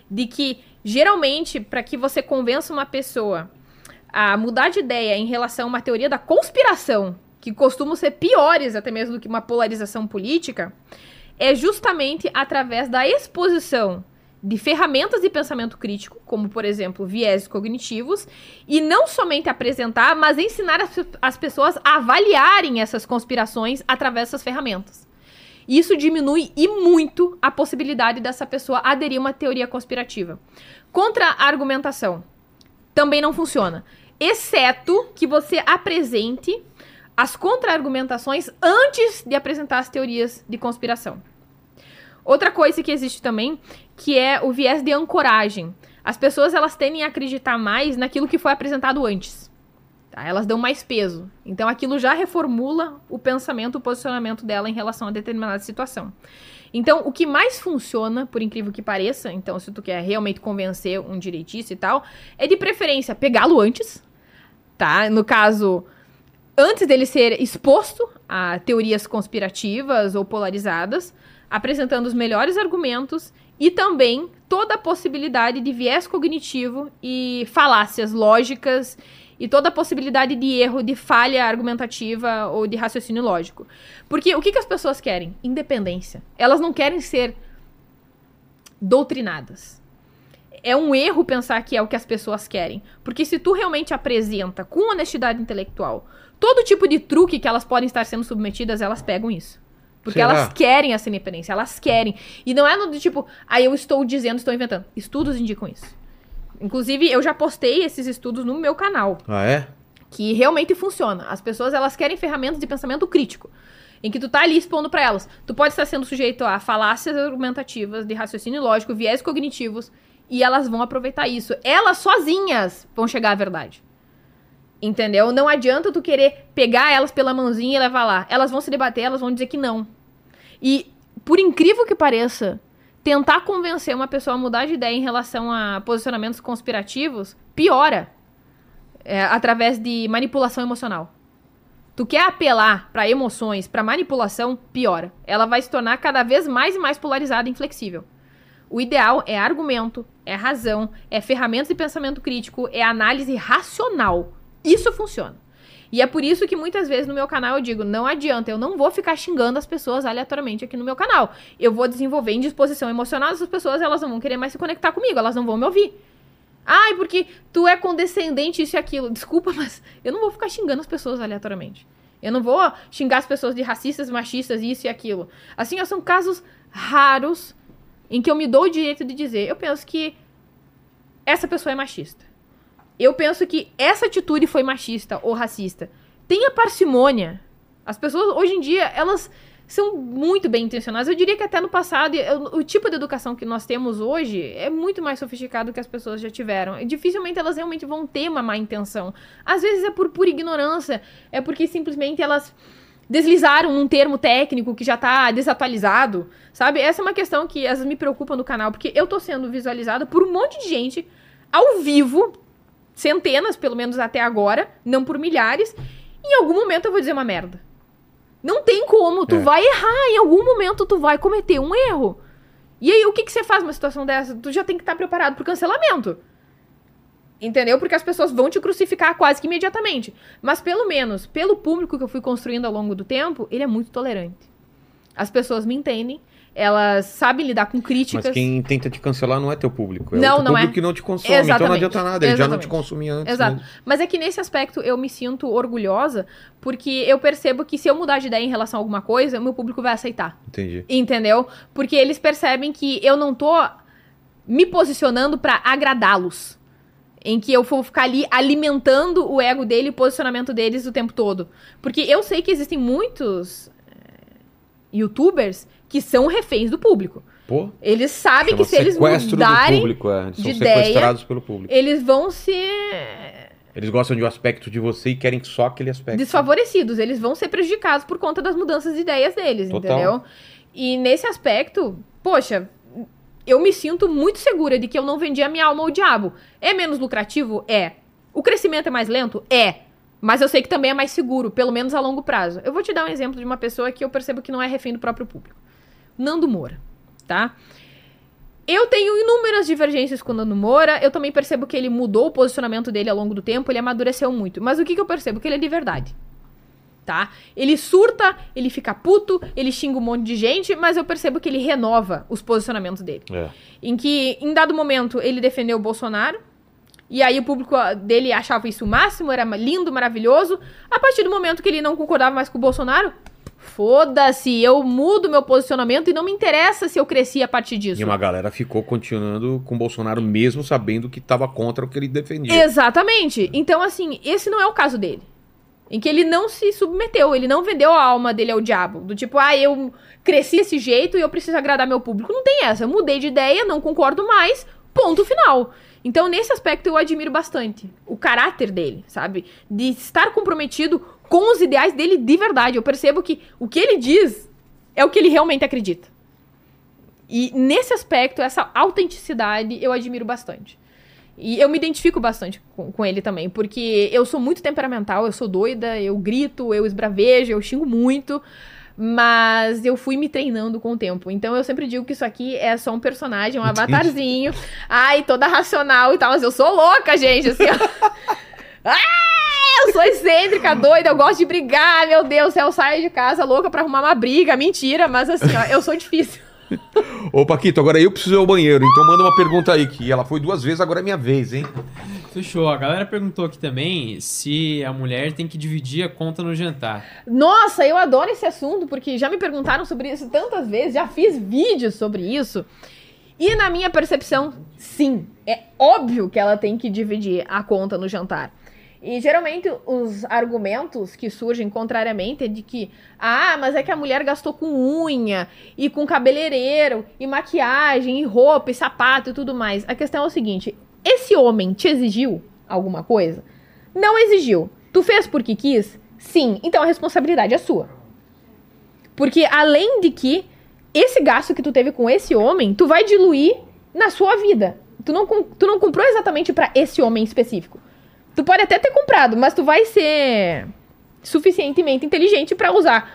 De que, geralmente, para que você convença uma pessoa a mudar de ideia em relação a uma teoria da conspiração, que costumam ser piores até mesmo do que uma polarização política, é justamente através da exposição de ferramentas de pensamento crítico, como por exemplo viés cognitivos, e não somente apresentar, mas ensinar as, as pessoas a avaliarem essas conspirações através dessas ferramentas. Isso diminui e muito a possibilidade dessa pessoa aderir a uma teoria conspirativa. Contra-argumentação também não funciona, exceto que você apresente as contra-argumentações antes de apresentar as teorias de conspiração. Outra coisa que existe também, que é o viés de ancoragem. As pessoas elas tendem a acreditar mais naquilo que foi apresentado antes. Tá? Elas dão mais peso. Então aquilo já reformula o pensamento, o posicionamento dela em relação a determinada situação. Então, o que mais funciona, por incrível que pareça, então se tu quer realmente convencer um direitista e tal, é de preferência pegá-lo antes, tá? No caso, antes dele ser exposto a teorias conspirativas ou polarizadas, apresentando os melhores argumentos e também toda a possibilidade de viés cognitivo e falácias lógicas e toda a possibilidade de erro, de falha argumentativa ou de raciocínio lógico. Porque o que, que as pessoas querem? Independência. Elas não querem ser doutrinadas. É um erro pensar que é o que as pessoas querem. Porque se tu realmente apresenta com honestidade intelectual todo tipo de truque que elas podem estar sendo submetidas, elas pegam isso. Porque Será? elas querem essa independência, elas querem. E não é no do tipo, aí eu estou dizendo, estou inventando. Estudos indicam isso. Inclusive, eu já postei esses estudos no meu canal, Ah, é? que realmente funciona. As pessoas, elas querem ferramentas de pensamento crítico. Em que tu tá ali expondo pra elas. Tu pode estar sendo sujeito a falácias argumentativas, de raciocínio lógico, viés cognitivos, e elas vão aproveitar isso. Elas sozinhas vão chegar à verdade. Entendeu? Não adianta tu querer pegar elas pela mãozinha e levar lá. Elas vão se debater, elas vão dizer que não. E, por incrível que pareça, tentar convencer uma pessoa a mudar de ideia em relação a posicionamentos conspirativos piora é, através de manipulação emocional. Tu quer apelar para emoções, para manipulação, piora. Ela vai se tornar cada vez mais e mais polarizada e inflexível. O ideal é argumento, é razão, é ferramentas de pensamento crítico, é análise racional. Isso funciona. E é por isso que muitas vezes no meu canal eu digo, não adianta, eu não vou ficar xingando as pessoas aleatoriamente aqui no meu canal. Eu vou desenvolver indisposição emocional, essas pessoas elas não vão querer mais se conectar comigo, elas não vão me ouvir. Ai, porque tu é condescendente, isso e aquilo. Desculpa, mas eu não vou ficar xingando as pessoas aleatoriamente. Eu não vou xingar as pessoas de racistas, machistas, isso e aquilo. Assim, ó, são casos raros em que eu me dou o direito de dizer, eu penso que essa pessoa é machista. Eu penso que essa atitude foi machista ou racista. Tenha parcimônia. As pessoas, hoje em dia, elas são muito bem intencionadas. Eu diria que até no passado, eu- o tipo de educação que nós temos hoje é muito mais sofisticado que as pessoas já tiveram. E dificilmente elas realmente vão ter uma má intenção. Às vezes é por pura ignorância, é porque simplesmente elas deslizaram num termo técnico que já tá desatualizado, sabe? Essa é uma questão que às vezes me preocupa no canal, porque eu tô sendo visualizada por um monte de gente ao vivo centenas, pelo menos até agora, não por milhares. Em algum momento eu vou dizer uma merda. Não tem como, tu É. vai errar, em algum momento tu vai cometer um erro. E aí, o que, que você faz numa situação dessa? Tu já tem que estar preparado pro cancelamento. Entendeu? Porque as pessoas vão te crucificar quase que imediatamente. Mas pelo menos, pelo público que eu fui construindo ao longo do tempo, ele é muito tolerante. As pessoas me entendem, elas sabem lidar com críticas. Mas quem tenta te cancelar não é teu público. É Não, não público é. que não te consome. Então não Exatamente. adianta nada. Ele já não te Exatamente. consumia antes. Exato. mesmo. Mas é que nesse aspecto eu me sinto orgulhosa, porque eu percebo que se eu mudar de ideia em relação a alguma coisa, o meu público vai aceitar. Entendi. Entendeu? Porque eles percebem que eu não tô me posicionando pra agradá-los. Em que eu vou ficar ali alimentando o ego dele e o posicionamento deles o tempo todo. Porque eu sei que existem muitos eh, youtubers que são reféns do público. Pô, Eles sabem que se eles mudarem, do público, é. Eles de são ideia, sequestrados pelo público. eles vão ser Eles gostam de um aspecto de você e querem só aquele aspecto. desfavorecidos. Eles vão ser prejudicados por conta das mudanças de ideias deles, Total. entendeu? E nesse aspecto, poxa, eu me sinto muito segura de que eu não vendi a minha alma ao diabo. É menos lucrativo? É. O crescimento é mais lento? É. Mas eu sei que também é mais seguro, pelo menos a longo prazo. Eu vou te dar um exemplo de uma pessoa que eu percebo que não é refém do próprio público. Nando Moura, tá? Eu tenho inúmeras divergências com o Nando Moura. Eu também percebo que ele mudou o posicionamento dele ao longo do tempo. Ele amadureceu muito. Mas o que, que eu percebo? Que ele é de verdade. Tá? Ele surta, ele fica puto, ele xinga um monte de gente, mas eu percebo que ele renova os posicionamentos dele. É. Em que, em dado momento, ele defendeu o Bolsonaro. E aí o público ah, dele achava isso o máximo, era lindo, maravilhoso. A partir do momento que ele não concordava mais com o Bolsonaro, foda-se, eu mudo meu posicionamento e não me interessa se eu cresci a partir disso. E uma galera ficou continuando com o Bolsonaro mesmo sabendo que estava contra o que ele defendia. Exatamente. Então, assim, esse não é o caso dele. Em que ele não se submeteu, ele não vendeu a alma dele ao diabo. Do tipo, ah, eu cresci desse jeito e eu preciso agradar meu público. Não tem essa. Eu mudei de ideia, não concordo mais, ponto final. Então, nesse aspecto, eu admiro bastante o caráter dele, sabe? De estar comprometido com os ideais dele de verdade. Eu percebo que o que ele diz é o que ele realmente acredita. E nesse aspecto, essa autenticidade, eu admiro bastante. E eu me identifico bastante com, com ele também, porque eu sou muito temperamental, eu sou doida, eu grito, eu esbravejo, eu xingo muito, mas eu fui me treinando com o tempo. Então eu sempre digo que isso aqui é só um personagem, um avatarzinho, ai, toda racional e tal, mas eu sou louca, gente, assim, ó. Ah, eu sou excêntrica, doida, eu gosto de brigar, meu Deus, eu saio de casa louca pra arrumar uma briga, mentira, mas assim, ó, eu sou difícil. Ô, Paquito, agora eu preciso ir ao banheiro, então manda uma pergunta aí, que ela foi duas vezes, agora é minha vez, hein? Fechou. A galera perguntou aqui também se a mulher tem que dividir a conta no jantar. Nossa, eu adoro esse assunto, porque já me perguntaram sobre isso tantas vezes, já fiz vídeos sobre isso. E na minha percepção, sim, é óbvio que ela tem que dividir a conta no jantar. E geralmente os argumentos que surgem contrariamente é de que, ah, mas é que a mulher gastou com unha, e com cabeleireiro, e maquiagem, e roupa, e sapato e tudo mais. A questão é o seguinte: esse homem te exigiu alguma coisa? Não exigiu. Tu fez porque quis? Sim. Então a responsabilidade é sua. Porque além de que esse gasto que tu teve com esse homem, tu vai diluir na sua vida. Tu não, tu não comprou exatamente pra esse homem específico. Tu pode até ter comprado, mas tu vai ser suficientemente inteligente pra usar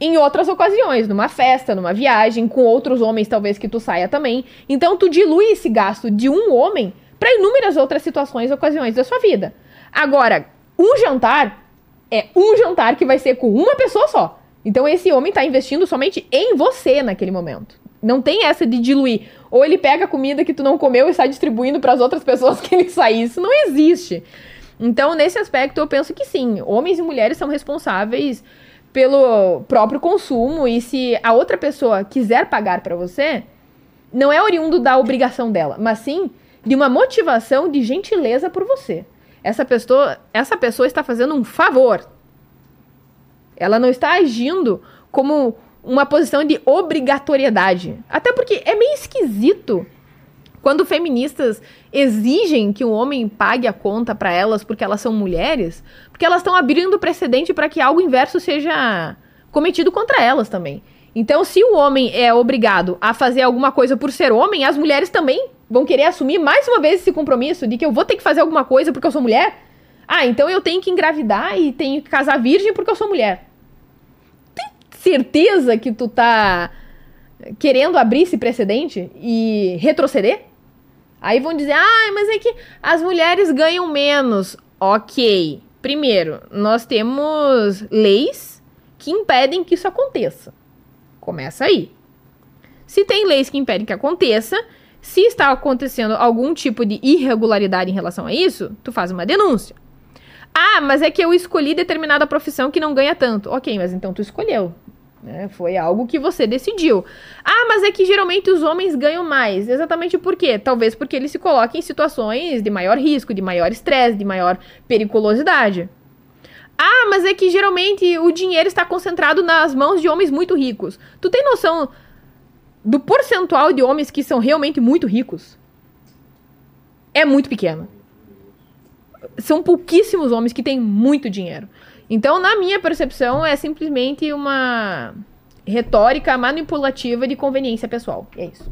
em outras ocasiões, numa festa, numa viagem, com outros homens talvez que tu saia também. Então tu dilui esse gasto de um homem pra inúmeras outras situações e ocasiões da sua vida. Agora, um jantar é um jantar que vai ser com uma pessoa só. Então esse homem tá investindo somente em você naquele momento. Não tem essa de diluir. Ou ele pega a comida que tu não comeu e sai distribuindo para as outras pessoas que ele sair. Isso não existe. Então, nesse aspecto, eu penso que sim. Homens e mulheres são responsáveis pelo próprio consumo. E se a outra pessoa quiser pagar para você, não é oriundo da obrigação dela, mas sim de uma motivação de gentileza por você. Essa pessoa, essa pessoa está fazendo um favor. Ela não está agindo como uma posição de obrigatoriedade. Até porque é meio esquisito quando feministas exigem que o homem pague a conta para elas porque elas são mulheres, porque elas estão abrindo precedente para que algo inverso seja cometido contra elas também. Então, se o homem é obrigado a fazer alguma coisa por ser homem, as mulheres também vão querer assumir mais uma vez esse compromisso de que eu vou ter que fazer alguma coisa porque eu sou mulher. Ah, então eu tenho que engravidar e tenho que casar virgem porque eu sou mulher. Tem certeza que tu tá querendo abrir esse precedente e retroceder? Aí vão dizer, ah, mas é que as mulheres ganham menos. Ok. Primeiro, nós temos leis que impedem que isso aconteça. Começa aí. Se tem leis que impedem que aconteça, se está acontecendo algum tipo de irregularidade em relação a isso, tu faz uma denúncia. Ah, mas é que eu escolhi determinada profissão que não ganha tanto. Ok, mas então tu escolheu. Né? Foi algo que você decidiu. Ah, mas é que geralmente os homens ganham mais. Exatamente por quê? Talvez porque eles se colocam em situações de maior risco, de maior estresse, de maior periculosidade. Ah, mas é que geralmente o dinheiro está concentrado nas mãos de homens muito ricos. Tu tem noção do percentual de homens que são realmente muito ricos? É muito pequeno. São pouquíssimos homens que têm muito dinheiro. Então, na minha percepção, é simplesmente uma retórica manipulativa de conveniência pessoal. É isso.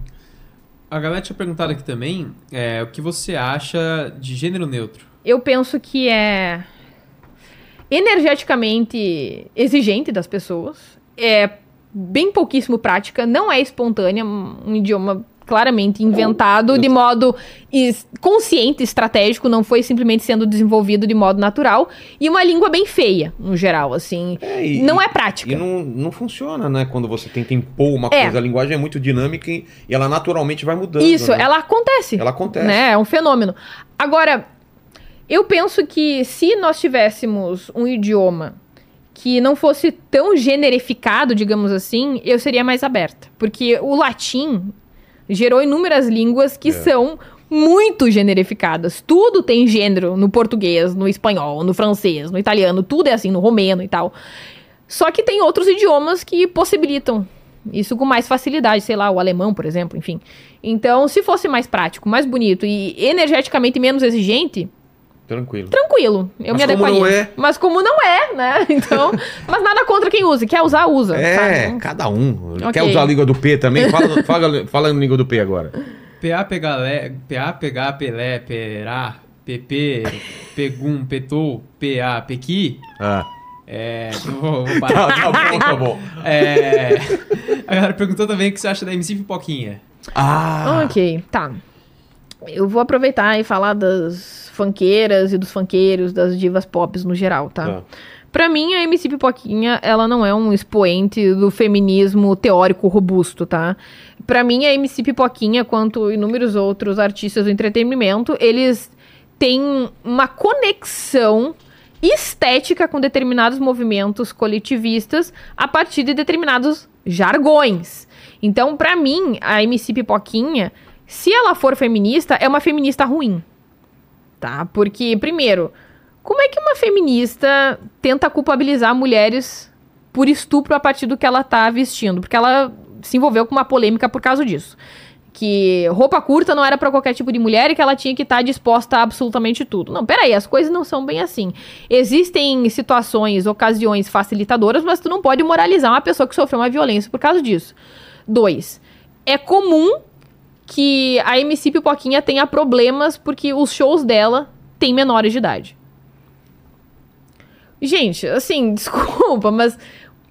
A galera tinha perguntado aqui também é, o que você acha de gênero neutro. Eu penso que é energeticamente exigente das pessoas. É bem pouquíssimo prática, não é espontânea, um idioma claramente inventado de modo consciente, estratégico, não foi simplesmente sendo desenvolvido de modo natural, e uma língua bem feia, no geral, assim. É, e, não é prática. E não, não funciona, né? Quando você tenta impor uma é. coisa, a linguagem é muito dinâmica e, e ela naturalmente vai mudando. Isso, né? ela acontece. Ela acontece. Né? É um fenômeno. Agora, eu penso que se nós tivéssemos um idioma que não fosse tão generificado, digamos assim, eu seria mais aberta. Porque o latim gerou inúmeras línguas que é. são muito generificadas. Tudo tem gênero no português, no espanhol, no francês, no italiano, tudo é assim, no romeno e tal. Só que tem outros idiomas que possibilitam isso com mais facilidade, sei lá, o alemão, por exemplo, enfim. Então, se fosse mais prático, mais bonito e energeticamente menos exigente, Tranquilo. Tranquilo. Eu mas me adequaria. Como não é... Mas como não é, né? Então. mas nada contra quem usa. Quer usar, usa. É, sabe? cada um. Okay. Quer usar a língua do P também? Fala, fala, fala língua do P agora. PA pegalé, PA pegar, pelé, perá, PP, pegum, petou, PA, pequi. Ah. É. Vou, vou parar. tá, tá bom, tá bom. É. A galera perguntou também o que você acha da MC Pipoquinha. Ah! Ok, tá. Eu vou aproveitar e falar das funkeiras e dos funkeiros, das divas pop no geral, tá? tá. Pra mim, a MC Pipoquinha, ela não é um expoente do feminismo teórico robusto, tá? Pra mim, a MC Pipoquinha, quanto inúmeros outros artistas do entretenimento, eles têm uma conexão estética com determinados movimentos coletivistas a partir de determinados jargões. Então, para mim, a MC Pipoquinha, se ela for feminista, é uma feminista ruim tá? Porque, primeiro, como é que uma feminista tenta culpabilizar mulheres por estupro a partir do que ela tá vestindo? Porque ela se envolveu com uma polêmica por causa disso. Que roupa curta não era para qualquer tipo de mulher e que ela tinha que estar tá disposta a absolutamente tudo. Não, peraí, as coisas não são bem assim. Existem situações, ocasiões facilitadoras, mas tu não pode moralizar uma pessoa que sofreu uma violência por causa disso. Dois, é comum que a MC Pipoquinha tenha problemas porque os shows dela têm menores de idade. Gente, assim, desculpa, mas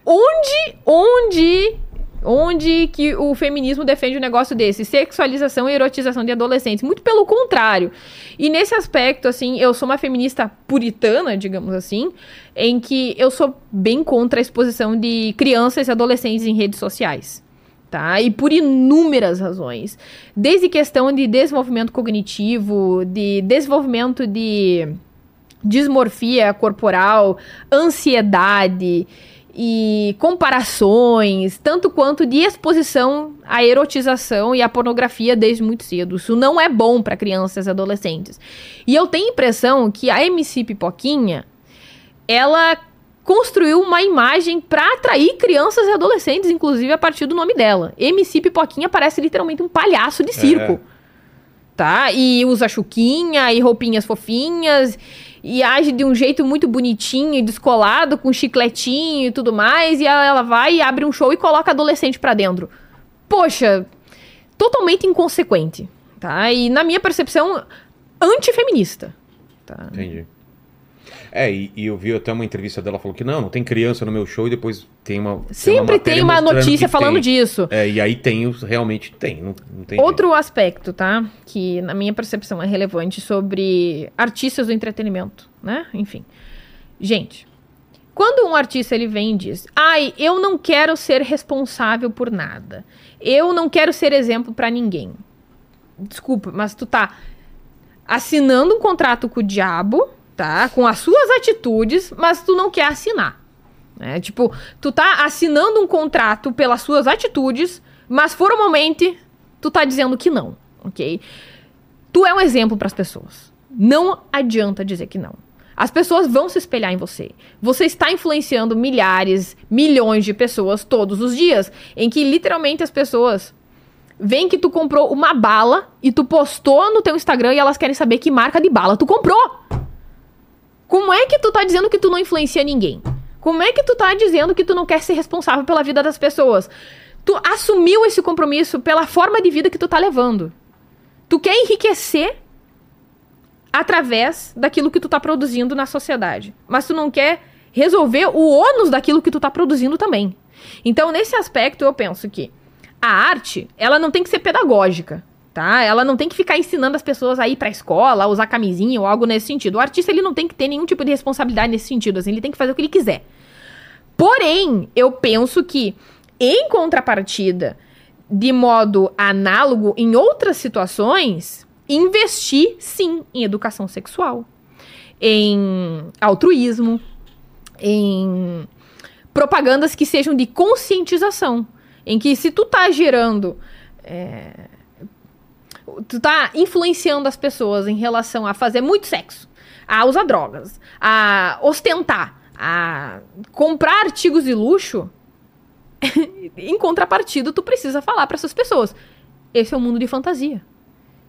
onde, onde, onde que o feminismo defende um negócio desse? Sexualização e erotização de adolescentes. Muito pelo contrário. E nesse aspecto, assim, eu sou uma feminista puritana, digamos assim, em que eu sou bem contra a exposição de crianças e adolescentes em redes sociais tá? E por inúmeras razões. Desde questão de desenvolvimento cognitivo, de desenvolvimento de dismorfia corporal, ansiedade e comparações, tanto quanto de exposição à erotização e à pornografia desde muito cedo. Isso não é bom para crianças e adolescentes. E eu tenho a impressão que a MC Pipoquinha ela construiu uma imagem para atrair crianças e adolescentes, inclusive a partir do nome dela. MC Pipoquinha parece literalmente um palhaço de circo. É. Tá? E usa chuquinha e roupinhas fofinhas e age de um jeito muito bonitinho e descolado, com chicletinho e tudo mais, e ela vai e abre um show e coloca adolescente pra dentro. Poxa, totalmente inconsequente, tá? E na minha percepção, antifeminista. Tá? Entendi. É, e, e eu vi até uma entrevista dela falou que não, não tem criança no meu show e depois tem uma. Sempre uma tem uma notícia falando tem. disso. É, e aí tem, realmente tem. Não, não tem Outro aspecto, tá? Que na minha percepção é relevante sobre artistas do entretenimento, né? Enfim. Gente, quando um artista ele vem e diz: "Ai, eu não quero ser responsável por nada. Eu não quero ser exemplo pra ninguém." Desculpa, mas tu tá assinando um contrato com o diabo, tá? Com as suas atitudes, mas tu não quer assinar. Né? Tipo, tu tá assinando um contrato pelas suas atitudes, mas formalmente tu tá dizendo que não, ok? Tu é um exemplo pras pessoas. Não adianta dizer que não. As pessoas vão se espelhar em você. Você está influenciando milhares, milhões de pessoas todos os dias, em que literalmente as pessoas veem que tu comprou uma bala e tu postou no teu Instagram e elas querem saber que marca de bala tu comprou. Como é que tu tá dizendo que tu não influencia ninguém? Como é que tu tá dizendo que tu não quer ser responsável pela vida das pessoas? Tu assumiu esse compromisso pela forma de vida que tu tá levando. Tu quer enriquecer através daquilo que tu tá produzindo na sociedade. Mas tu não quer resolver o ônus daquilo que tu tá produzindo também. Então, nesse aspecto, eu penso que a arte, ela não tem que ser pedagógica, tá? Ela não tem que ficar ensinando as pessoas a ir pra escola, usar camisinha ou algo nesse sentido. O artista, ele não tem que ter nenhum tipo de responsabilidade nesse sentido, assim, ele tem que fazer o que ele quiser. Porém, eu penso que, em contrapartida, de modo análogo em outras situações, investir sim em educação sexual, em altruísmo, em propagandas que sejam de conscientização, em que se tu tá gerando é, tu tá influenciando as pessoas em relação a fazer muito sexo, a usar drogas, a ostentar, a comprar artigos de luxo, em contrapartida, tu precisa falar para essas pessoas. Esse é um mundo de fantasia.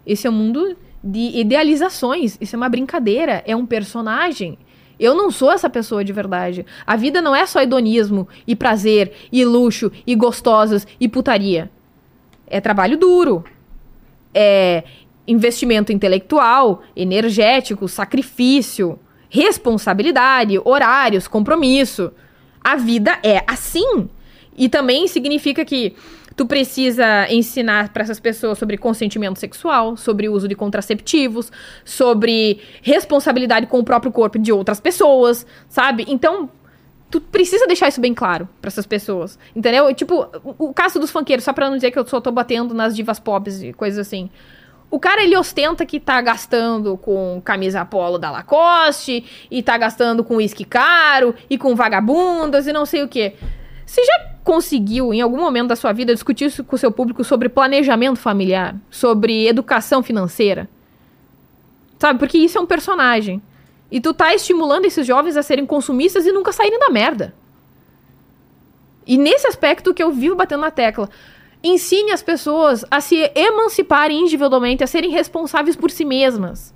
Esse é um mundo de idealizações. Isso é uma brincadeira, é um personagem. Eu não sou essa pessoa de verdade. A vida não é só hedonismo e prazer e luxo e gostosos e putaria. É trabalho duro. É investimento intelectual, energético, sacrifício, responsabilidade, horários, compromisso. A vida é assim. E também significa que tu precisa ensinar para essas pessoas sobre consentimento sexual, sobre uso de contraceptivos, sobre responsabilidade com o próprio corpo de outras pessoas, sabe? Então, tu precisa deixar isso bem claro para essas pessoas, entendeu? Tipo, o caso dos funkeiros, só pra não dizer que eu só tô batendo nas divas pop e coisas assim. O cara, ele ostenta que tá gastando com camisa polo da Lacoste, e tá gastando com uísque caro, e com vagabundas, e não sei o quê. Você já conseguiu, em algum momento da sua vida, discutir isso com o seu público sobre planejamento familiar? Sobre educação financeira? Sabe? Porque isso é um personagem. E tu tá estimulando esses jovens a serem consumistas e nunca saírem da merda. E nesse aspecto que eu vivo batendo na tecla. Ensine as pessoas a se emanciparem individualmente, a serem responsáveis por si mesmas.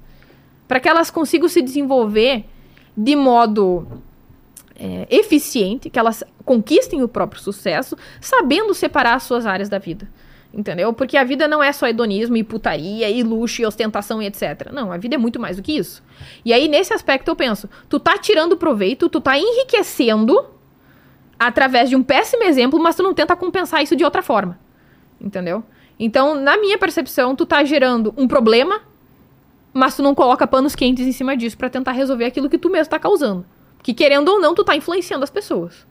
Para que elas consigam se desenvolver de modo é, eficiente, que elas conquistem o próprio sucesso, sabendo separar as suas áreas da vida. Entendeu? Porque a vida não é só hedonismo e putaria e luxo e ostentação e etc. Não, a vida é muito mais do que isso. E aí, nesse aspecto, eu penso, tu tá tirando proveito, tu tá enriquecendo através de um péssimo exemplo, mas tu não tenta compensar isso de outra forma. Entendeu? Então, na minha percepção, tu tá gerando um problema, mas tu não coloca panos quentes em cima disso pra tentar resolver aquilo que tu mesmo tá causando. Que querendo ou não, tu tá influenciando as pessoas.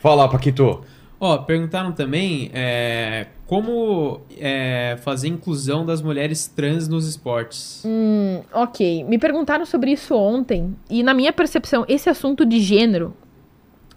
Fala, Paquito. Ó, perguntaram também é, como é, fazer inclusão das mulheres trans nos esportes. Hum, ok. Me perguntaram sobre isso ontem. E na minha percepção, esse assunto de gênero,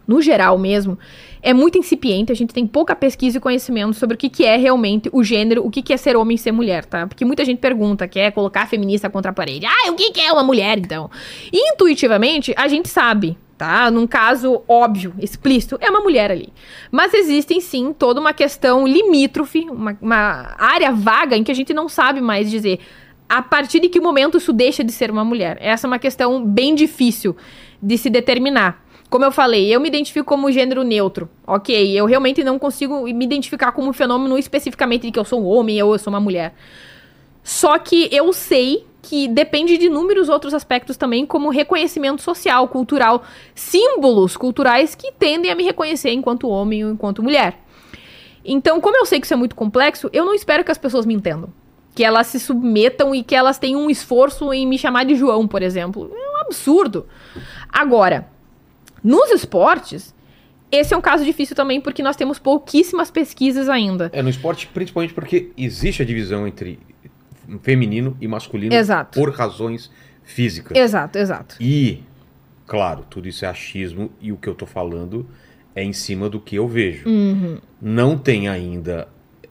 no geral mesmo, é muito incipiente. A gente tem pouca pesquisa e conhecimento sobre o que, que é realmente o gênero, o que, que é ser homem e ser mulher, tá? Porque muita gente pergunta, quer colocar a feminista contra a parede. Ah, o que, que é uma mulher, então? E, intuitivamente, a gente sabe, tá? Num caso óbvio, explícito, é uma mulher ali. Mas existem sim toda uma questão limítrofe, uma, uma área vaga em que a gente não sabe mais dizer a partir de que momento isso deixa de ser uma mulher. Essa é uma questão bem difícil de se determinar. Como eu falei, eu me identifico como gênero neutro, ok? Eu realmente não consigo me identificar como um fenômeno especificamente de que eu sou um homem ou eu sou uma mulher. Só que eu sei que depende de inúmeros outros aspectos também, como reconhecimento social, cultural, símbolos culturais que tendem a me reconhecer enquanto homem ou enquanto mulher. Então, como eu sei que isso é muito complexo, eu não espero que as pessoas me entendam. Que elas se submetam e que elas tenham um esforço em me chamar de João, por exemplo. É um absurdo. Agora, nos esportes, esse é um caso difícil também porque nós temos pouquíssimas pesquisas ainda. É, no esporte, principalmente porque existe a divisão entre feminino e masculino Exato. por razões físicas. Exato, exato. E, claro, tudo isso é achismo e o que eu tô falando é em cima do que eu vejo. Uhum. Não tem ainda.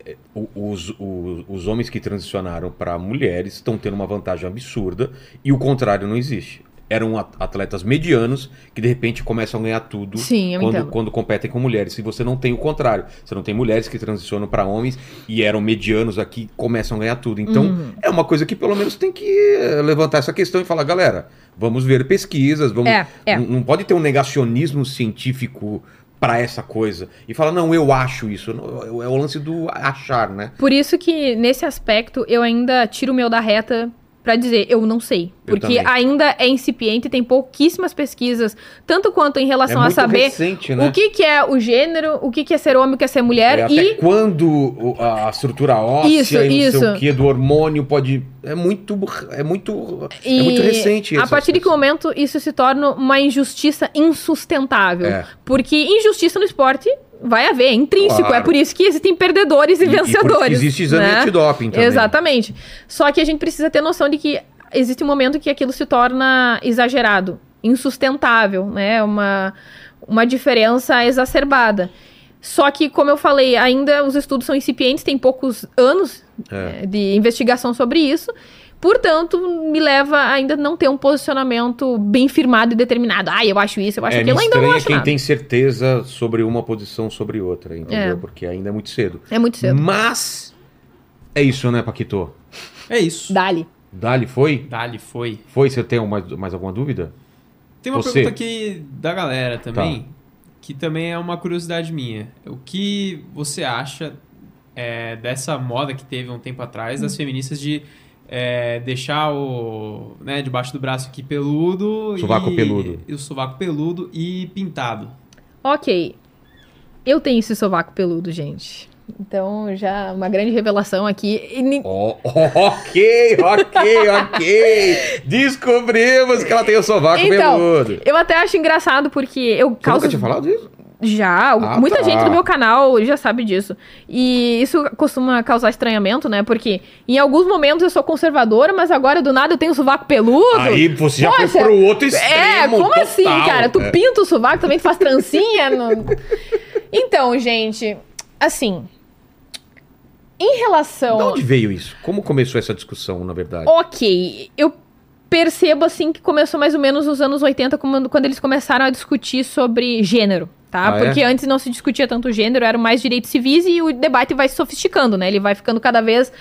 eh, Os, os, os homens que transicionaram para mulheres estão tendo uma vantagem absurda e o contrário não existe. Eram at- atletas medianos que de repente começam a ganhar tudo Sim, quando, quando competem com mulheres. E você não tem o contrário. Você não tem mulheres que transicionam para homens e eram medianos aqui começam a ganhar tudo. Então Uhum. é uma coisa que pelo menos tem que eh, levantar essa questão e falar, galera, vamos ver pesquisas, vamos. É, é. Não, não pode ter um negacionismo científico para essa coisa e falar, não, eu acho isso. Não, É o lance do achar, né? Por isso que, nesse aspecto, eu ainda tiro o meu da reta pra dizer, eu não sei. Porque ainda é incipiente, tem pouquíssimas pesquisas, tanto quanto em relação é a saber recente, né? o que, que é o gênero, o que, que é ser homem, o que é ser mulher É, e. quando a estrutura óssea Isso, e isso. o que do hormônio pode. É muito. É muito. É E muito recente a essa- partir de que momento isso se torna uma injustiça insustentável. É. Porque injustiça no esporte vai haver, é intrínseco. Claro. É por isso que existem perdedores e, E- e vencedores. existe exame né? antidoping também. Exatamente. Só que a gente precisa ter noção de que existe um momento que aquilo se torna exagerado, insustentável, né? Uma, uma diferença exacerbada. Só que, como eu falei, ainda os estudos são incipientes, tem poucos anos É. eh, de investigação sobre isso. Portanto, me leva a ainda não ter um posicionamento bem firmado e determinado. Ah, eu acho isso, eu acho É, aquilo, ainda não estranha acho quem nada. tem certeza sobre uma posição sobre outra, entendeu? É. Porque ainda é muito cedo. É muito cedo. Mas é isso, né, Paquito? É isso. Dali. Dali foi? Dali foi. Foi? Você tem mais, mais alguma dúvida? Tem uma Você. pergunta aqui da galera também, Tá. que também é uma curiosidade minha. O que você acha é, dessa moda que teve um tempo atrás das feministas de é, deixar o. né, debaixo do braço aqui peludo. Sovaco e, peludo. E o sovaco peludo e pintado. Ok. Eu tenho esse sovaco peludo, gente. Então, já uma grande revelação aqui. E ni- Oh, ok, ok, ok. Descobrimos que ela tem o sovaco Então, peludo. Eu até acho engraçado porque eu Você causo. nunca tinha falado isso? Já, Ah, muita tá. gente do meu canal já sabe disso. E isso costuma causar estranhamento, né? Porque em alguns momentos eu sou conservadora, mas agora do nada eu tenho sovaco peludo. Aí você já Poxa, foi pro outro extremo. É, como total. assim, cara? Tu É. pinta o sovaco, também tu faz trancinha? no- Então, gente, assim. Em relação. De onde veio isso? Como começou essa discussão, na verdade? Ok, eu percebo assim que começou mais ou menos nos anos 80, quando, quando eles começaram a discutir sobre gênero, tá? Ah, é? Porque antes não se discutia tanto gênero, eram mais direitos civis e o debate vai se sofisticando, né? Ele vai ficando cada vez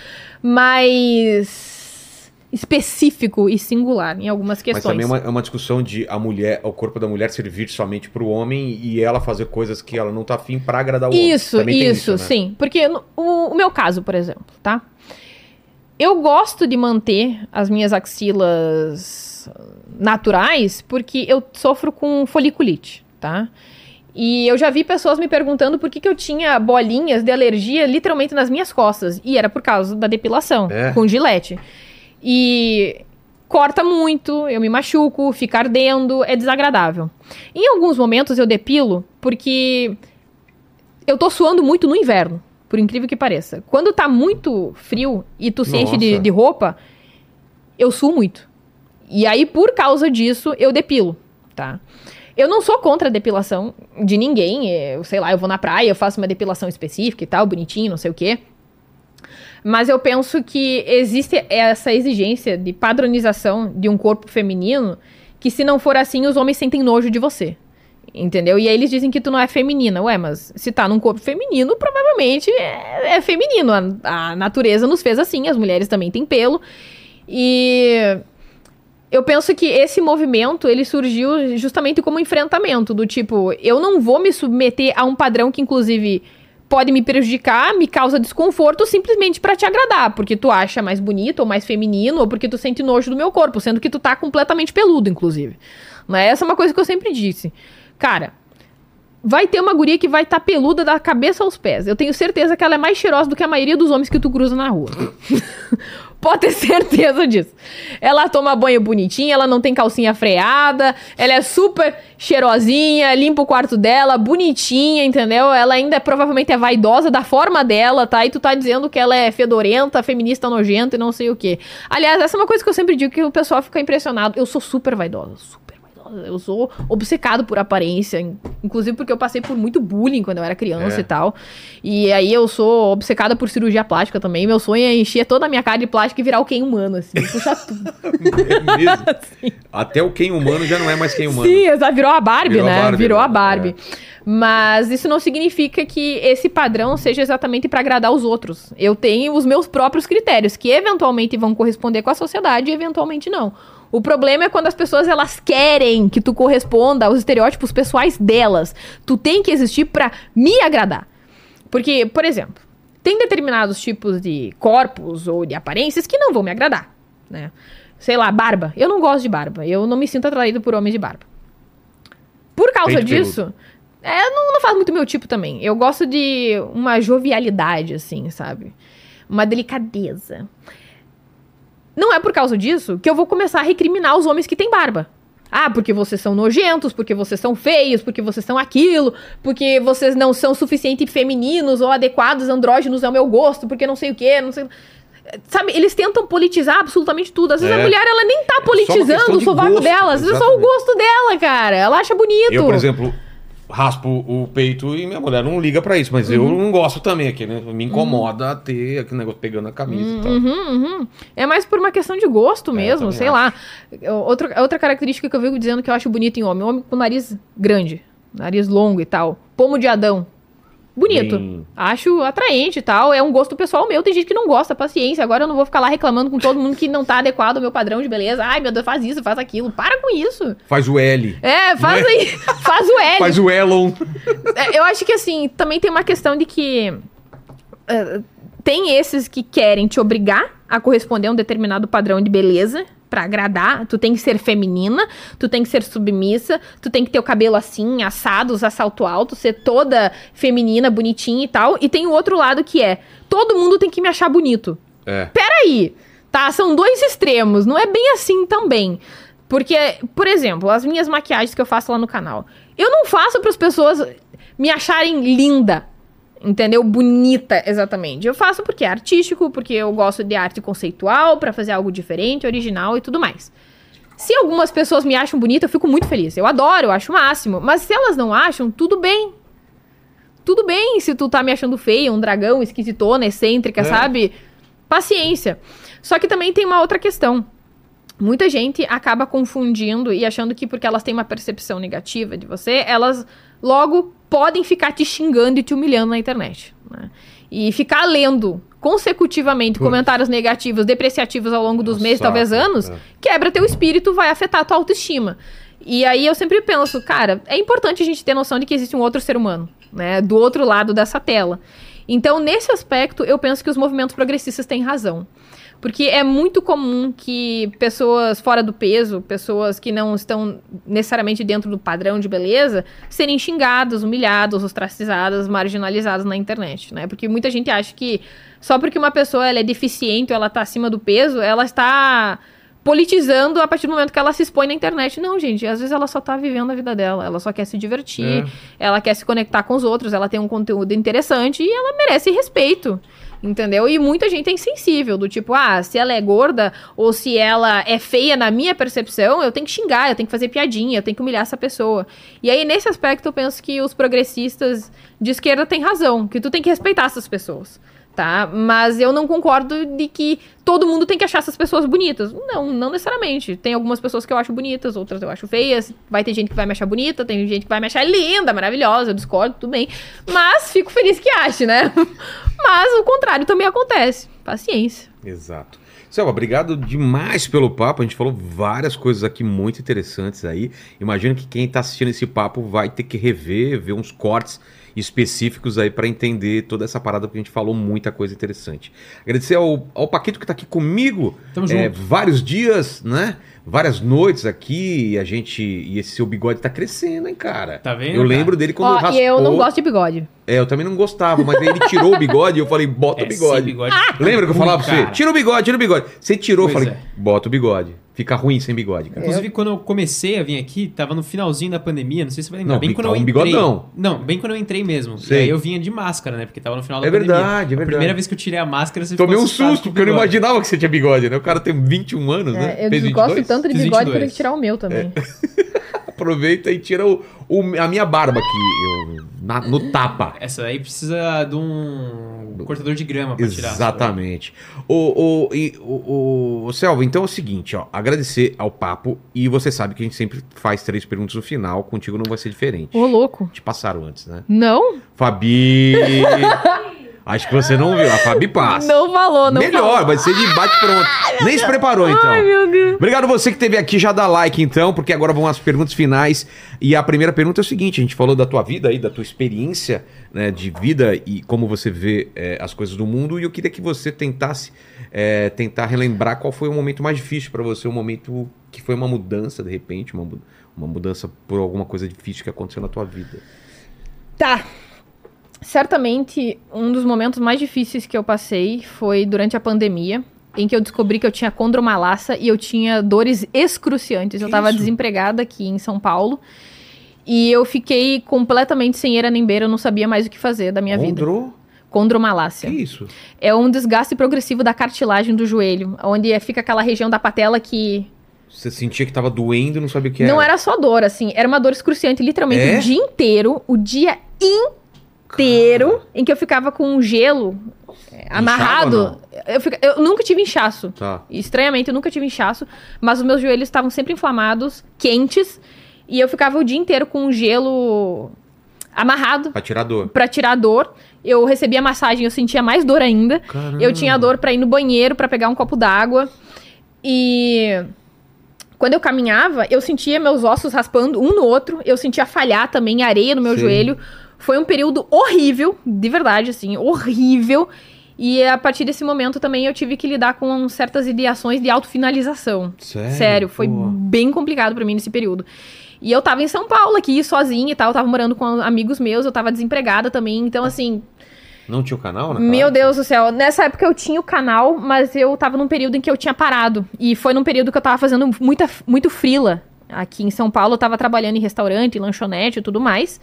mais específico e singular em algumas Mas questões. também é uma, é uma discussão de a mulher, o corpo da mulher servir somente pro homem e ela fazer coisas que ela não tá afim pra agradar o homem. Isso, Também tem isso, né? sim. Porque no- o, o meu caso, por exemplo, tá? Eu gosto de manter as minhas axilas naturais porque eu sofro com foliculite, tá? E eu já vi pessoas me perguntando por que, que eu tinha bolinhas de alergia literalmente nas minhas costas. E era por causa da depilação, É? com gilete. E corta muito, eu me machuco, fica ardendo, é desagradável. Em alguns momentos eu depilo porque eu tô suando muito no inverno, por incrível que pareça. Quando tá muito frio e tu se enche de, de roupa, eu suo muito. E aí, por causa disso, eu depilo, tá? Eu não sou contra a depilação de ninguém. Eu sei lá, eu vou na praia, eu faço uma depilação específica e tal, bonitinho, não sei o quê. Mas eu penso que existe essa exigência de padronização de um corpo feminino que se não for assim, os homens sentem nojo de você. Entendeu? E aí eles dizem que tu não é feminina. Ué, mas se tá num corpo feminino, provavelmente é, é feminino. A, a natureza nos fez assim, as mulheres também têm pelo. E eu penso que esse movimento, ele surgiu justamente como enfrentamento, do tipo, eu não vou me submeter a um padrão que, inclusive, pode me prejudicar, me causa desconforto simplesmente pra te agradar, porque tu acha mais bonito ou mais feminino, ou porque tu sente nojo do meu corpo, sendo que tu tá completamente peludo, inclusive. Né? Essa é uma coisa que eu sempre disse. Cara, vai ter uma guria que vai estar tá peluda da cabeça aos pés. Eu tenho certeza que ela é mais cheirosa do que a maioria dos homens que tu cruza na rua. Pode ter certeza disso. Ela toma banho bonitinha, ela não tem calcinha freada, ela é super cheirosinha, limpa o quarto dela, bonitinha, entendeu? Ela ainda provavelmente é vaidosa da forma dela, tá? E tu tá dizendo que ela é fedorenta, feminista nojenta e não sei o quê. Aliás, essa é uma coisa que eu sempre digo que o pessoal fica impressionado. Eu sou super vaidosa, super eu sou obcecado por aparência, inclusive porque eu passei por muito bullying quando eu era criança é. e tal. E aí eu sou obcecada por cirurgia plástica também. Meu sonho é encher toda a minha cara de plástica e virar o Ken humano, assim, puxar tudo. é mesmo? Até o Ken humano já não é mais Ken humano. Sim, virou a Barbie, virou né? A Barbie, virou a? Barbie. É. Mas isso não significa que esse padrão seja exatamente para agradar os outros. Eu tenho os meus próprios critérios, que eventualmente vão corresponder com a sociedade e eventualmente não. O problema é quando as pessoas elas querem que tu corresponda aos estereótipos pessoais delas. Tu tem que existir para me agradar. Porque, por exemplo, tem determinados tipos de corpos ou de aparências que não vão me agradar, né? Sei lá, barba. Eu não gosto de barba. Eu não me sinto atraído por homens de barba. Por causa disso, é, não, não faz muito meu tipo também. Eu gosto de uma jovialidade, assim, sabe? Uma delicadeza. Não é por causa disso que eu vou começar a recriminar os homens que têm barba. Ah, porque vocês são nojentos, porque vocês são feios, porque vocês são aquilo, porque vocês não são suficiente femininos ou adequados, andrógenos ao meu gosto, porque não sei o quê, não sei. Sabe, eles tentam politizar absolutamente tudo. Às vezes é. a mulher, ela nem tá politizando é o sovaco dela, às vezes é só o gosto dela, cara. Ela acha bonito. Eu, por exemplo, raspo o peito e minha mulher não liga para isso, mas uhum. eu não gosto também aqui, né? Me incomoda uhum. ter aquele negócio pegando a camisa uhum, e tal. Uhum, uhum. É mais por uma questão de gosto é, mesmo, sei acho. lá. Outra, outra característica que eu vivo dizendo que eu acho bonito em homem, homem com nariz grande, nariz longo e tal. Pomo de Adão bonito. Bem... Acho atraente e tal. É um gosto pessoal meu. Tem gente que não gosta, paciência. Agora eu não vou ficar lá reclamando com todo mundo que não tá adequado ao meu padrão de beleza. Ai, meu Deus, faz isso, faz aquilo. Para com isso. Faz o L. É, faz é? aí. faz o L. faz o Elon. É, eu acho que assim, também tem uma questão de que. Uh, tem esses que querem te obrigar a corresponder a um determinado padrão de beleza para agradar, tu tem que ser feminina, tu tem que ser submissa, tu tem que ter o cabelo assim, assado, usar salto alto, ser toda feminina, bonitinha e tal. E tem o outro lado que é, todo mundo tem que me achar bonito. É. Peraí, tá? São dois extremos, não é bem assim também. Porque, por exemplo, as minhas maquiagens que eu faço lá no canal, eu não faço para as pessoas me acharem linda entendeu? Bonita, exatamente. Eu faço porque é artístico, porque eu gosto de arte conceitual, para fazer algo diferente, original e tudo mais. Se algumas pessoas me acham bonita, eu fico muito feliz. Eu adoro, eu acho o máximo. Mas se elas não acham, tudo bem. Tudo bem se tu tá me achando feia, um dragão, esquisitona, excêntrica, é. sabe? Paciência. Só que também tem uma outra questão. Muita gente acaba confundindo e achando que porque elas têm uma percepção negativa de você, elas logo podem ficar te xingando e te humilhando na internet. Né? E ficar lendo consecutivamente Putz. comentários negativos, depreciativos ao longo dos meses, talvez anos, é. quebra teu espírito, vai afetar tua autoestima. E aí eu sempre penso, cara, é importante a gente ter noção de que existe um outro ser humano, né, do outro lado dessa tela. Então, nesse aspecto, eu penso que os movimentos progressistas têm razão. Porque é muito comum que pessoas fora do peso, pessoas que não estão necessariamente dentro do padrão de beleza, serem xingadas, humilhadas, ostracizadas, marginalizadas na internet, né? Porque muita gente acha que só porque uma pessoa ela é deficiente ou ela está acima do peso, ela está politizando a partir do momento que ela se expõe na internet. Não, gente, às vezes ela só tá vivendo a vida dela, ela só quer se divertir, é. ela quer se conectar com os outros, ela tem um conteúdo interessante e ela merece respeito. Entendeu? E muita gente é insensível, do tipo, ah, se ela é gorda ou se ela é feia na minha percepção, eu tenho que xingar, eu tenho que fazer piadinha, eu tenho que humilhar essa pessoa. E aí, nesse aspecto, eu penso que os progressistas de esquerda têm razão, que tu tem que respeitar essas pessoas tá? Mas eu não concordo de que todo mundo tem que achar essas pessoas bonitas. Não, não necessariamente. Tem algumas pessoas que eu acho bonitas, outras eu acho feias. Vai ter gente que vai me achar bonita, tem gente que vai me achar linda, maravilhosa, eu discordo, tudo bem. Mas fico feliz que ache, né? Mas o contrário também acontece. Paciência. Exato. Selva, obrigado demais pelo papo. A gente falou várias coisas aqui muito interessantes aí. Imagino que quem está assistindo esse papo vai ter que rever, ver uns cortes específicos aí para entender toda essa parada, porque a gente falou muita coisa interessante. Agradecer ao, ao Paquito que tá aqui comigo Tamo é, junto. vários dias, né? Várias noites aqui e a gente. E esse seu bigode tá crescendo, hein, cara? Tá vendo, Eu cara? lembro dele quando Ó, raspou. e eu não gosto de bigode. É, eu também não gostava, mas aí ele tirou o bigode e eu falei, bota É, o bigode. bigode. Lembra que eu falava pra você? Tira o bigode, tira o bigode. Você tirou, eu Pois falei, é. bota o bigode. Fica ruim sem bigode, cara. Inclusive, quando eu comecei a vir aqui, tava no finalzinho da pandemia, não sei se você vai lembrar. Não, bem quando eu um entrei. bigodão. Não, bem quando eu entrei mesmo. Sei. E aí eu vinha de máscara, né? Porque tava no final da É pandemia. verdade, é A verdade. primeira vez que eu tirei a máscara, você Tomei ficou um susto, porque eu não bigode. imaginava que você tinha bigode, né? O cara tem 21 anos, né? É, eu Fez desgosto 22? tanto de bigode que eu 22. tenho que tirar o meu também. Aproveita e tira o, o- a minha barba aqui, eu- na- no tapa. Essa aí precisa de um cortador de grama pra tirar. Exatamente. O, o, e, o, o, o Selva, então é o seguinte, ó. Agradecer ao papo. E você sabe que a gente sempre faz três perguntas no final. Contigo não vai ser diferente. Ô, louco. Te passaram antes, né? Não? Fabi. Acho que você não viu. A Fabi passa. Não falou, não Melhor, falou. vai ser de bate pronto. Nem se preparou, então. Ai, meu Deus. Obrigado você que esteve aqui, já dá like então, porque agora vão as perguntas finais. E a primeira pergunta é o seguinte: a gente falou da tua vida aí, da tua experiência né, de vida e como você vê é, as coisas do mundo. E eu queria que você tentasse é, tentar relembrar qual foi o momento mais difícil para você, o momento que foi uma mudança, de repente, uma, uma mudança por alguma coisa difícil que aconteceu na tua vida. Tá. Certamente, um dos momentos mais difíceis que eu passei foi durante a pandemia, em que eu descobri que eu tinha condromalácia e eu tinha dores excruciantes. eu Que tava isso? desempregada aqui em São Paulo. E eu fiquei completamente sem eira nem beira, eu não sabia mais o que fazer da minha vida. Condro? Que Condromalácia. isso? É um desgaste progressivo da cartilagem do joelho, onde fica aquela região da patela que Você sentia que tava doendo e não sabia o que não era só dor, assim, era uma dor excruciante, literalmente É? o dia inteiro, o dia inteiro, em que eu ficava com um gelo é, amarrado. Eu, fica- eu nunca tive inchaço. Tá. Estranhamente, eu nunca tive inchaço, mas os meus joelhos estavam sempre inflamados, quentes, e eu ficava o dia inteiro com um gelo amarrado Pra tirar dor. pra tirar a dor. Eu recebia massagem, eu sentia mais dor ainda. Caramba. Eu tinha dor pra ir no banheiro, pra pegar um copo d'água. E quando eu caminhava, eu sentia meus ossos raspando um no outro. Eu sentia falhar também areia no meu Sim. joelho. Foi um período horrível, de verdade, assim, horrível. E a partir desse momento também eu tive que lidar com certas ideações de autofinalização. Sério? Sério, foi Pô. bem complicado pra mim nesse período. E eu tava em São Paulo aqui, sozinha e tal, eu tava morando com amigos meus, eu tava desempregada também, então assim, Não tinha o canal, né? meu Deus do céu, nessa época eu tinha o canal, mas eu tava num período em que eu tinha parado. E foi num período que eu tava fazendo muita, muito frila. Aqui em São Paulo eu tava trabalhando em restaurante, lanchonete e tudo mais.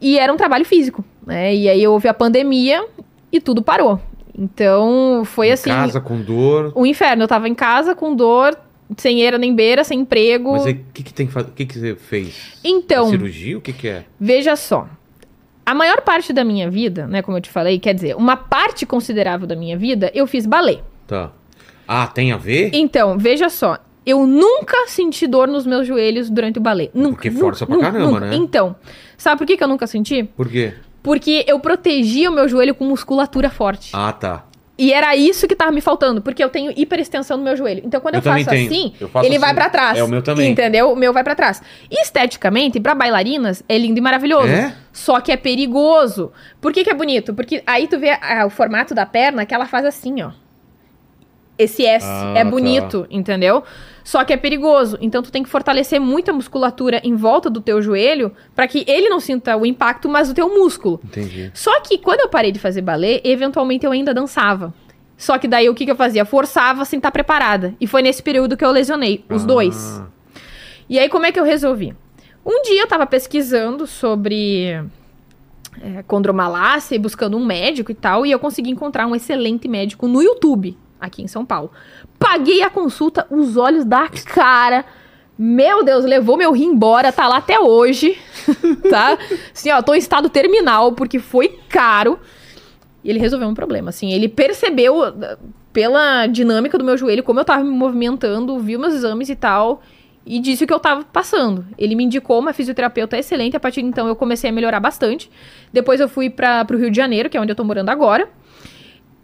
E era um trabalho físico, né? E aí houve a pandemia e tudo parou. Então foi Em assim, Casa com dor. o inferno. Eu tava em casa com dor, sem eira nem beira, sem emprego. Mas o que, que tem que fazer? O que, que você fez? Então, É cirurgia? O que, que é? Veja só. A maior parte da minha vida, né, como eu te falei, quer dizer, uma parte considerável da minha vida, eu fiz balé. Tá. Ah, tem a ver? Então, veja só. Eu nunca senti dor nos meus joelhos durante o balé. Nunca. Porque força nunca, pra caramba, nunca. né? Então, sabe por que, que eu nunca senti? Por quê? Porque eu protegia o meu joelho com musculatura forte. Ah, tá. E era isso que tava me faltando, porque eu tenho hiperextensão no meu joelho. Então, quando eu, Eu faço tenho. assim, Eu faço ele vai assim. pra trás. É, o meu também. Entendeu? O meu vai pra trás. Esteticamente, pra bailarinas, é lindo e maravilhoso. É? Só que é perigoso. Por que, que é bonito? Porque aí tu vê ah, o formato da perna que ela faz assim, ó. Esse S Ah, é tá. bonito, entendeu? Só que é perigoso. Então tu tem que fortalecer muito a musculatura em volta do teu joelho pra que ele não sinta o impacto, mas o teu músculo. Entendi. Só que quando eu parei de fazer balé, eventualmente eu ainda dançava. Só que daí o que, que eu fazia? Forçava sem estar preparada. E foi nesse período que eu lesionei, os Ah. dois. E aí como é que eu resolvi? Um dia eu tava pesquisando sobre é, condromalácia e buscando um médico e tal, e eu consegui encontrar um excelente médico no YouTube, aqui em São Paulo. Paguei a consulta, os olhos da cara. Meu Deus, levou meu rim embora, tá lá até hoje, tá? Assim, ó, tô em estado terminal, porque foi caro. E ele resolveu um problema, assim, ele percebeu uh, pela dinâmica do meu joelho, como eu tava me movimentando, viu meus exames e tal, e disse o que eu tava passando. Ele me indicou uma fisioterapeuta excelente, a partir de então eu comecei a melhorar bastante. Depois eu fui para pro Rio de Janeiro, que é onde eu tô morando agora,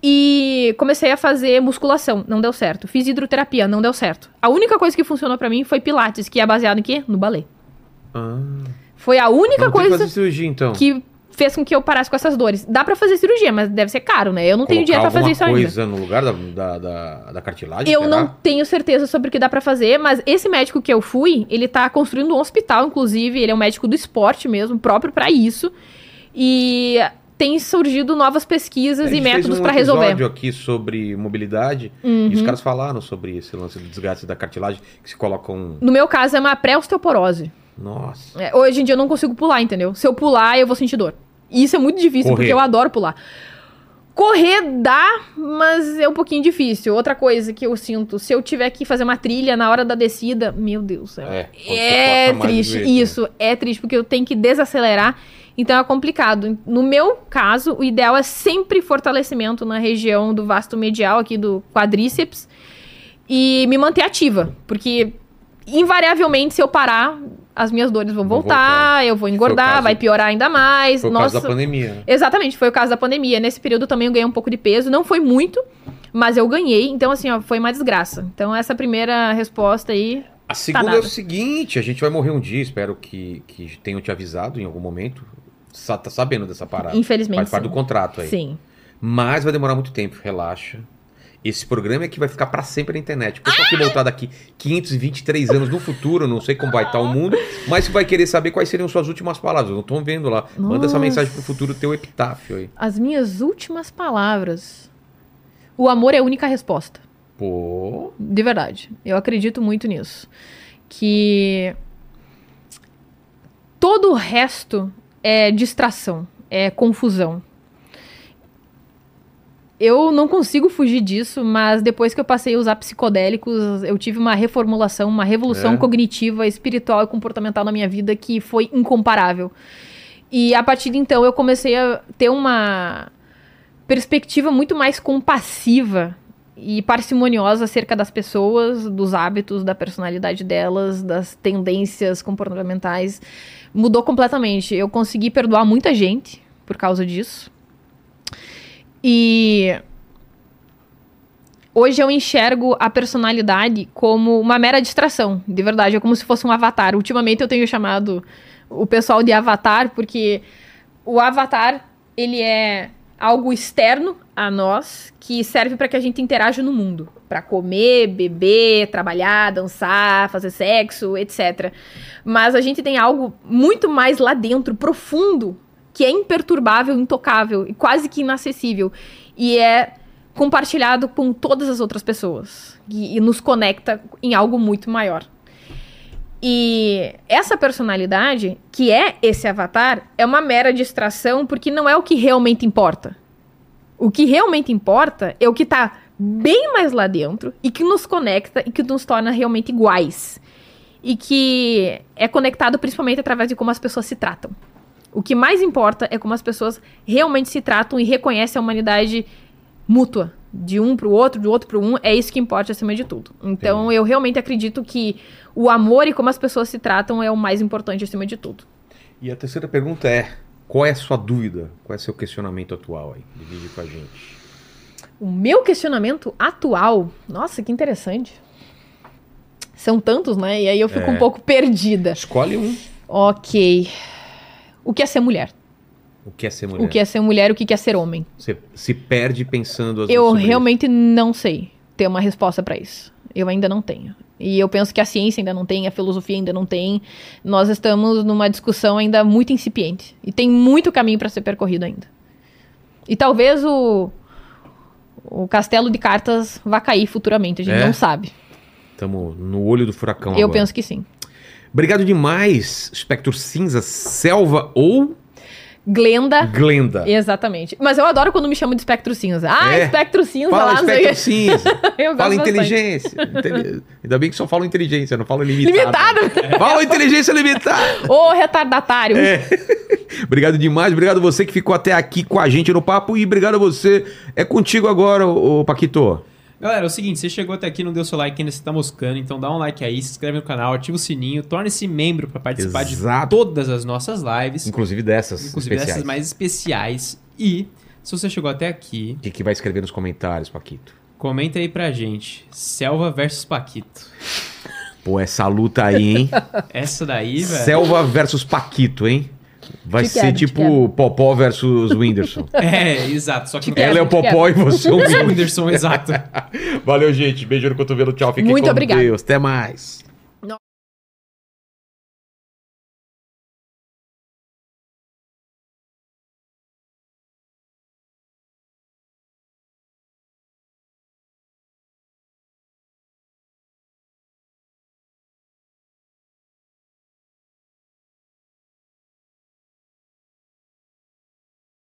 e comecei a fazer musculação, não deu certo. Fiz hidroterapia, não deu certo. A única coisa que funcionou pra mim foi pilates, que é baseado em quê? No balé. Ah. Foi a única Não coisa cirurgia, então. que fez com que eu parasse com essas dores. Dá pra fazer cirurgia, mas deve ser caro, né? Eu não tenho dinheiro pra fazer isso ainda. coisa no lugar da, da, da, da cartilagem? Eu será? não tenho certeza sobre o que dá pra fazer, mas esse médico que eu fui, ele tá construindo um hospital, inclusive, ele é um médico do esporte mesmo, próprio pra isso. E tem surgido novas pesquisas e métodos um pra resolver. episódio aqui sobre mobilidade Uhum. e os caras falaram sobre esse lance do desgaste da cartilagem que se colocam. No meu caso, é uma pré-osteoporose. Nossa. É, hoje em dia eu não consigo pular, entendeu? Se eu pular, eu vou sentir dor. E isso é muito difícil, Correr. porque eu adoro pular. Correr dá, mas é um pouquinho difícil. Outra coisa que eu sinto, se eu tiver que fazer uma trilha na hora da descida, meu Deus. É, É de triste, né? isso, é triste, porque eu tenho que desacelerar, então é complicado. No meu caso, o ideal é sempre fortalecimento na região do vasto medial, aqui do quadríceps, e me manter ativa, porque invariavelmente, se eu parar, as minhas dores vão voltar, voltar. eu vou engordar, caso- vai piorar ainda mais. Foi o Nossa, caso da pandemia, né? Exatamente, foi o caso da pandemia. Nesse período também eu ganhei um pouco de peso. Não foi muito, mas eu ganhei. Então, assim, ó, foi uma desgraça. Então, essa primeira resposta aí. A segunda é nada. o seguinte: a gente vai morrer um dia, espero que, que tenham te avisado em algum momento. Tá sabendo dessa parada. Infelizmente, Faz parte sim. do contrato aí. Sim. Mas vai demorar muito tempo, relaxa. Esse programa é que vai ficar pra sempre na internet. O pessoal que voltar daqui 523 anos no futuro, não sei como vai estar o mundo, mas vai querer saber quais seriam suas últimas palavras. Não estão vendo lá. Manda essa Nossa. mensagem pro futuro, teu epitáfio aí. As minhas últimas palavras. O amor é a única resposta. Pô, De verdade. Eu acredito muito nisso. Que todo o resto é distração, é confusão. Eu não consigo fugir disso, mas depois que eu passei a usar psicodélicos, eu tive uma reformulação, uma revolução É? cognitiva, espiritual e comportamental na minha vida que foi incomparável. E a partir de então eu comecei a ter uma perspectiva muito mais compassiva e parcimoniosa acerca das pessoas, dos hábitos, da personalidade delas, das tendências comportamentais. Mudou completamente. Eu consegui perdoar muita gente por causa disso. E hoje eu enxergo a personalidade como uma mera distração, de verdade, é como se fosse um avatar. Ultimamente eu tenho chamado o pessoal de avatar porque o avatar, ele é algo externo a nós que serve para que a gente interaja no mundo, para comer, beber, trabalhar, dançar, fazer sexo, etc. Mas a gente tem algo muito mais lá dentro, profundo, que é imperturbável, intocável e quase que inacessível e é compartilhado com todas as outras pessoas e, e nos conecta em algo muito maior. E essa personalidade, que é esse avatar, é uma mera distração porque não é o que realmente importa. O que realmente importa é o que tá bem mais lá dentro e que nos conecta e que nos torna realmente iguais. E que é conectado principalmente através de como as pessoas se tratam. O que mais importa é como as pessoas realmente se tratam e reconhecem a humanidade mútua. De um pro outro, do outro pro um, é isso que importa acima de tudo. Então, eu realmente acredito que o amor e como as pessoas se tratam é o mais importante acima de tudo. e a terceira pergunta é: qual é a sua dúvida? Qual é seu questionamento atual aí? Divide com a gente. O meu questionamento atual, nossa, que interessante. São tantos, né? E aí eu fico É. um pouco perdida. Escolhe um. Ok. O que é ser mulher? O que é ser mulher? O que é ser mulher e o que é ser homem? Você se perde pensando às Eu realmente não sei ter uma resposta pra isso. Eu ainda não tenho. E eu penso que a ciência ainda não tem, a filosofia ainda não tem. Nós estamos numa discussão ainda muito incipiente. E tem muito caminho pra ser percorrido ainda. E talvez o, o castelo de cartas vá cair futuramente, a gente É? não sabe. isso. Tamo no olho do furacão eu agora. penso que sim. Obrigado demais, Espectro Cinza, Selva ou Glenda. Glenda. Exatamente. Mas eu adoro quando me chamam de espectro cinza. Ah, É. espectro cinza Fala lá, espectro cinza. Eu gosto Fala inteligência. Inteli- Ainda bem que só falo inteligência, não falo limitada. Limitada! Fala inteligência limitada. Ô, retardatário. É. Obrigado demais, obrigado você que ficou até aqui com a gente no papo e obrigado a você. É contigo agora, ô Paquito. Galera, é o seguinte, você chegou até aqui, não deu seu like ainda, você tá moscando, então dá um like aí, se inscreve no canal, ativa o sininho, torne-se membro pra participar Exato. de todas as nossas lives, Inclusive dessas inclusive especiais. essas mais especiais. E, se você chegou até aqui, O que, que vai escrever nos comentários, Paquito? comenta aí pra gente, Selva versus Paquito. Pô, essa luta aí, hein? Essa daí, velho... Selva versus Paquito, hein? Vai ser quero, tipo Popó versus Whindersson. É, exato. Só que quero. Ela é o Popó e você é o caso, Whindersson. exato. Valeu, gente. Beijo no cotovelo. Tchau. Fiquem Muito com obrigada. Deus. Até mais.